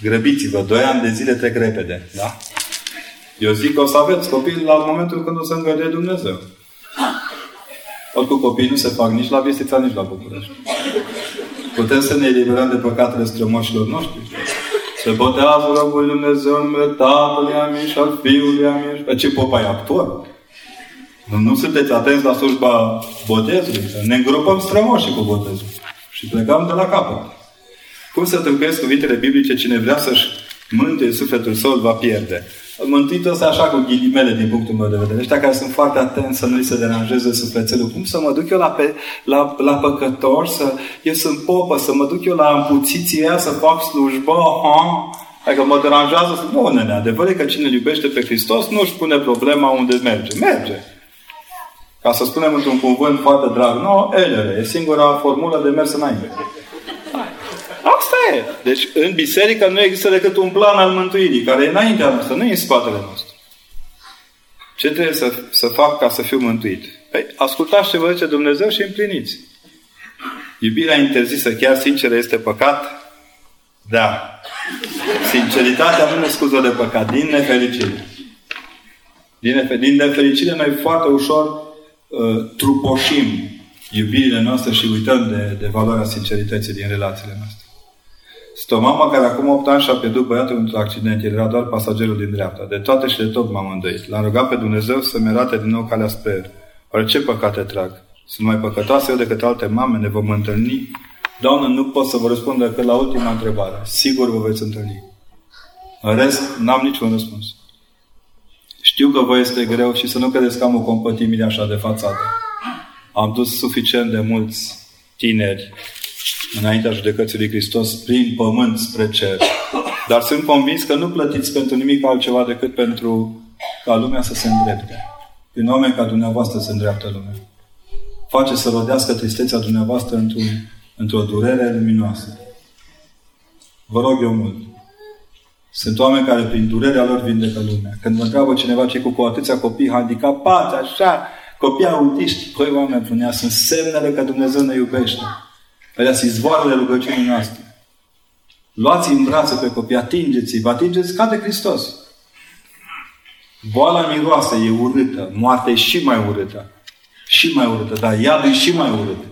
Grăbiți-vă, doi ani de zile trec repede, da? Eu zic că o să aveți copii la momentul când o să îngăduie Dumnezeu. Oricum copiii nu se fac nici la Bistrița, nici la București. Putem să ne eliberăm de păcatele strămoșilor noștri? Se botează Robul Dumnezeu în numele Tatălui Amin și al Fiului Amin. Pe ce popa e actor? Nu, nu sunteți atenți la slujba botezului? Ne îngropăm strămoșii cu botezul. Și plecăm de la capăt. Cum să trâncuiesc cuvintele biblice? Cine vrea să-și mântuie sufletul său, îl va pierde. Mântuitul ăsta așa cu ghilimele din punctul meu de vedere. Ăștia care sunt foarte atenți să nu li se deranjeze sufletelul. Cum să mă duc eu la, pe, la, la păcător, să, eu sunt popă, să mă duc eu la ampuțiții aia, să fac slujbă, ha? Adică mă deranjează să... Nu, nene, adevărul că cine iubește pe Hristos nu își pune problema unde merge. Merge. Ca să spunem într-un cuvânt foarte drag, nu, elere, e singura formulă de mers înainte. Asta e. Deci în biserică nu există decât un plan al mântuirii, care e înaintea noastră, nu e în spatele nostru. Ce trebuie să, să fac ca să fiu mântuit? Păi, ascultați ce vă zice Dumnezeu și împliniți. Iubirea interzisă, chiar sinceră, este păcat? Da. Sinceritatea nu ne scuză de păcat, din nefericire. Din, nefer- din nefericire, noi foarte ușor uh, trupoșim iubirile noastre și uităm de, de valoarea sincerității din relațiile noastre. Este o mamă care acum 8 ani și-a pierdut băiatul într-un accident. El era doar pasagerul din dreapta. De toate și de tot m-am îndoit. L-am rugat pe Dumnezeu să-mi arate din nou calea spre el. Oare ce păcate trag? Sunt mai păcătoase eu decât alte mame? Ne vom întâlni? Doamnă, nu pot să vă răspund decât la ultima întrebare. Sigur vă veți întâlni. În rest, n-am niciun răspuns. Știu că vă este greu și să nu credeți că am o compătimire așa de fațadă. Am dus suficient de mulți tineri înaintea judecății lui Hristos prin pământ spre cer. Dar sunt convins că nu plătiți pentru nimic altceva decât pentru ca lumea să se îndrepte. Prin oameni ca dumneavoastră se îndreaptă lumea. Face să rodească tristețea dumneavoastră într-un, într-o durere luminoasă. Vă rog eu mult. Sunt oameni care prin durerea lor vindecă lumea. Când mă întreabă cineva ce cu, cu atâția copii handicapați, așa, copii autiști, păi oameni buni, sunt semnele că Dumnezeu ne iubește. Alea sunt izvoarele rugăciunii noastre. Luați în brațe pe copii, atingeți-i, vă atingeți ca de Hristos. Boala miroasă, e urâtă. Moartea e și mai urâtă. Și mai urâtă, dar iadul e și mai urât.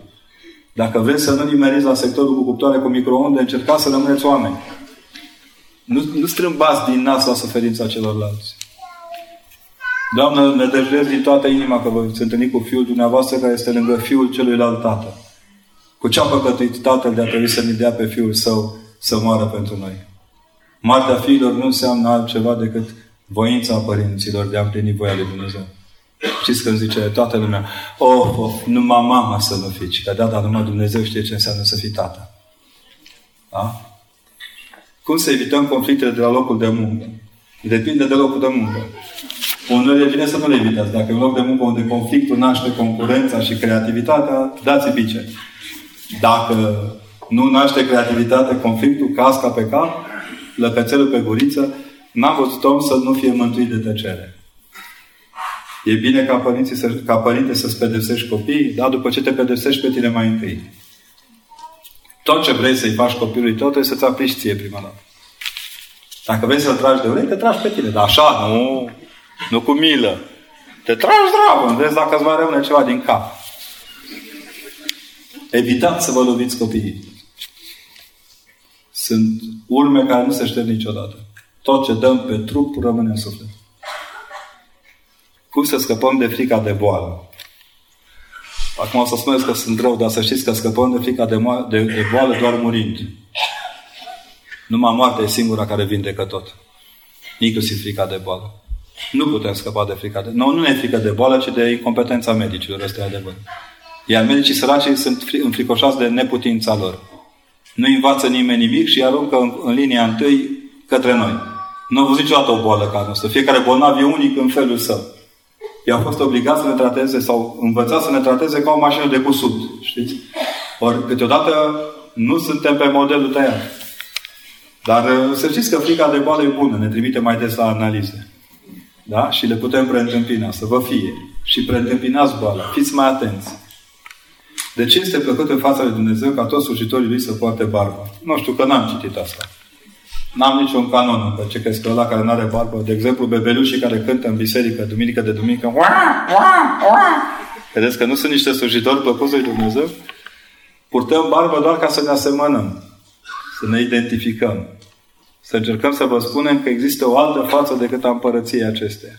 Dacă vreți să nu nimeriți la sectorul cu cuptoare cu microunde, încercați să rămâneți oameni. Nu, nu strâmbați din nas la suferința celorlalți. Doamnă, ne dăjduiesc din toată inima că vă veți întâlni cu Fiul dumneavoastră care este lângă Fiul celuilalt Tată. Cu ce a păcătuit Tatăl de a trebui să ne dea pe Fiul Său să moară pentru noi? Moartea fiilor nu înseamnă altceva decât voința părinților de a împlini voia lui Dumnezeu. Știți când zice toată lumea, oh, oh numai mama să nu fiți. Că da, dar numai Dumnezeu știe ce înseamnă să fii tată. Da? Cum să evităm conflictele de la locul de muncă? Depinde de locul de muncă. Unul e bine să nu le evitați. Dacă e un loc de muncă unde conflictul naște concurența și creativitatea, dați bice. Dacă nu naște creativitate, conflictul, casca pe cap, lăcățelul pe guriță, n-am văzut om să nu fie mântuit de tăcere. E bine ca, părinții să, ca părinte să-ți pedepsești copiii, dar după ce te pedepsești pe tine mai întâi. Tot ce vrei să-i faci copilului, tot trebuie să-ți aplici ție prima dată. Dacă vrei să-l tragi de urechi, te tragi pe tine. Dar așa, nu, nu cu milă. Te tragi dragă, vezi dacă îți mai rămâne ceva din cap. Evitați să vă loviți copiii. Sunt urme care nu se șterg niciodată. Tot ce dăm pe trup rămâne în suflet. Cum să scăpăm de frica de boală? Acum o să spuneți că sunt rău, dar să știți că scăpăm de frica de, de, de boală doar murind. Numai moartea e singura care vindecă tot. Inclusiv frica de boală. Nu putem scăpa de frica de... Nu, nu ne e frică de boală, ci de incompetența medicilor. Ăsta e adevăr. Iar medicii săraci sunt înfricoșați de neputința lor. Nu învață nimeni nimic și aruncă în, în linia întâi către noi. Nu au văzut niciodată o boală ca noastră. Fiecare bolnav e unic în felul său. Ei au fost obligați să ne trateze sau învățați să ne trateze ca o mașină de cusut. Știți? Ori câteodată nu suntem pe modelul tăiat. Dar să știți că frica de boală e bună. Ne trimite mai des la analize. Da? Și le putem preîntâmpina, să vă fie. Și preîntâmpinați boala. Fiți mai atenți. De ce este plăcut în fața lui Dumnezeu ca toți slujitorii lui să poarte barbă? Nu știu, că n-am citit asta. N-am niciun canon încă. Ce crezi că ăla care nu are barbă? De exemplu, bebelușii care cântă în biserică, duminică de duminică. Vedeți că nu sunt niște slujitori plăcuți lui Dumnezeu? Purtăm barbă doar ca să ne asemănăm. Să ne identificăm. Să încercăm să vă spunem că există o altă față decât a împărăției acesteia.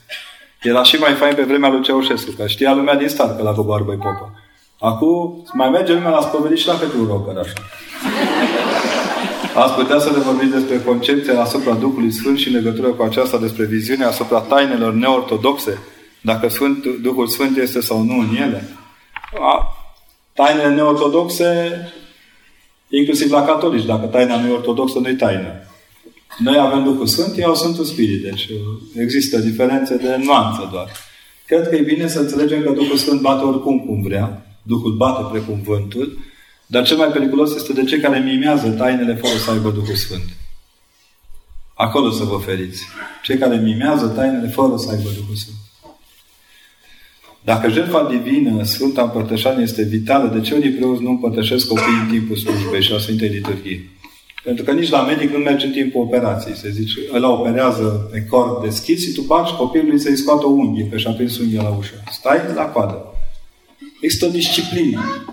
Era și mai fain pe vremea lui Ceaușescu, că știa lumea din stat că la cu barbă popă. Acum mai merge lumea la spovedit și la câte un rocker așa. Ați putea să ne vorbiți despre concepția asupra Duhului Sfânt și în legătură cu aceasta despre viziunea asupra tainelor neortodoxe, dacă Sfânt, Duhul Sfânt este sau nu în ele. Tainele neortodoxe, inclusiv la catolici, dacă taina nu e ortodoxă, nu e taină. Noi avem Duhul Sfânt, ei au Sfântul Spirit. Deci există diferențe de nuanță doar. Cred că e bine să înțelegem că Duhul Sfânt bate oricum cum vrea. Duhul bate precum vântul. Dar cel mai periculos este de cei care mimează tainele fără să aibă Duhul Sfânt. Acolo să vă feriți. Cei care mimează tainele fără să aibă Duhul Sfânt. Dacă jertfa divină, Sfânta Împărtășanie este vitală, de ce unii preoți nu împărtășesc copiii în timpul slujbei și a Sfintei Liturghii? Pentru că nici la medic nu merge în timpul operației. Se zice, îl operează pe corp deschis și tu faci copilului să-i scoată o unghie, pe și-a prins unghia la ușă. Stai la coadă. Există o disciplină.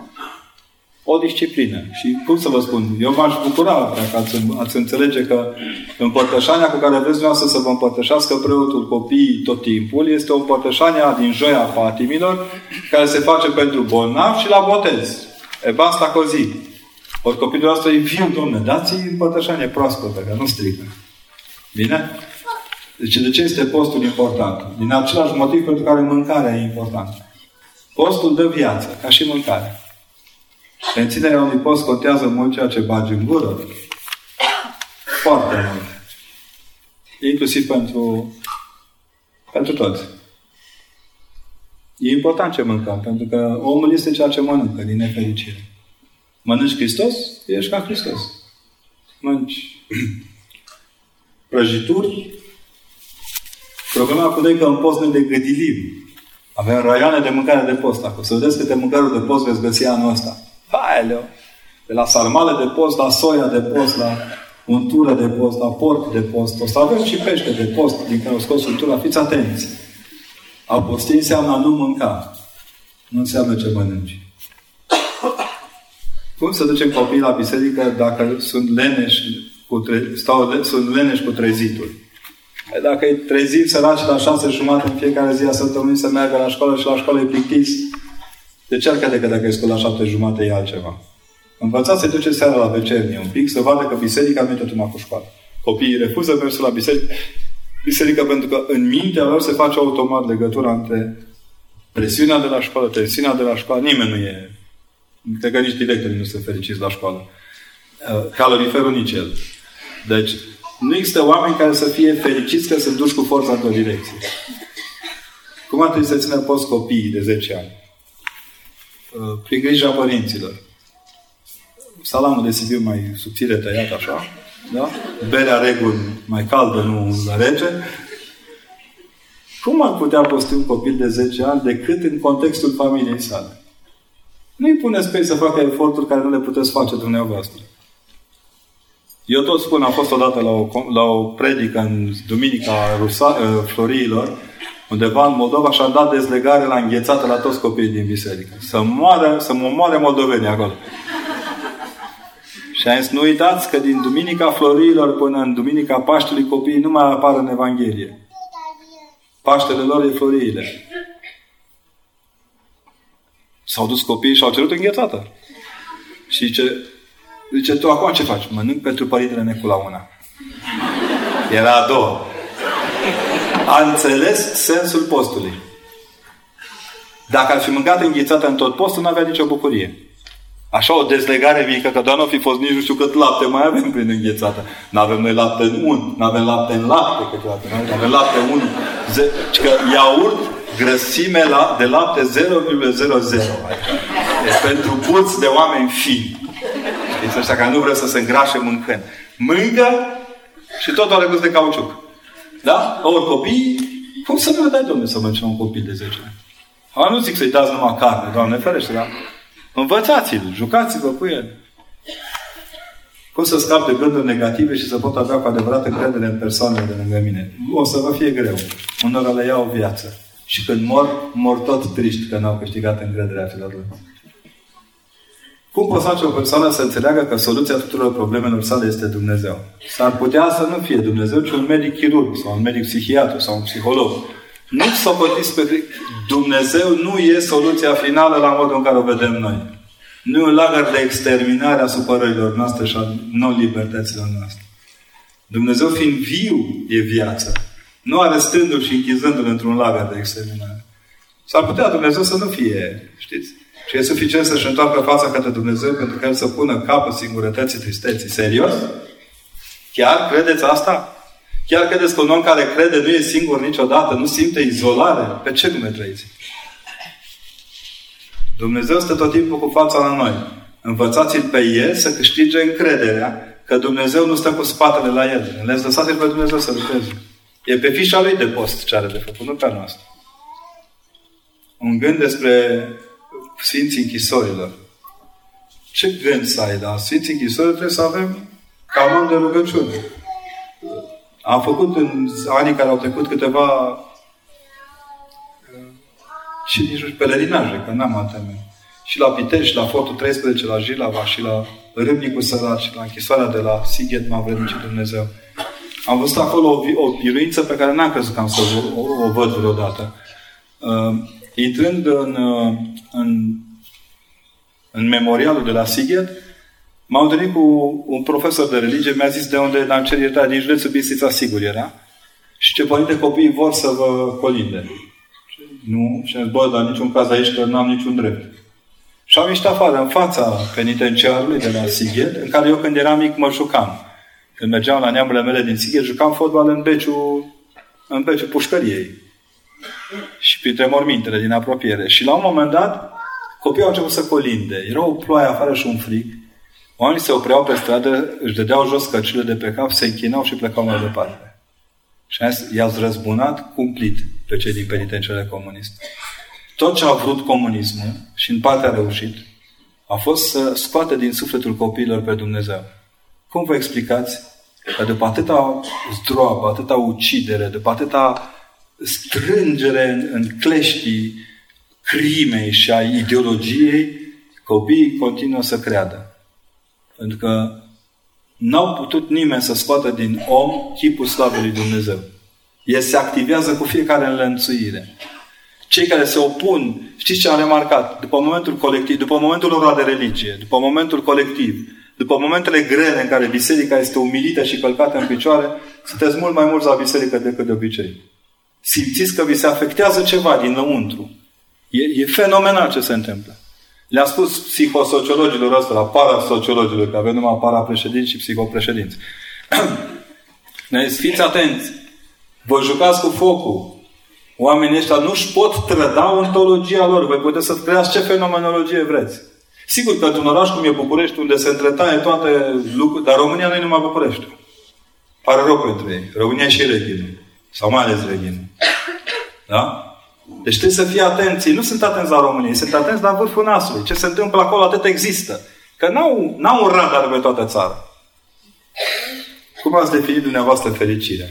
O disciplină. Și cum să vă spun, eu m-aș bucura dacă ați, ați înțelege că împărtășania cu care vreți dumneavoastră să vă împărtășească preotul copiii tot timpul este o împărtășanie din joia Fatimilor care se face pentru bolnav și la botez. E basta cu zi. Ori copilul ăsta e viu, domne, dați-i împărtășanie proaspătă, că nu strică. Bine? Deci de ce este postul important? Din același motiv pentru care mâncarea e importantă. Postul dă viață, ca și mâncarea. Menținerea unui post contează mult ceea ce bagi în gură. Foarte mult. Inclusiv pentru, pentru toți. E important ce mâncăm, pentru că omul este ceea ce mănâncă, din nefericire. Mănânci Hristos, ești ca Hristos. Mănânci prăjituri. Problema cu noi că în post noi de gădilim. Avem raioane de mâncare de post acolo. Să vedeți câte mâncăruri de post veți găsi anul ăsta. Haeleu! De la sarmale de post, la soia de post, la untură de post, la porc de post. O să avem și pește de post din care o scos untura. Fiți atenți! A posti înseamnă a nu mânca. Nu înseamnă ce mănânci. Cum să ducem copiii la biserică dacă sunt leneși cu, tre- stau, sunt leneși cu trezitul? Păi dacă e trezit săraci la șase jumate în fiecare zi a săptămânii să meargă la școală și la școală e plictis, de ce ar crede că dacă e la șapte jumate e altceva? Învățați să duce seara la vecernie un pic, să vadă că biserica nu e tot numai cu școală. Copiii refuză mersul la biserică, biserică pentru că în mintea lor se face automat legătura între presiunea de la școală, tensiunea de la școală. Nimeni nu e... Cred că nici directorii nu sunt fericiți la școală. Uh, caloriferul nici el. Deci, nu există oameni care să fie fericiți că se duci cu forța într-o direcție. Cum ar trebui să țină post copiii de 10 ani? Uh, prin grija părinților. Salamul de Sibiu mai subțire tăiat așa, da? Berea reguli mai caldă, nu la rece. Cum ar putea posti un copil de 10 ani decât în contextul familiei sale? Nu-i puneți pe să facă eforturi care nu le puteți face dumneavoastră. Eu tot spun, am fost odată la o, la o predică în Duminica Rusa, uh, Floriilor, undeva în Moldova și am dat dezlegare la înghețată la toți copiii din biserică. Să moară, să mă moare moldovenii acolo. și am zis, nu uitați că din Duminica Floriilor până în Duminica Paștelui copiii nu mai apar în Evanghelie. Paștele lor e Floriile. S-au dus copiii și au cerut înghețată. Și ce Zice, tu acum ce faci? Mănânc pentru părintele Necu la una. Era a doua. A înțeles sensul postului. Dacă ar fi mâncat înghețată în tot postul, nu avea nicio bucurie. Așa o dezlegare mică, că doar nu fi fost nici nu știu cât lapte mai avem prin înghețată. Nu avem noi lapte în un, nu avem lapte în lapte câteodată, nu avem lapte în un. Ze- că iaurt, grăsime la, de lapte 0,00. Adică e pentru puți de oameni fini. Știți ăștia care nu vreau să se îngrașe mâncând. Mâncă și tot are gust de cauciuc. Da? Ori copii, cum să nu le dai, domnule, să mănânce un copil de 10 ani? Am nu zic să-i dați numai carne, Doamne ferește, dar învățați-l, jucați-vă cu el. Cum să scap de gânduri negative și să pot avea cu adevărat încredere în persoanele de lângă mine? O să vă fie greu. Unora le iau viață. Și când mor, mor tot triști că n-au câștigat încrederea celorlalți. Cum poți face o persoană să înțeleagă că soluția tuturor problemelor sale este Dumnezeu? S-ar putea să nu fie Dumnezeu, ci un medic chirurg sau un medic psihiatru sau un psiholog. Nu să pe Dumnezeu nu e soluția finală la modul în care o vedem noi. Nu e un lagăr de exterminare a supărărilor noastre și a non-libertăților noastre. Dumnezeu fiind viu e viață. Nu arestându-l și închizându-l într-un lagăr de exterminare. S-ar putea Dumnezeu să nu fie, știți, și e suficient să-și întoarcă fața către Dumnezeu pentru că El să pună capăt singurătății, tristeții. Serios? Chiar credeți asta? Chiar credeți că un om care crede nu e singur niciodată, nu simte izolare? Pe ce lume trăiți? Dumnezeu stă tot timpul cu fața la noi. Învățați-l pe el să câștige încrederea că Dumnezeu nu stă cu spatele la el. Le lăsați-l pe Dumnezeu să lucreze. E pe fișa lui de post ce are de făcut, nu pe noastră. Un gând despre Sfinții Închisorilor. Ce gând să ai la Sfinții Închisorilor? Trebuie să avem canon de rugăciune. Am făcut în anii care au trecut câteva și nici pelerinaje, că n-am altă Și la Pitești, la Fortul 13, la Jilava și la Râmnicul Sărat și la închisoarea de la Sighet m-a vrednicit Dumnezeu. Am văzut acolo o, o biruință pe care n-am crezut că am să o, o, o văd vreodată. Uh, intrând în, uh, în, în memorialul de la Sighet, m-am întâlnit cu un profesor de religie, mi-a zis de unde n-am cer iertare, din județul Bistrița, sigur era. Și ce părinte copiii vor să vă colinde. Nu? Și am zis, bă, dar niciun caz aici că n-am niciun drept. Și am ieșit afară, în fața penitenciarului de la Sighet, în care eu când eram mic mă jucam. Când mergeam la neamurile mele din Sighet, jucam fotbal în beciul, în beciul pușcăriei. Și printre mormintele din apropiere. Și la un moment dat, copiii au început să colinde. Era o ploaie afară și un frig. Oamenii se opreau pe stradă, își dădeau jos căcile de pe cap, se închinau și plecau mai departe. Și i-ați răzbunat cumplit pe cei din penitenciarele comuniste. Tot ce a vrut comunismul, și în parte a reușit, a fost să scoate din sufletul copiilor pe Dumnezeu. Cum vă explicați că după atâta zdroabă, atâta ucidere, după atâta strângere în, în cleștii crimei și a ideologiei, copiii continuă să creadă. Pentru că n-au putut nimeni să scoată din om chipul slavei lui Dumnezeu. El se activează cu fiecare înlănțuire. Cei care se opun, știți ce am remarcat? După momentul colectiv, după momentul ăla de religie, după momentul colectiv, după momentele grele în care biserica este umilită și călcată în picioare, sunteți mult mai mulți la biserică decât de obicei. Simțiți că vi se afectează ceva dinăuntru. E, e fenomenal ce se întâmplă. Le-am spus psihosociologilor ăsta, la parasociologilor, că avem numai parapreședinți și psihopreședinți. ne fiți atenți. Vă jucați cu focul. Oamenii ăștia nu-și pot trăda ontologia lor. Voi puteți să creați ce fenomenologie vreți. Sigur că într-un oraș cum e București, unde se întretaie toate lucruri, dar România nu e numai București. Pare rău pentru ei. România și Reghin. Sau mai ales Reghin. Da? Deci trebuie să fie atenți. Nu sunt atenți la România, sunt atenți la vârful nasului. Ce se întâmplă acolo atât există. Că n-au, n-au un radar pe toată țara. Cum ați definit dumneavoastră fericirea?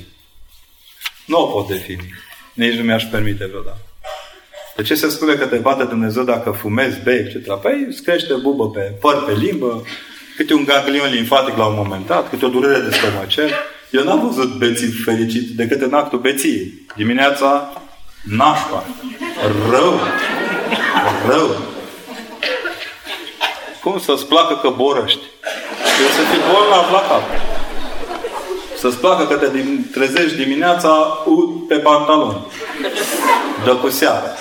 Nu o pot defini. Nici nu mi-aș permite vreodată. De ce se spune că te bate Dumnezeu dacă fumezi, bei, etc.? Păi îți crește bubă pe păr, pe limbă, câte un ganglion limfatic la un moment dat, câte o durere de stomacel. Eu n-am văzut beții fericit decât în actul beției. Dimineața, nașpa. Rău. Rău. Cum să-ți placă că borăști? Trebuie să fii bolnav la cap. Să-ți placă că te trezești dimineața pe pantaloni. Dă cu seara.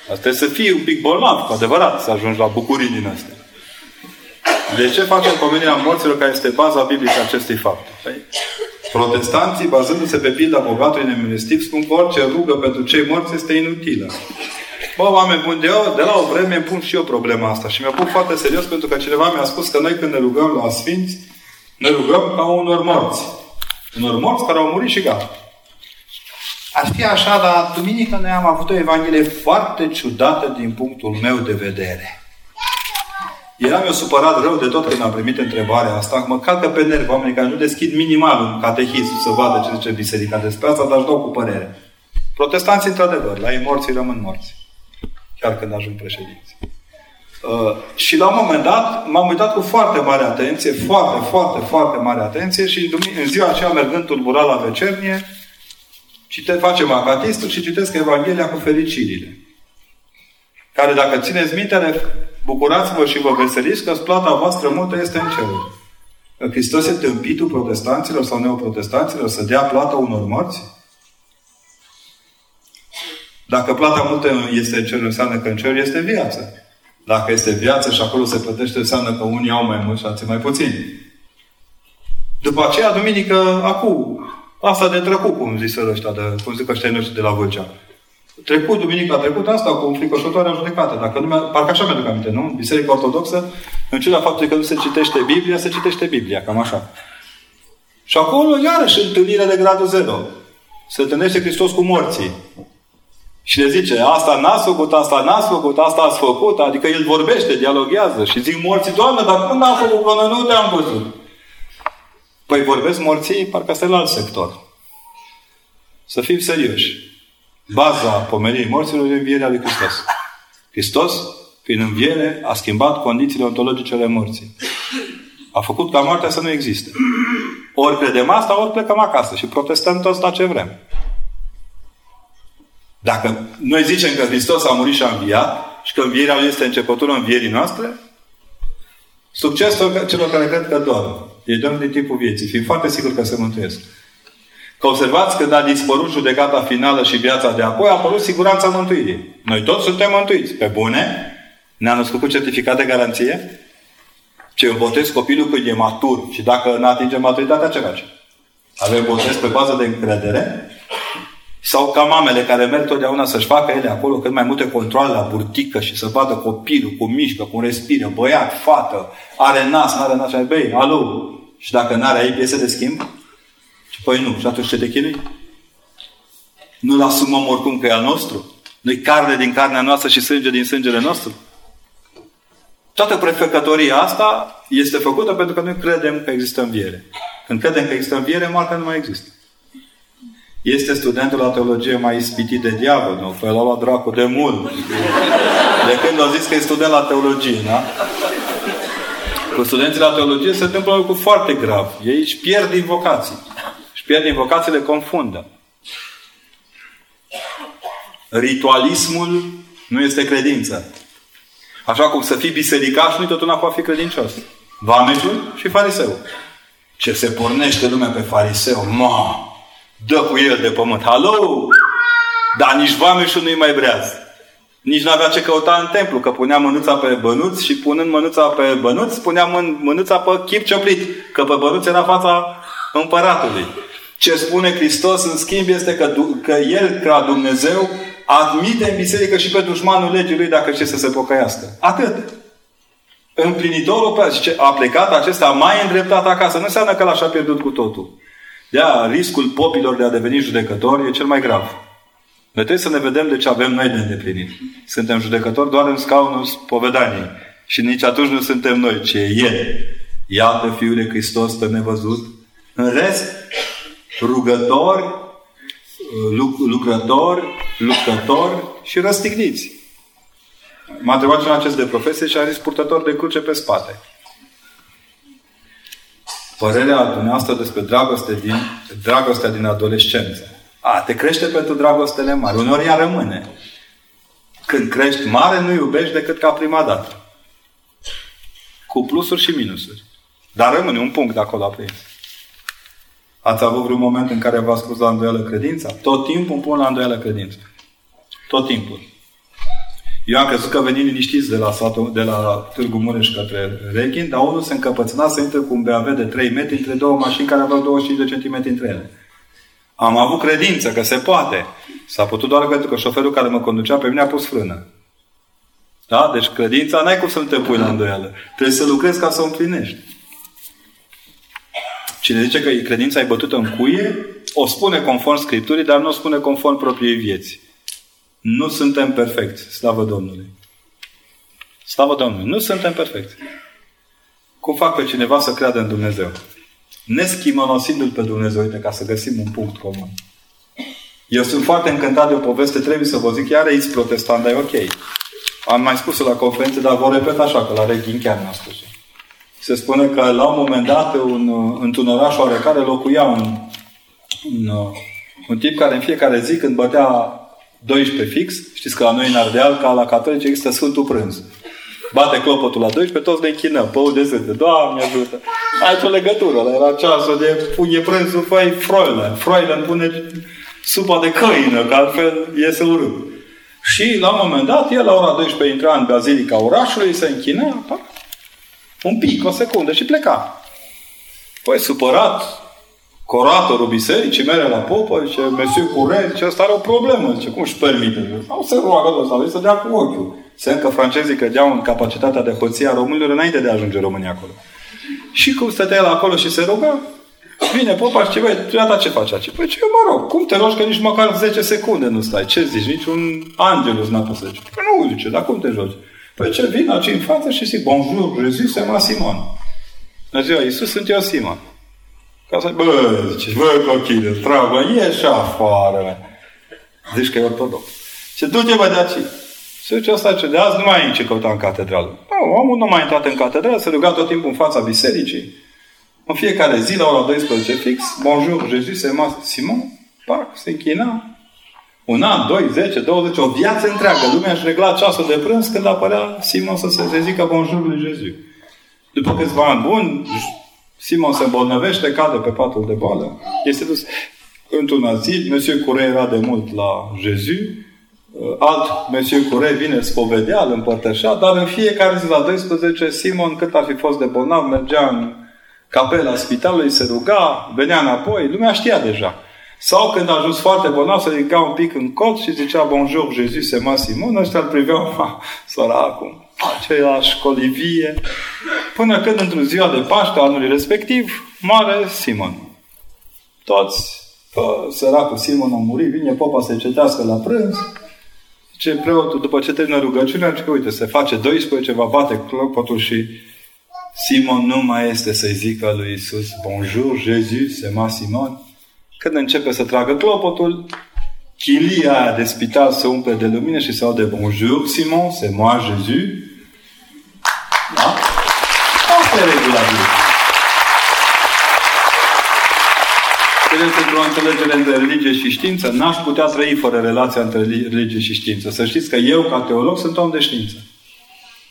Asta trebuie să fii un pic bolnav, cu adevărat, să ajungi la bucurii din astea. De ce facem pomenirea morților care este baza biblică acestui fapt? Păi, protestanții, bazându-se pe pilda bogatului nemilostiv, spun că orice rugă pentru cei morți este inutilă. Bă, oameni buni, de, eu, de la o vreme îmi pun și eu problema asta și mi-a pus foarte serios pentru că cineva mi-a spus că noi când ne rugăm la Sfinți, ne rugăm ca unor morți. Unor morți care au murit și gata. Ar fi așa, dar duminică noi am avut o Evanghelie foarte ciudată din punctul meu de vedere. Eram eu supărat rău de tot când am primit întrebarea asta. Mă calcă pe nervi oamenii care nu deschid minimal un catehism să vadă ce zice biserica despre asta, dar își dau cu părere. Protestanții, într-adevăr, la ei morții rămân morți. Chiar când ajung președinți. Uh, și la un moment dat m-am uitat cu foarte mare atenție, foarte, foarte, foarte mare atenție și în, în ziua aceea, mergând tulburat la vecernie, Cite, facem acatistul și citesc Evanghelia cu fericirile. Care, dacă țineți minte, bucurați-vă și vă veseliți că plata voastră multă este în cer. Că Hristos este tâmpitul protestanților sau neoprotestanților să dea plata unor morți? Dacă plata multă este în cer, înseamnă că în cer este viață. Dacă este viață și acolo se plătește, înseamnă că unii au mai mult și alții mai puțini. După aceea, duminică, acum, Asta de trăcu, cum zis ăștia, de, cum zic ăștia noștri de la Vâlcea. Trecut, duminica trecută, asta cu înfricoșătoarea judecată. Dacă nu parcă așa mi-aduc aminte, nu? Biserica Ortodoxă, în ciuda faptului că nu se citește Biblia, se citește Biblia, cam așa. Și acolo, iarăși, întâlnire de gradul zero. Se întâlnește Hristos cu morții. Și le zice, asta n-ați făcut, asta n-ați făcut, asta ați făcut. Adică el vorbește, dialoghează și zic morții, Doamne, dar când am făcut până nu te-am văzut? Păi vorbesc morții, parcă asta e la alt sector. Să fim serioși. Baza pomenirii morților e învierea lui Hristos. Hristos, prin înviere, a schimbat condițiile ontologice ale morții. A făcut ca moartea să nu existe. Ori credem asta, ori plecăm acasă și protestăm toți la ce vrem. Dacă noi zicem că Hristos a murit și a înviat și că învierea Lui este începutul învierii noastre, succesul celor care cred că dorm. Ei dorm din timpul vieții, fiind foarte sigur că se mântuiesc. Că observați când a dispărut judecata finală și viața de apoi, a apărut siguranța mântuirii. Noi toți suntem mântuiți. Pe bune? Ne-a născut cu certificat de garanție? Ce botez copilul când e matur și dacă nu atinge maturitatea, ce face? Avem botez pe bază de încredere? Sau ca mamele care merg totdeauna să-și facă ele acolo cât mai multe controle la burtică și să vadă copilul cum mișcă, cum respiră, băiat, fată, are nas, nu are nas, și băi, alo, și dacă nu are ai piese de schimb? Și păi nu. Și atunci ce te chinui? Nu-l asumăm oricum că e al nostru? Nu-i carne din carnea noastră și sânge din sângele nostru? Toată prefecătoria asta este făcută pentru că noi credem că există înviere. Când credem că există înviere, moartea nu mai există. Este studentul la teologie mai ispitit de diavol, nu? Păi l-a luat dracu de mult. De când a zis că e student la teologie, da? Cu studenții la teologie se întâmplă un lucru foarte grav. Ei își pierd invocații. Își pierd invocații, le confundă. Ritualismul nu este credință. Așa cum să fii bisericaș, nu-i tot una cu a fi credincios. Vameșul și fariseu. Ce se pornește lumea pe fariseu, ma, dă cu el de pământ. Halo! Dar nici vameșul nu-i mai breaz. Nici nu avea ce căuta în templu, că punea mânuța pe bănuți și punând mânuța pe bănuți, punea mânuța pe chip cioplit, că pe bănuți era fața împăratului. Ce spune Hristos, în schimb, este că, că El, ca Dumnezeu, admite în biserică și pe dușmanul legii lui dacă ce să se pocăiască. Atât. Împlinitorul a plecat acesta mai îndreptat acasă. Nu înseamnă că l-așa pierdut cu totul. De riscul popilor de a deveni judecători e cel mai grav. Noi trebuie să ne vedem de ce avem noi de îndeplinit. Suntem judecători doar în scaunul spovedaniei. Și nici atunci nu suntem noi, ci e El. Iată Fiul de Hristos pe nevăzut. În rest, rugători, lucrători, lucrători și răstigniți. M-a întrebat cineva acest de profesie și a zis purtător de cruce pe spate. Părerea dumneavoastră despre dragoste din, dragostea din adolescență. A, te crește pentru dragostele mari. Uneori ea rămâne. Când crești mare, nu iubești decât ca prima dată. Cu plusuri și minusuri. Dar rămâne un punct de acolo aprins. Ați avut vreun moment în care v-ați spus la îndoială credința? Tot timpul pun la îndoială credința. Tot timpul. Eu am crezut că venim liniștiți de la, satul, de la Târgu Mureș către Reghin, dar unul se încăpățâna să intre cu un BMW de 3 metri între două mașini care aveau 25 de centimetri între ele. Am avut credință că se poate. S-a putut doar pentru că șoferul care mă conducea pe mine a pus frână. Da? Deci credința n-ai cum să nu te pui la îndoială. Trebuie să lucrezi ca să o împlinești. Cine zice că credința e bătută în cuie, o spune conform Scripturii, dar nu o spune conform propriei vieți. Nu suntem perfecti, slavă Domnului. Slavă Domnului, nu suntem perfecti. Cum fac pe cineva să creadă în Dumnezeu? Neschimonosindu-L pe Dumnezeu, uite, ca să găsim un punct comun. Eu sunt foarte încântat de o poveste, trebuie să vă zic, iar aici protestant, dar e ok. Am mai spus-o la conferință, dar vă repet așa, că la Reghin chiar mi-a spus -o. Se spune că la un moment dat, un, într-un oraș oarecare, locuia un, un, un tip care în fiecare zi, când bătea 12 fix, știți că la noi în Ardeal, ca la catolici, există Sfântul Prânz. Bate clopotul la 12, toți ne închinăm. Pău de zâte. Doamne ajută! Ai o legătură. La era ceasul de pune prânzul, făi froile. Froile îmi pune supa de căină, că altfel iese urât. Și la un moment dat, el la ora 12 intra în bazilica orașului, se închina, un pic, o secundă și pleca. Păi supărat, coratorul bisericii mele la popă, zice, Monsieur Curé, zice, ăsta are o problemă, zice, cum își permite? Sau se roagă de ăsta, să dea cu ochiul. Semn că francezii credeau în capacitatea de hoție a românilor înainte de a ajunge România acolo. Și cum stătea el acolo și se ruga, vine popa și ce, băi, tu ce faci aici? Păi ce, mă rog, cum te rogi că nici măcar 10 secunde nu stai? Ce zici? Niciun angelus n-a pus să zice. Păi nu, zice, dar cum te joci? Păi ce, vin aici în față și zic, bonjour, Jésus, c'est moi Simon. În ziua Iisus sunt eu Simon. Ca să, bă, zice, bă, cochile, treabă, ieși afară. Zici că e ortodox. Ce du-te, bă, de aici. Se duce asta ce de azi nu mai e ce căuta în catedrală. Nu, omul nu mai a intrat în catedrală, se ruga tot timpul în fața bisericii. În fiecare zi, la ora 12 fix, Bonjour, Jésus, c'est moi, Simon, pac, se închina. Un an, doi, zece, douăzeci, o viață întreagă. Lumea își regla ceasul de prânz când apărea Simon să se zică Bonjour lui Jésus. După câțiva ani buni, Simon se îmbolnăvește, cade pe patul de boală. Este dus într-un azil. Monsieur Curé era de mult la Jésus. Alt Monsieur Curé vine spovedea, îl împărtășea, dar în fiecare zi la 12, Simon, cât ar fi fost de bolnav, mergea în capela spitalului, se ruga, venea înapoi, lumea știa deja. Sau când a ajuns foarte bolnav, se ridica un pic în cot și zicea Bonjour, Jésus, c'est moi Simon, ăștia îl priveau, săracul, aceeași colivie, până când într-o ziua de Paște anului respectiv, mare Simon. Toți, pă, săracul Simon a murit, vine popa să cetească la prânz, ce preotul, după ce termină rugăciunea, zice că, uite, se face 12, va bate clopotul și Simon nu mai este să-i zică lui Isus, Bonjour, Jésus, c'est moi Simon. Când începe să tragă clopotul, chilia aia de spital se umple de lumină și se aude Bonjour, Simon, c'est moi, Jésus. Da? Asta e regula Vedeți, într-o înțelegere între religie și știință, n-aș putea trăi fără relația între religie și știință. Să știți că eu, ca teolog, sunt om de știință.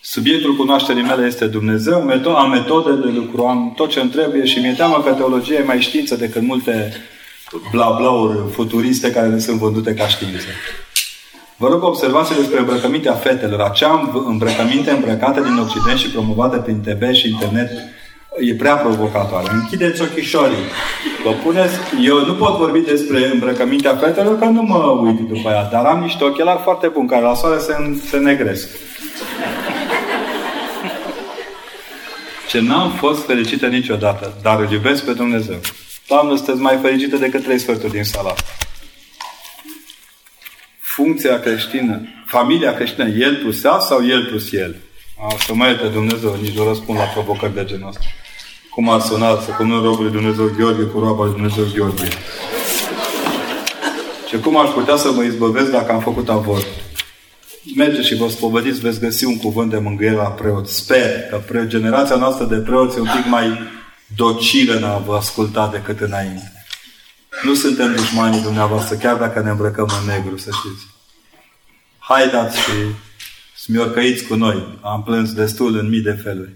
Subiectul cunoașterii mele este Dumnezeu, am metode de lucru, am tot ce îmi trebuie și mi-e teamă că teologia e mai știință decât multe bla-blauri futuriste care ne sunt vândute ca știință. Vă rog observați despre îmbrăcămintea fetelor. Acea îmbrăcăminte îmbrăcate din Occident și promovate prin TV și internet e prea provocatoare. Închideți ochișorii. Vă puneți... Eu nu pot vorbi despre îmbrăcămintea fetelor că nu mă uit după ea, dar am niște ochelari foarte buni care la soare se, se negresc. Ce n-am fost fericită niciodată, dar îl iubesc pe Dumnezeu. Doamnă, sunteți mai fericită decât trei sferturi din sala Funcția creștină, familia creștină, el plus ea sau el plus el? A, să mai ierte Dumnezeu, nici nu răspund la provocări de genul ăsta. Cum ar suna să cum nu rogul lui Dumnezeu Gheorghe cu roaba lui Dumnezeu Gheorghe? Și cum aș putea să mă izbăvesc dacă am făcut avort? Mergeți și vă spovediți, veți găsi un cuvânt de mângâiere la preot. Sper că pre- generația noastră de preoți e un pic mai docilă în a vă asculta decât înainte. Nu suntem dușmanii dumneavoastră, chiar dacă ne îmbrăcăm în negru, să știți. Haideți și smiorcăiți cu noi. Am plâns destul în mii de feluri.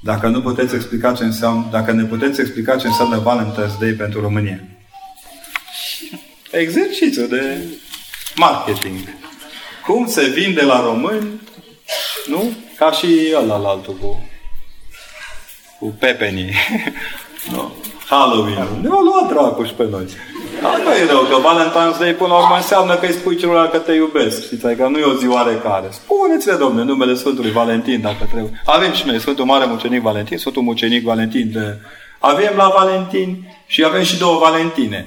Dacă nu puteți explica ce înseamnă, dacă ne puteți explica ce înseamnă Valentine's Day pentru România. Exercițiu de marketing. Cum se vinde la români, nu? Ca și ăla la altul cu, cu pepenii. nu. Halloween. Ne-au luat dracu și pe noi. Dar nu e rău, că Valentine's Day până la urmă înseamnă că îi spui celor că te iubesc. Știți, că adică nu e o zi oarecare. Spuneți-le, domne, numele Sfântului Valentin, dacă trebuie. Avem și noi Sfântul Mare Mucenic Valentin, Sfântul Mucenic Valentin de... Avem la Valentin și avem și două Valentine.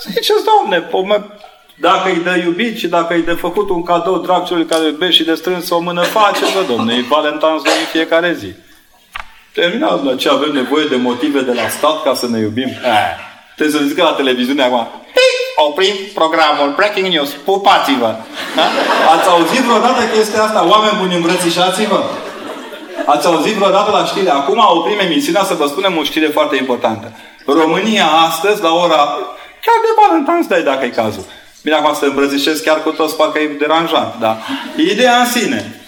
Ziceți, domne, dacă îi dă iubit și dacă îi de făcut un cadou drag celui care iubește și de strâns o mână, face-vă, domne, e Valentine's Day în fiecare zi. Terminați la ce avem nevoie de motive de la stat ca să ne iubim. Eh. Trebuie să zică la televiziune acum. Oprim programul Breaking News. Pupați-vă! Da? Ați auzit vreodată chestia asta? Oameni buni, îmbrățișați-vă! Ați auzit vreodată la știre? Acum oprim emisiunea să vă spunem o știre foarte importantă. România astăzi, la ora... Chiar de Valentine's Day, dacă e cazul. Bine, acum să îmbrățișez chiar cu toți, parcă e deranjant, da? Ideea în sine.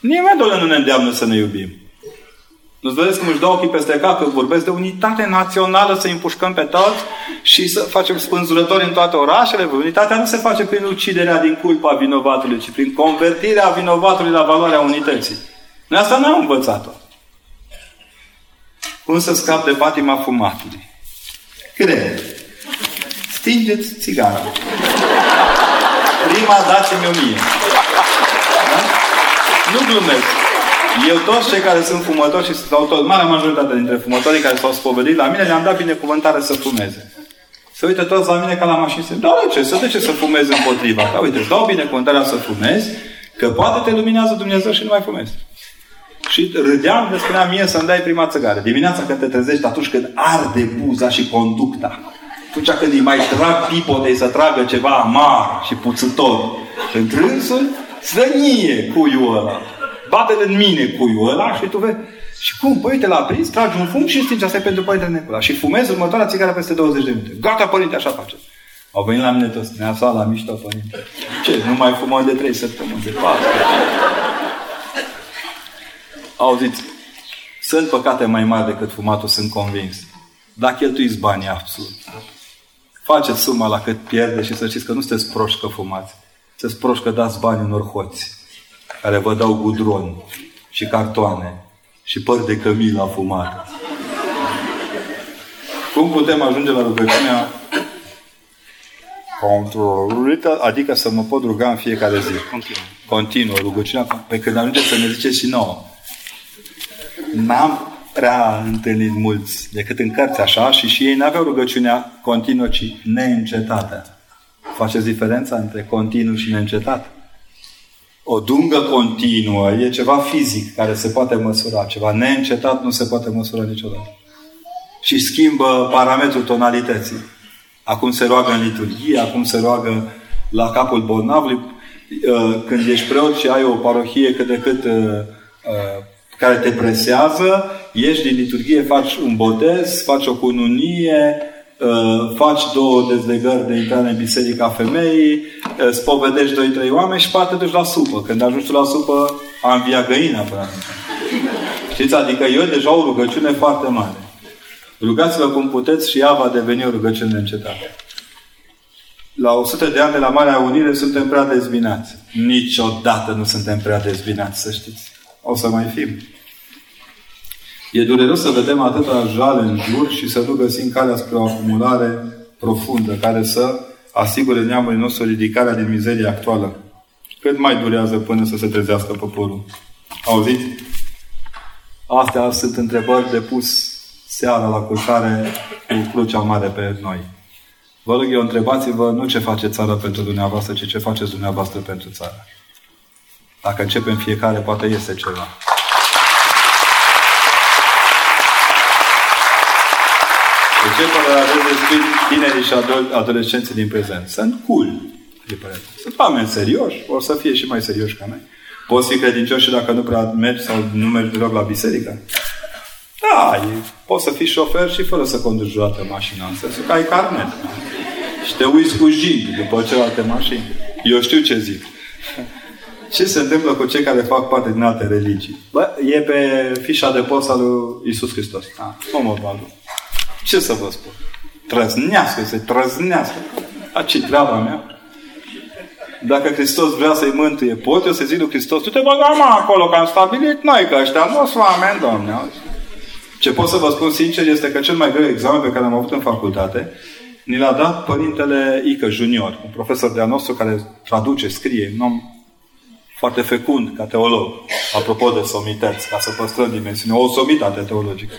Nimeni, doamne, nu ne îndeamnă să ne iubim. Nu vedeți cum își dau ochii peste cap că vorbesc de unitate națională, să împușcăm pe toți și să facem spânzurători în toate orașele? Unitatea nu se face prin uciderea din culpa vinovatului, ci prin convertirea vinovatului la valoarea unității. Noi asta n-am învățat-o. Cum să scap de patima fumatului? Cred. Stingeți țigara. Prima dați-mi o mie. Da? Nu glumesc. Eu toți cei care sunt fumători și sau tot, marea majoritate dintre fumătorii care s-au spovedit la mine, le-am dat binecuvântare să fumeze. Se uită toți la mine ca la mașină. Da, de ce? Să de ce să fumezi împotriva ta? Uite, îți dau binecuvântarea să fumezi, că poate te luminează Dumnezeu și nu mai fumezi. Și râdeam, de spunea mie să-mi dai prima țăgară. Dimineața când te trezești, atunci când arde buza și conducta. Atunci când îi mai trag pipotei să tragă ceva amar și puțător. Când rânsul, zănie cuiul ăla. Bate-l în mine cuiul ăla și tu vezi. Și cum? Păi uite, l-a prins, tragi un fum și stingi. Asta e pentru Părintele Necula. Și fumezi următoarea țigară peste 20 de minute. Gata, Părinte, așa face. Au venit la mine toți. Ne-a la mișto, Părinte. Ce? Nu mai fumăm de 3 săptămâni, de 4. Auziți, sunt păcate mai mari decât fumatul, sunt convins. Dar cheltuiți banii absolut. Faceți suma la cât pierde și să știți că nu sunteți proști că fumați. Sunteți proști că dați bani unor hoți care vă dau gudron și cartoane și păr de cămilă fumat. Cum putem ajunge la rugăciunea controluită, adică să mă pot ruga în fiecare zi. Continuă. Continuă rugăciunea, pe când ajunge să ne ziceți și nouă. N-am prea întâlnit mulți decât în cărți așa și și ei n-aveau rugăciunea continuă, ci neîncetată. Faceți diferența între continuu și neîncetat? O dungă continuă e ceva fizic care se poate măsura. Ceva neîncetat nu se poate măsura niciodată. Și schimbă parametrul tonalității. Acum se roagă în liturghie, acum se roagă la capul bolnavului. Uh, când ești preot și ai o parohie cât de cât uh, uh, care te presează, ieși din liturghie, faci un botez, faci o cununie, uh, faci două dezlegări de intrare în biserica femeii, uh, spovedești doi, trei oameni și poate duci la supă. Când ajungi la supă, a învia găina, practic. Știți? Adică eu deja o rugăciune foarte mare. Rugați-vă cum puteți și ea va deveni o rugăciune încetată. La 100 de ani de la Marea Unire suntem prea dezbinați. Niciodată nu suntem prea dezbinați, să știți o să mai fim. E dureros să vedem atâta jale în jur și să nu găsim calea spre o acumulare profundă care să asigure neamului nostru ridicarea din mizeria actuală. Cât mai durează până să se trezească poporul? Auziți? Astea sunt întrebări de pus seara la culcare cu crucea mare pe noi. Vă rog eu, întrebați-vă nu ce face țara pentru dumneavoastră, ci ce faceți dumneavoastră pentru țară. Dacă începem fiecare, poate iese ceva. Ce părere aveți despre tinerii și adolescenții din prezent? Sunt cool. Sunt oameni serioși, o să fie și mai serioși ca noi. Poți fi credincios și dacă nu prea mergi sau nu mergi deloc la biserică? Da, poți să fii șofer și fără să conduci vreodată mașina, în sensul că ai carnet. Și te uiți cu jig după celelalte mașini. Eu știu ce zic. Ce se întâmplă cu cei care fac parte din alte religii? Bă, e pe fișa de post al lui Isus Hristos. Ah, nu mă valul. Ce să vă spun? Trăznească, se trăznească. A, ce treaba mea? Dacă Hristos vrea să-i mântuie, pot eu să zic lui Hristos, tu te băga mă acolo, că am stabilit noi, că ăștia nu sunt oameni, Doamne. Ce pot să vă spun sincer este că cel mai greu examen pe care l-am avut în facultate ni l-a dat Părintele Ică Junior, un profesor de-a nostru care traduce, scrie, un om foarte fecund ca teolog, apropo de somități, ca să păstrăm dimensiunea, o somitate teologică.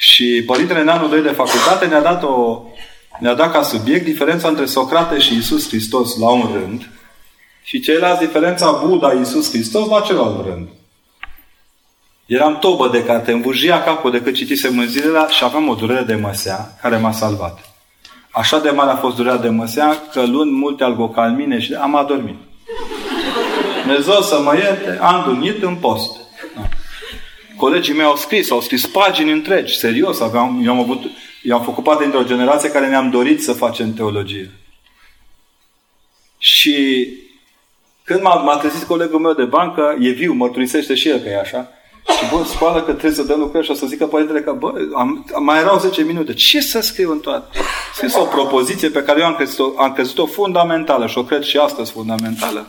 Și Părintele în anul 2 de facultate ne-a dat, o, ne-a dat ca subiect diferența între Socrate și Isus Hristos la un rând și ceilalți diferența Buddha Isus Hristos la celălalt rând. Eram tobă de carte, învârjia capul de cât citisem în zilele și aveam o durere de măsea care m-a salvat. Așa de mare a fost durerea de măsea că luând multe algocalmine și am adormit. Dumnezeu să mă ierte, am dormit în post. Da. Colegii mei au scris, au scris pagini întregi, serios. Aveam, eu, am avut, eu am făcut parte dintr-o generație care ne-am dorit să facem teologie. Și când m-a, m-a trezit colegul meu de bancă, e viu, mărturisește și el că e așa, și bă, scoală că trebuie să dăm lucrări și o să zică părintele că, bă, am, mai erau 10 minute. Ce să scriu în toate? Scris o propoziție pe care eu am crezut-o, am crezut-o fundamentală și o cred și astăzi fundamentală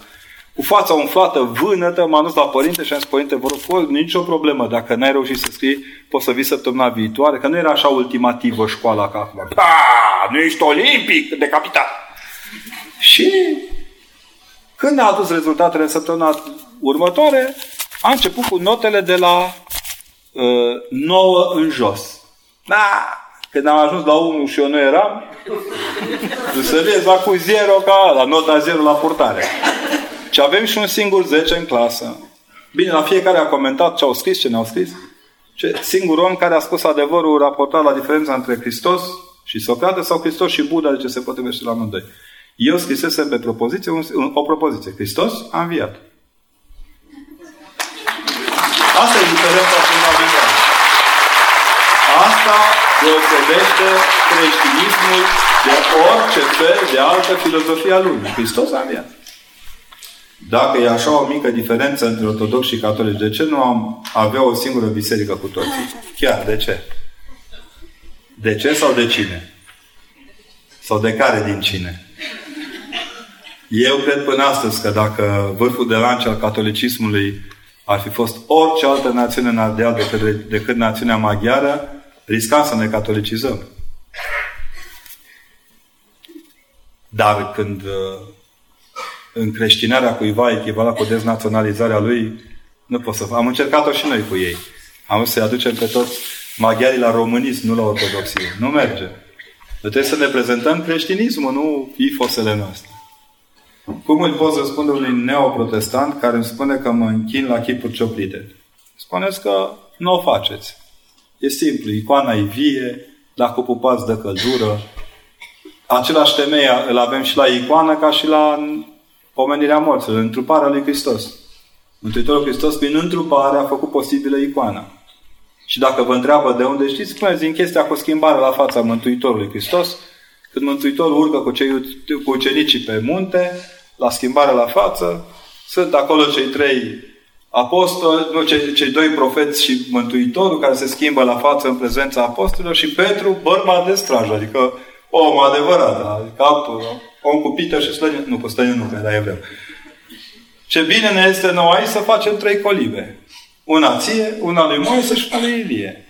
cu fața umflată, vânătă, m-am dus la părinte și am zis, părinte, vă rog, nicio problemă, dacă n-ai reușit să scrii, poți să vii săptămâna viitoare, că nu era așa ultimativă școala ca acum. Da, nu ești olimpic, decapitat. Și când a adus rezultatele în săptămâna următoare, a început cu notele de la uh, 9 în jos. Da, când am ajuns la 1 și eu nu eram, să vezi cu 0 ca la nota 0 la purtare. Și avem și un singur 10 în clasă. Bine, la fiecare a comentat ce au scris, ce ne-au scris. Ce, singurul om care a spus adevărul raportat la diferența între Hristos și Socrate sau Hristos și Buddha, de ce se potrivește la amândoi. Eu scrisesem pe propoziție un, o propoziție. Hristos a înviat. Asta e diferența fundamentală. Asta deosebește creștinismul de orice fel de altă filozofie a lumii. Hristos a înviat. Dacă e așa o mică diferență între ortodoxi și catolici, de ce nu am avea o singură biserică cu toții? Chiar, de ce? De ce sau de cine? Sau de care din cine? Eu cred până astăzi că dacă vârful de lance al catolicismului ar fi fost orice altă națiune în Ardeal decât, decât națiunea maghiară, riscam să ne catolicizăm. Dar când uh, încreștinarea cuiva echivalat cu deznaționalizarea lui, nu pot să fac. Am încercat-o și noi cu ei. Am vrut să-i aducem pe toți maghiarii la românism, nu la ortodoxie. Nu merge. Trebuie să ne prezentăm creștinismul, nu ifosele noastre. Cum îl pot să spun unui neoprotestant care îmi spune că mă închin la chipuri cioplite? Spuneți că nu o faceți. E simplu, icoana e vie, dacă pupați de căldură. Același temei îl avem și la icoană ca și la pomenirea morților, întruparea lui Hristos. Mântuitorul Hristos, prin întrupare, a făcut posibilă icoana. Și dacă vă întreabă de unde știți, spuneți din chestia cu schimbarea la fața Mântuitorului Hristos, când Mântuitorul urcă cu, cei, cu ucenicii pe munte, la schimbare la față, sunt acolo cei trei apostoli, nu, cei, cei doi profeți și Mântuitorul care se schimbă la față în prezența apostolilor și Petru, bărba de strajă, adică om adevărat, adică om cu pită și slănit, nu cu slănit nu, că era evreu. Ce bine ne este nouă aici să facem trei colibe. Una ție, una lui Moise și una lui Ilie.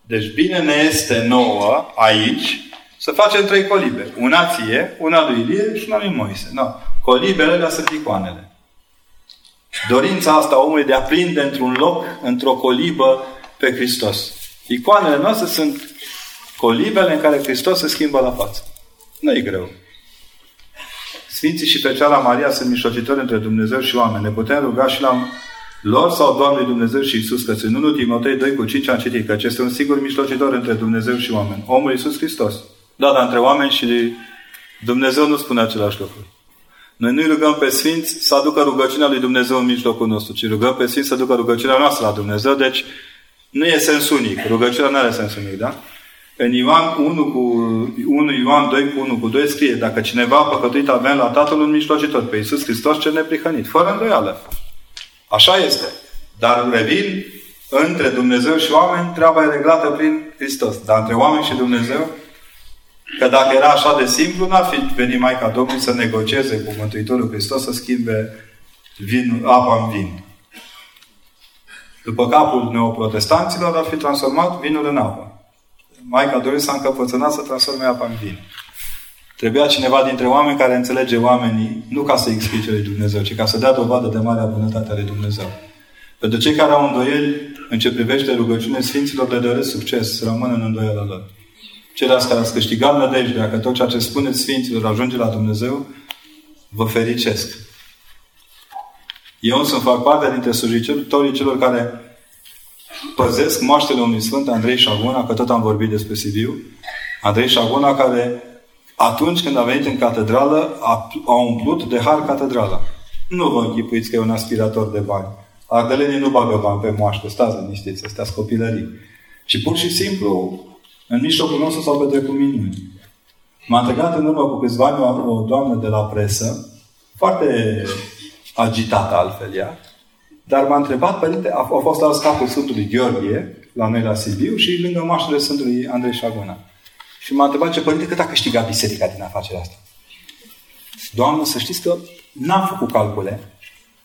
Deci bine ne este nouă aici să facem trei colibe. Una ție, una lui Ilie și una lui Moise. No. Colibele alea sunt icoanele. Dorința asta a omului de a prinde într-un loc, într-o colibă, pe Hristos. Icoanele noastre sunt colibele în care Hristos se schimbă la față. Nu e greu. Sfinții și Fecioara Maria sunt mișlocitori între Dumnezeu și oameni. Ne putem ruga și la lor sau Doamnei Dumnezeu și Isus, că în 1 Timotei 2 cu 5 am citit că este un singur mișlocitor între Dumnezeu și oameni. Omul Isus Hristos. Da, dar între oameni și Dumnezeu nu spune același lucru. Noi nu rugăm pe Sfinți să aducă rugăciunea lui Dumnezeu în mijlocul nostru, ci rugăm pe Sfinți să aducă rugăciunea noastră la Dumnezeu. Deci nu e sens unic. Rugăciunea nu are sens unic, da? În Ioan 1 cu 1 Ioan 2 cu 1 cu 2 scrie Dacă cineva a păcătuit, avem la Tatăl un mijlocitor, pe Iisus Hristos cel neprihănit. Fără îndoială. Așa este. Dar revin, între Dumnezeu și oameni, treaba e reglată prin Hristos. Dar între oameni și Dumnezeu, că dacă era așa de simplu, n-ar fi venit Maica Domnului să negocieze cu Mântuitorul Hristos să schimbe vin, apa în vin. După capul neoprotestanților ar fi transformat vinul în apă. Maica Domnului s-a încăpățânat să transforme apa în vin. Trebuia cineva dintre oameni care înțelege oamenii, nu ca să explice lui Dumnezeu, ci ca să dea dovadă de marea bunătate a lui Dumnezeu. Pentru cei care au îndoieli în ce privește rugăciune Sfinților, le doresc succes, să rămână în îndoiala lor. Ceilalți care ați câștigat nădejdea că tot ceea ce spuneți Sfinților ajunge la Dumnezeu, vă fericesc. Eu sunt fac parte dintre slujitorii celor care păzesc moaștele unui Sfânt Andrei Șaguna, că tot am vorbit despre Sibiu. Andrei Șaguna care atunci când a venit în catedrală, a, a umplut de har catedrala. Nu vă închipuiți că e un aspirator de bani. Ardelenii nu bagă bani pe moaște, stați liniștiți, astea copilării. Și pur și simplu, în mijlocul nostru s-au petrecut minuni. M-a întregat în urmă cu câțiva ani o, o doamnă de la presă, foarte agitată altfel ea, dar m-a întrebat, părinte, a, a fost la scapul Sfântului Gheorghe, la noi la Sibiu, și lângă mașele Sfântului Andrei Șaguna. Și m-a întrebat ce părinte cât a câștigat biserica din afacerea asta. Doamnă, să știți că n-am făcut calcule,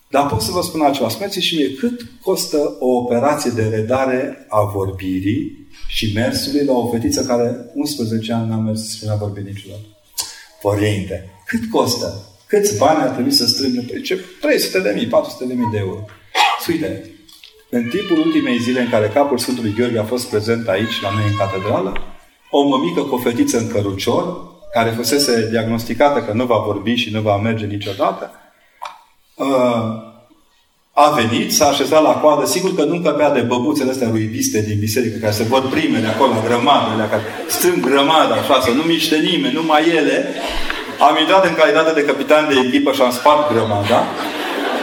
Dar pot să vă spun altceva. Spuneți și mie, cât costă o operație de redare a vorbirii și mersului la o fetiță care 11 ani n-a mers și n-a vorbit niciodată? Părinte, cât costă? Câți bani ar trebui să strângă? Păi ce? 300 de mii, 400 de mii de euro. Uite, în timpul ultimei zile în care capul Sfântului Gheorghe a fost prezent aici, la noi în catedrală, o mămică cu o fetiță în cărucior, care fusese diagnosticată că nu va vorbi și nu va merge niciodată, uh, a venit, s-a așezat la coadă, sigur că nu încăpea de băbuțele astea ruibiste din biserică, care se văd primele acolo, grămadele, care strâng grămada așa, să nu miște nimeni, numai ele. Am intrat în calitate de capitan de echipă și am spart grămada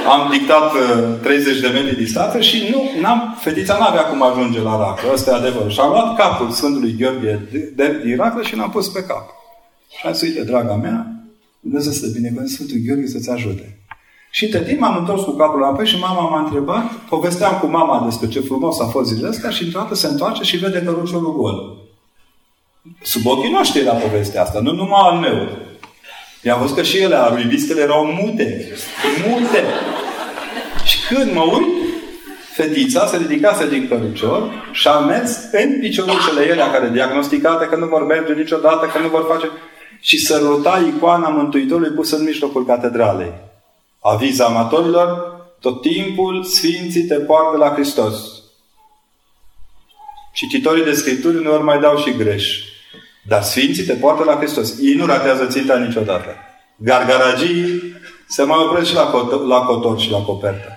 am dictat 30 uh, de metri distanță și nu, n-am, fetița n-avea cum ajunge la raclă. Ăsta e adevărul. Și am luat capul Sfântului Gheorghe de, din raclă și l-am pus pe cap. Și am zis, uite, draga mea, Dumnezeu să te binecuvânt Sfântul Gheorghe să-ți ajute. Și între timp m-am întors cu capul înapoi și mama m-a întrebat, povesteam cu mama despre ce frumos a fost zilele astea și într-o dată se întoarce și vede căruciorul gol. Sub ochii noștri era povestea asta, nu numai al meu. I-am văzut că și ele, ruibistele, erau mute. Mute. Și când mă uit, fetița se ridicase din cărucior și a mers în piciorușele ele care diagnosticate că nu vor merge niciodată, că nu vor face și săruta icoana Mântuitorului pusă în mijlocul catedralei. Aviz amatorilor, tot timpul Sfinții te poartă la Hristos. Cititorii de Scripturi uneori mai dau și greș. Dar Sfinții te poartă la Hristos. Ei nu ratează ținta niciodată. Gargaragii se mai opresc și la, cot- la cotor și la copertă.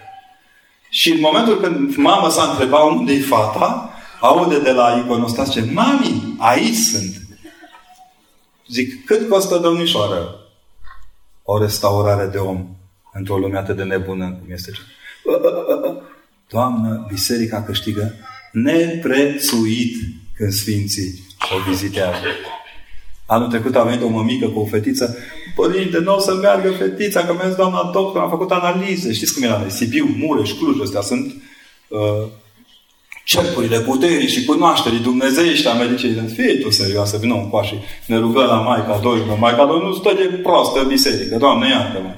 Și în momentul când mama s-a întrebat unde e fata, aude de la iconostas ce Mami, aici sunt. Zic, cât costă domnișoară o restaurare de om într-o lume atât de nebună cum este cea? Doamnă, biserica câștigă neprețuit când Sfinții o vizitează. Anul trecut a venit o mămică cu o fetiță. Părinte, nu o să meargă fetița, că mi-a zis doamna doctor, am făcut analize. Știți cum era? Sibiu, Mureș, Cluj, astea sunt uh, cercurile puterii și cunoașterii dumnezeiești a medicinii. Fie tu serioasă, vină un și ne rugă la Maica Domnului. Maica Domnului nu stă de proastă biserică. Doamne, iartă-mă.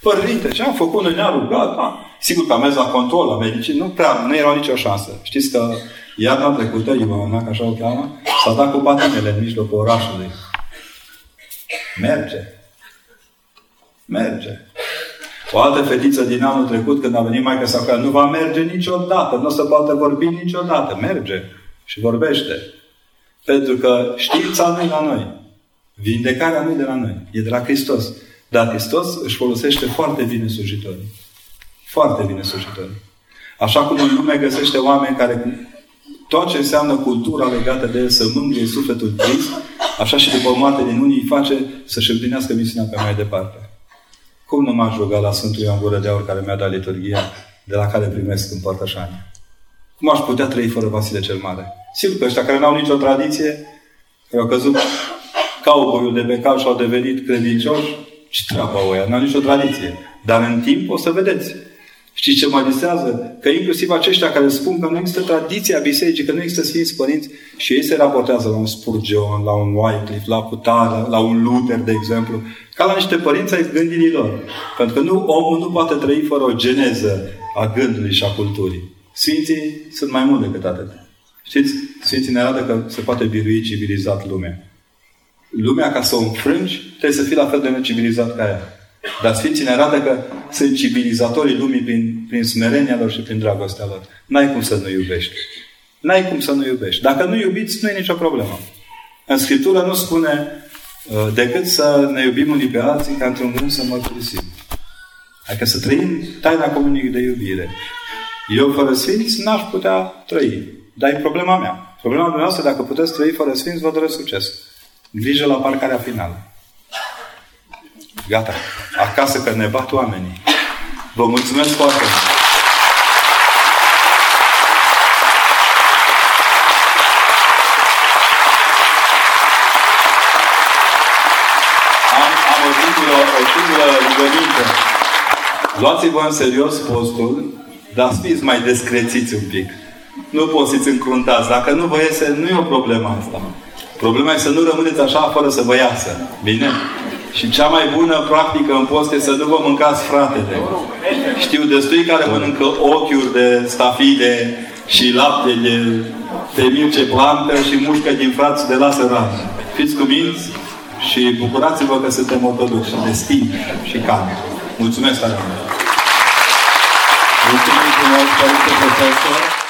Părinte, ce am făcut? Noi ne-a rugat. Da. Sigur că am mers la control, la medicină. Nu prea, nu era nicio șansă. Știți că iarna trecută, Ivana, că așa o cheamă, s-a dat cu patinele în mijlocul orașului. Merge. Merge. O altă fetiță din anul trecut, când a venit Maica sa nu va merge niciodată, nu o să poată vorbi niciodată. Merge și vorbește. Pentru că știința nu e la noi. Vindecarea nu e de la noi. E de la Hristos. Dar Hristos își folosește foarte bine slujitorii. Foarte bine slujitorii. Așa cum în lume găsește oameni care tot ce înseamnă cultura legată de el să mângâie sufletul trist, așa și după moarte din unii îi face să-și împlinească misiunea pe mai departe. Cum nu m-aș ruga la Sfântul Ioan Gură de Aur care mi-a dat liturgia de la care primesc împărtășania? Cum aș putea trăi fără Vasile cel Mare? Sigur că ăștia care n-au nicio tradiție, care au căzut cowboy de pe cal și au devenit credincioși, ce treabă oia? N-au nicio tradiție. Dar în timp o să vedeți Știți ce mă disează? Că inclusiv aceștia care spun că nu există tradiția bisericii, că nu există Sfinți Părinți, și ei se raportează la un Spurgeon, la un Wycliffe, la Putara, la un Luther, de exemplu, ca la niște părinți ai gândirii lor. Pentru că nu, omul nu poate trăi fără o geneză a gândului și a culturii. Sfinții sunt mai mult decât atât. Știți? Sfinții ne arată că se poate birui civilizat lumea. Lumea, ca să o înfrângi, trebuie să fii la fel de necivilizat ca ea. Dar Sfinții ne arată că sunt civilizatorii lumii prin, prin smerenia lor și prin dragostea lor. N-ai cum să nu iubești. N-ai cum să nu iubești. Dacă nu iubiți, nu e nicio problemă. În Scriptură nu spune uh, decât să ne iubim unii pe alții ca într-un gând să mărturisim. Adică să trăim taina comunică de iubire. Eu fără Sfinți n-aș putea trăi. Dar e problema mea. Problema dumneavoastră, dacă puteți trăi fără Sfinți, vă doresc succes. Grijă la parcarea finală. Gata. Acasă că ne bat oamenii. Vă mulțumesc foarte mult. Am, am o singură, o singură rugăminte. Luați-vă în serios postul, dar fiți mai descrețiți un pic. Nu posiți încruntați. Dacă nu vă iese, nu e o problemă asta. Problema e să nu rămâneți așa fără să vă iasă. Bine? Și cea mai bună practică în post este să nu vă mâncați fratele. Știu destui care mănâncă ochiuri de stafide și lapte de femil ce plantă și mușcă din frați de la sărat. Fiți cuminți și bucurați-vă că suntem ortodoxi de stil și can. Mulțumesc tare mult! Mulțumim frumos, Părinte Profesor!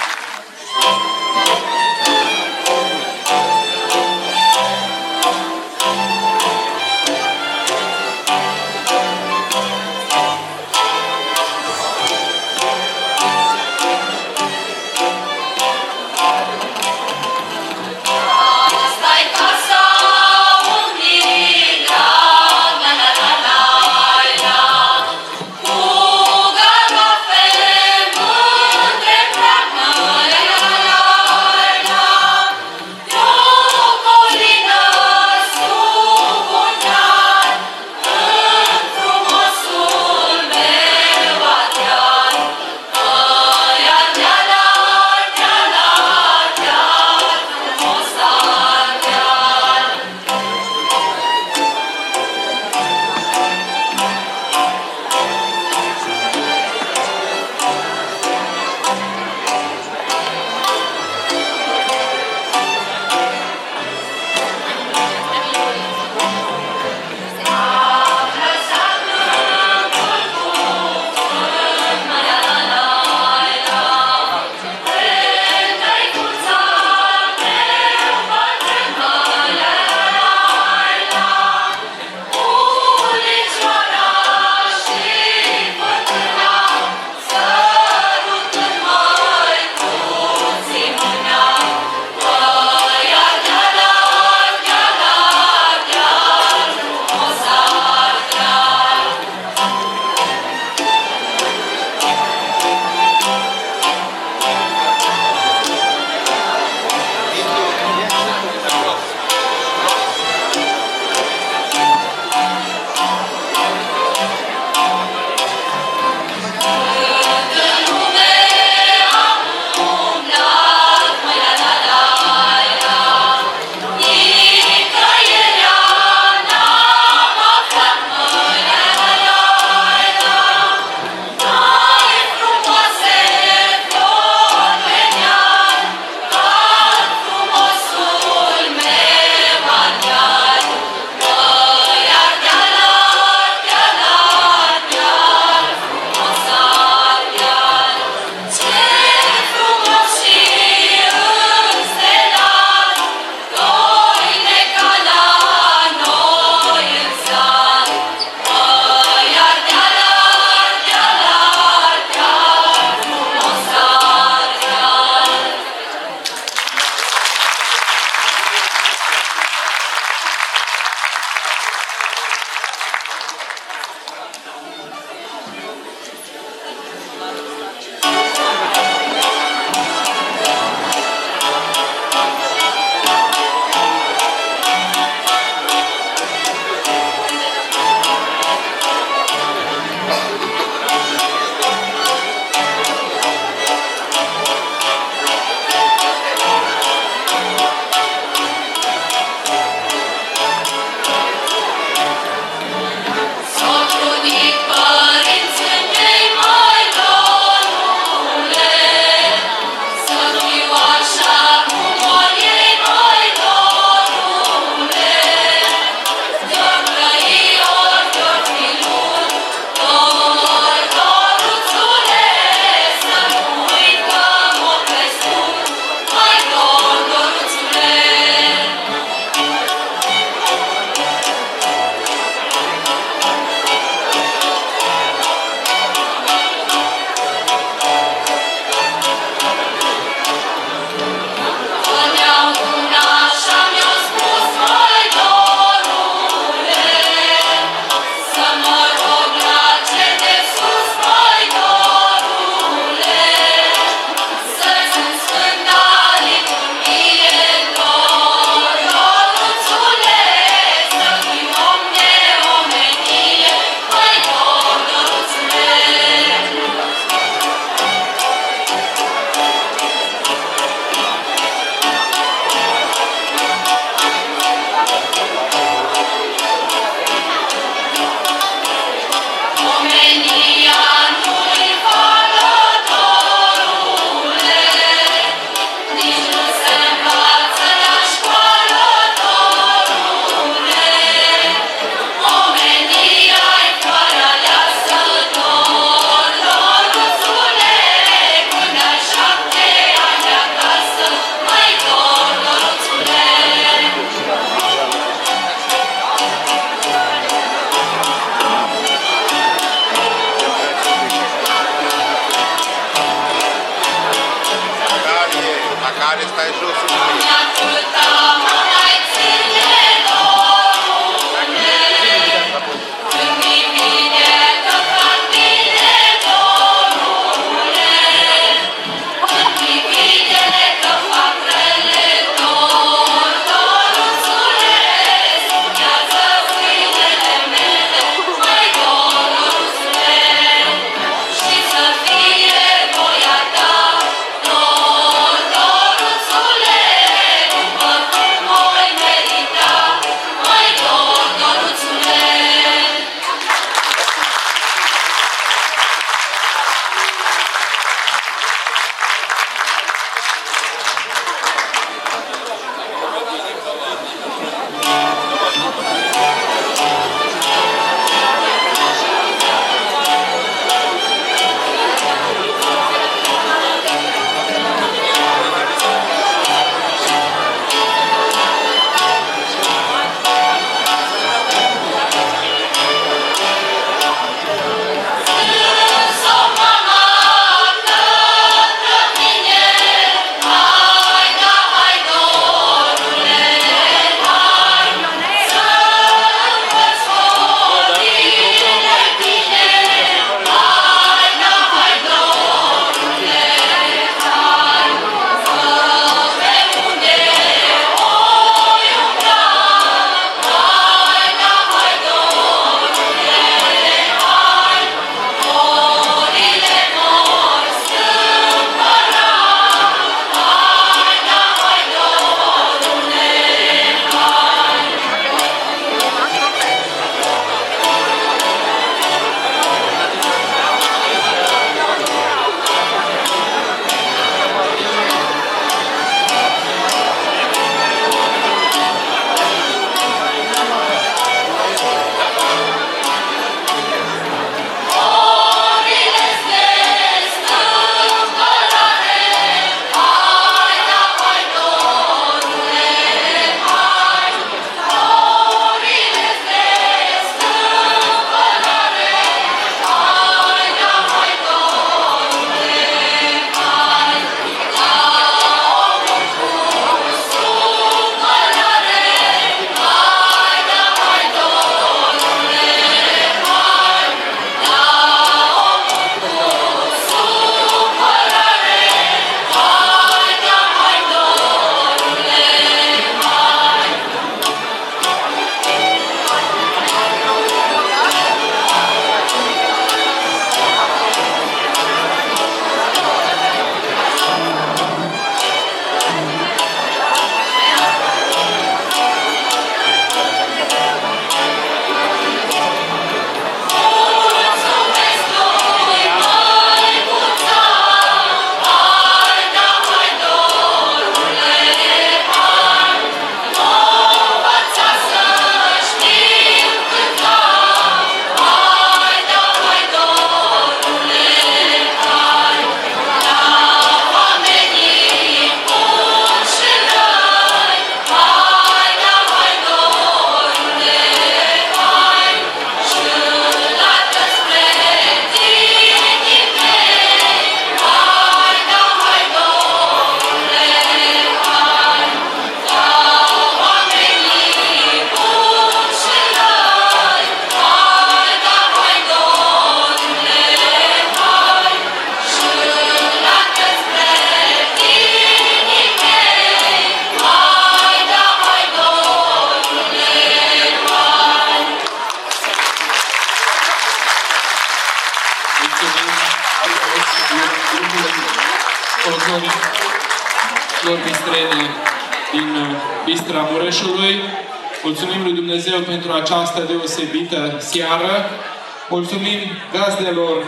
Gazdelor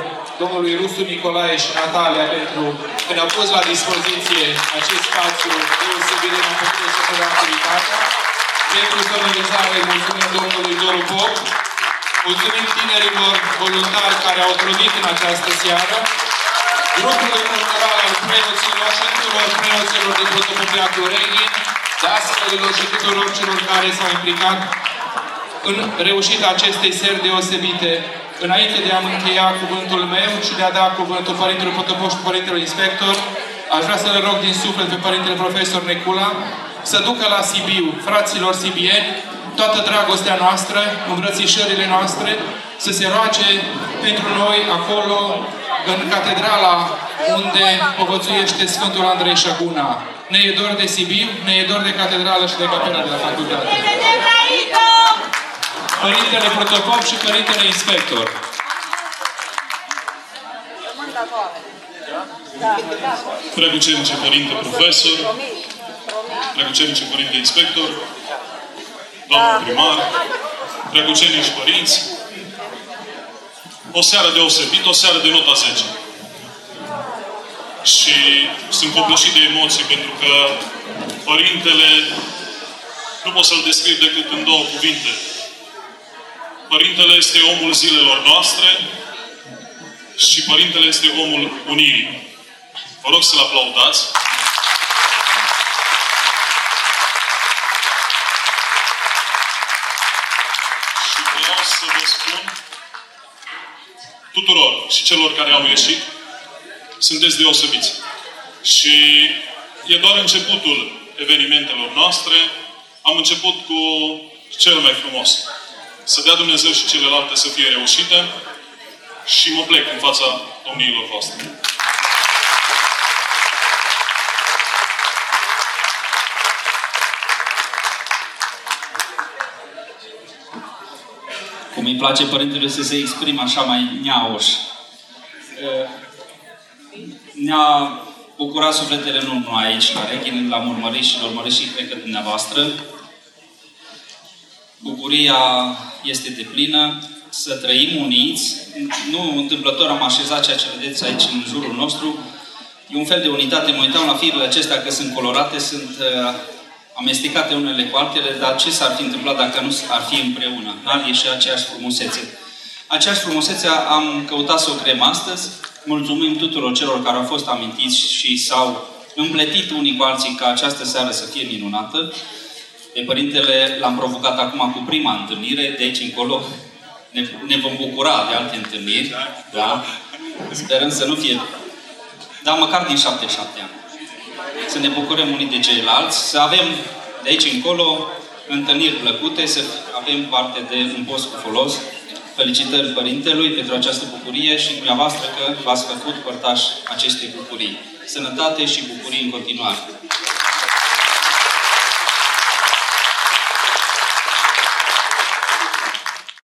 domnului Rusu Nicolae și Natalia pentru că ne-au pus la dispoziție acest spațiu deosebit de ne-a făcut să activitatea. Pentru sonorizare mulțumim domnului Doru Pop. Mulțumim tinerilor voluntari care au trudit în această seară. Grupului cultural al preoților și tuturor preoților din protopopiatul Reghin, dascălilor și tuturor celor care s-au implicat în reușita acestei seri deosebite. Înainte de a-mi încheia cuvântul meu și de a da cuvântul Părintele Protopop și Părintele Inspector, aș vrea să le rog din suflet pe Părintele Profesor Necula să ducă la Sibiu, fraților sibieni, toată dragostea noastră, îmbrățișările noastre, să se roage pentru noi acolo, în catedrala unde povățuiește Sfântul Andrei Șaguna. Ne e dor de Sibiu, ne e dor de catedrală și de capela de la facultate. Părintele Protocop și Părintele Inspector. Preacucernice Părinte Profesor, Preacucernice Părinte Inspector, Doamnă Primar, Preacucernici Părinți, o seară deosebită, o seară de nota 10. Și sunt copleșit de emoții pentru că Părintele nu pot să-l descriu decât în două cuvinte. Părintele este omul zilelor noastre și Părintele este omul unirii. Vă rog să-l aplaudați. Și vreau să vă spun tuturor și celor care au ieșit, sunteți deosebiți. Și e doar începutul evenimentelor noastre. Am început cu cel mai frumos. Să dea Dumnezeu și celelalte să fie reușite și mă plec în fața domniilor voastre. Cum îi place părintele să se exprime așa mai neauș. Ne-a bucurat sufletele nu numai aici, la Reghin, l-am urmărit și l urmărit și cred că dumneavoastră. Bucuria este de plină, să trăim uniți. Nu întâmplător am așezat ceea ce vedeți aici în jurul nostru. E un fel de unitate. Mă uitam la firele acestea că sunt colorate, sunt uh, amestecate unele cu altele, dar ce s-ar fi întâmplat dacă nu ar fi împreună? N-ar ieși aceeași frumusețe. Aceeași frumusețe am căutat să o creăm astăzi. Mulțumim tuturor celor care au fost amintiți și s-au împletit unii cu alții ca această seară să fie minunată. Pe Părintele l-am provocat acum cu prima întâlnire, de aici încolo ne, ne vom bucura de alte întâlniri. Da? Sperăm să nu fie... Dar măcar din 77 ani. Să ne bucurăm unii de ceilalți, să avem de aici încolo întâlniri plăcute, să avem parte de un post cu folos. Felicitări Părintelui pentru această bucurie și dumneavoastră că v-ați făcut părtaș acestei bucurii. Sănătate și bucurii în continuare!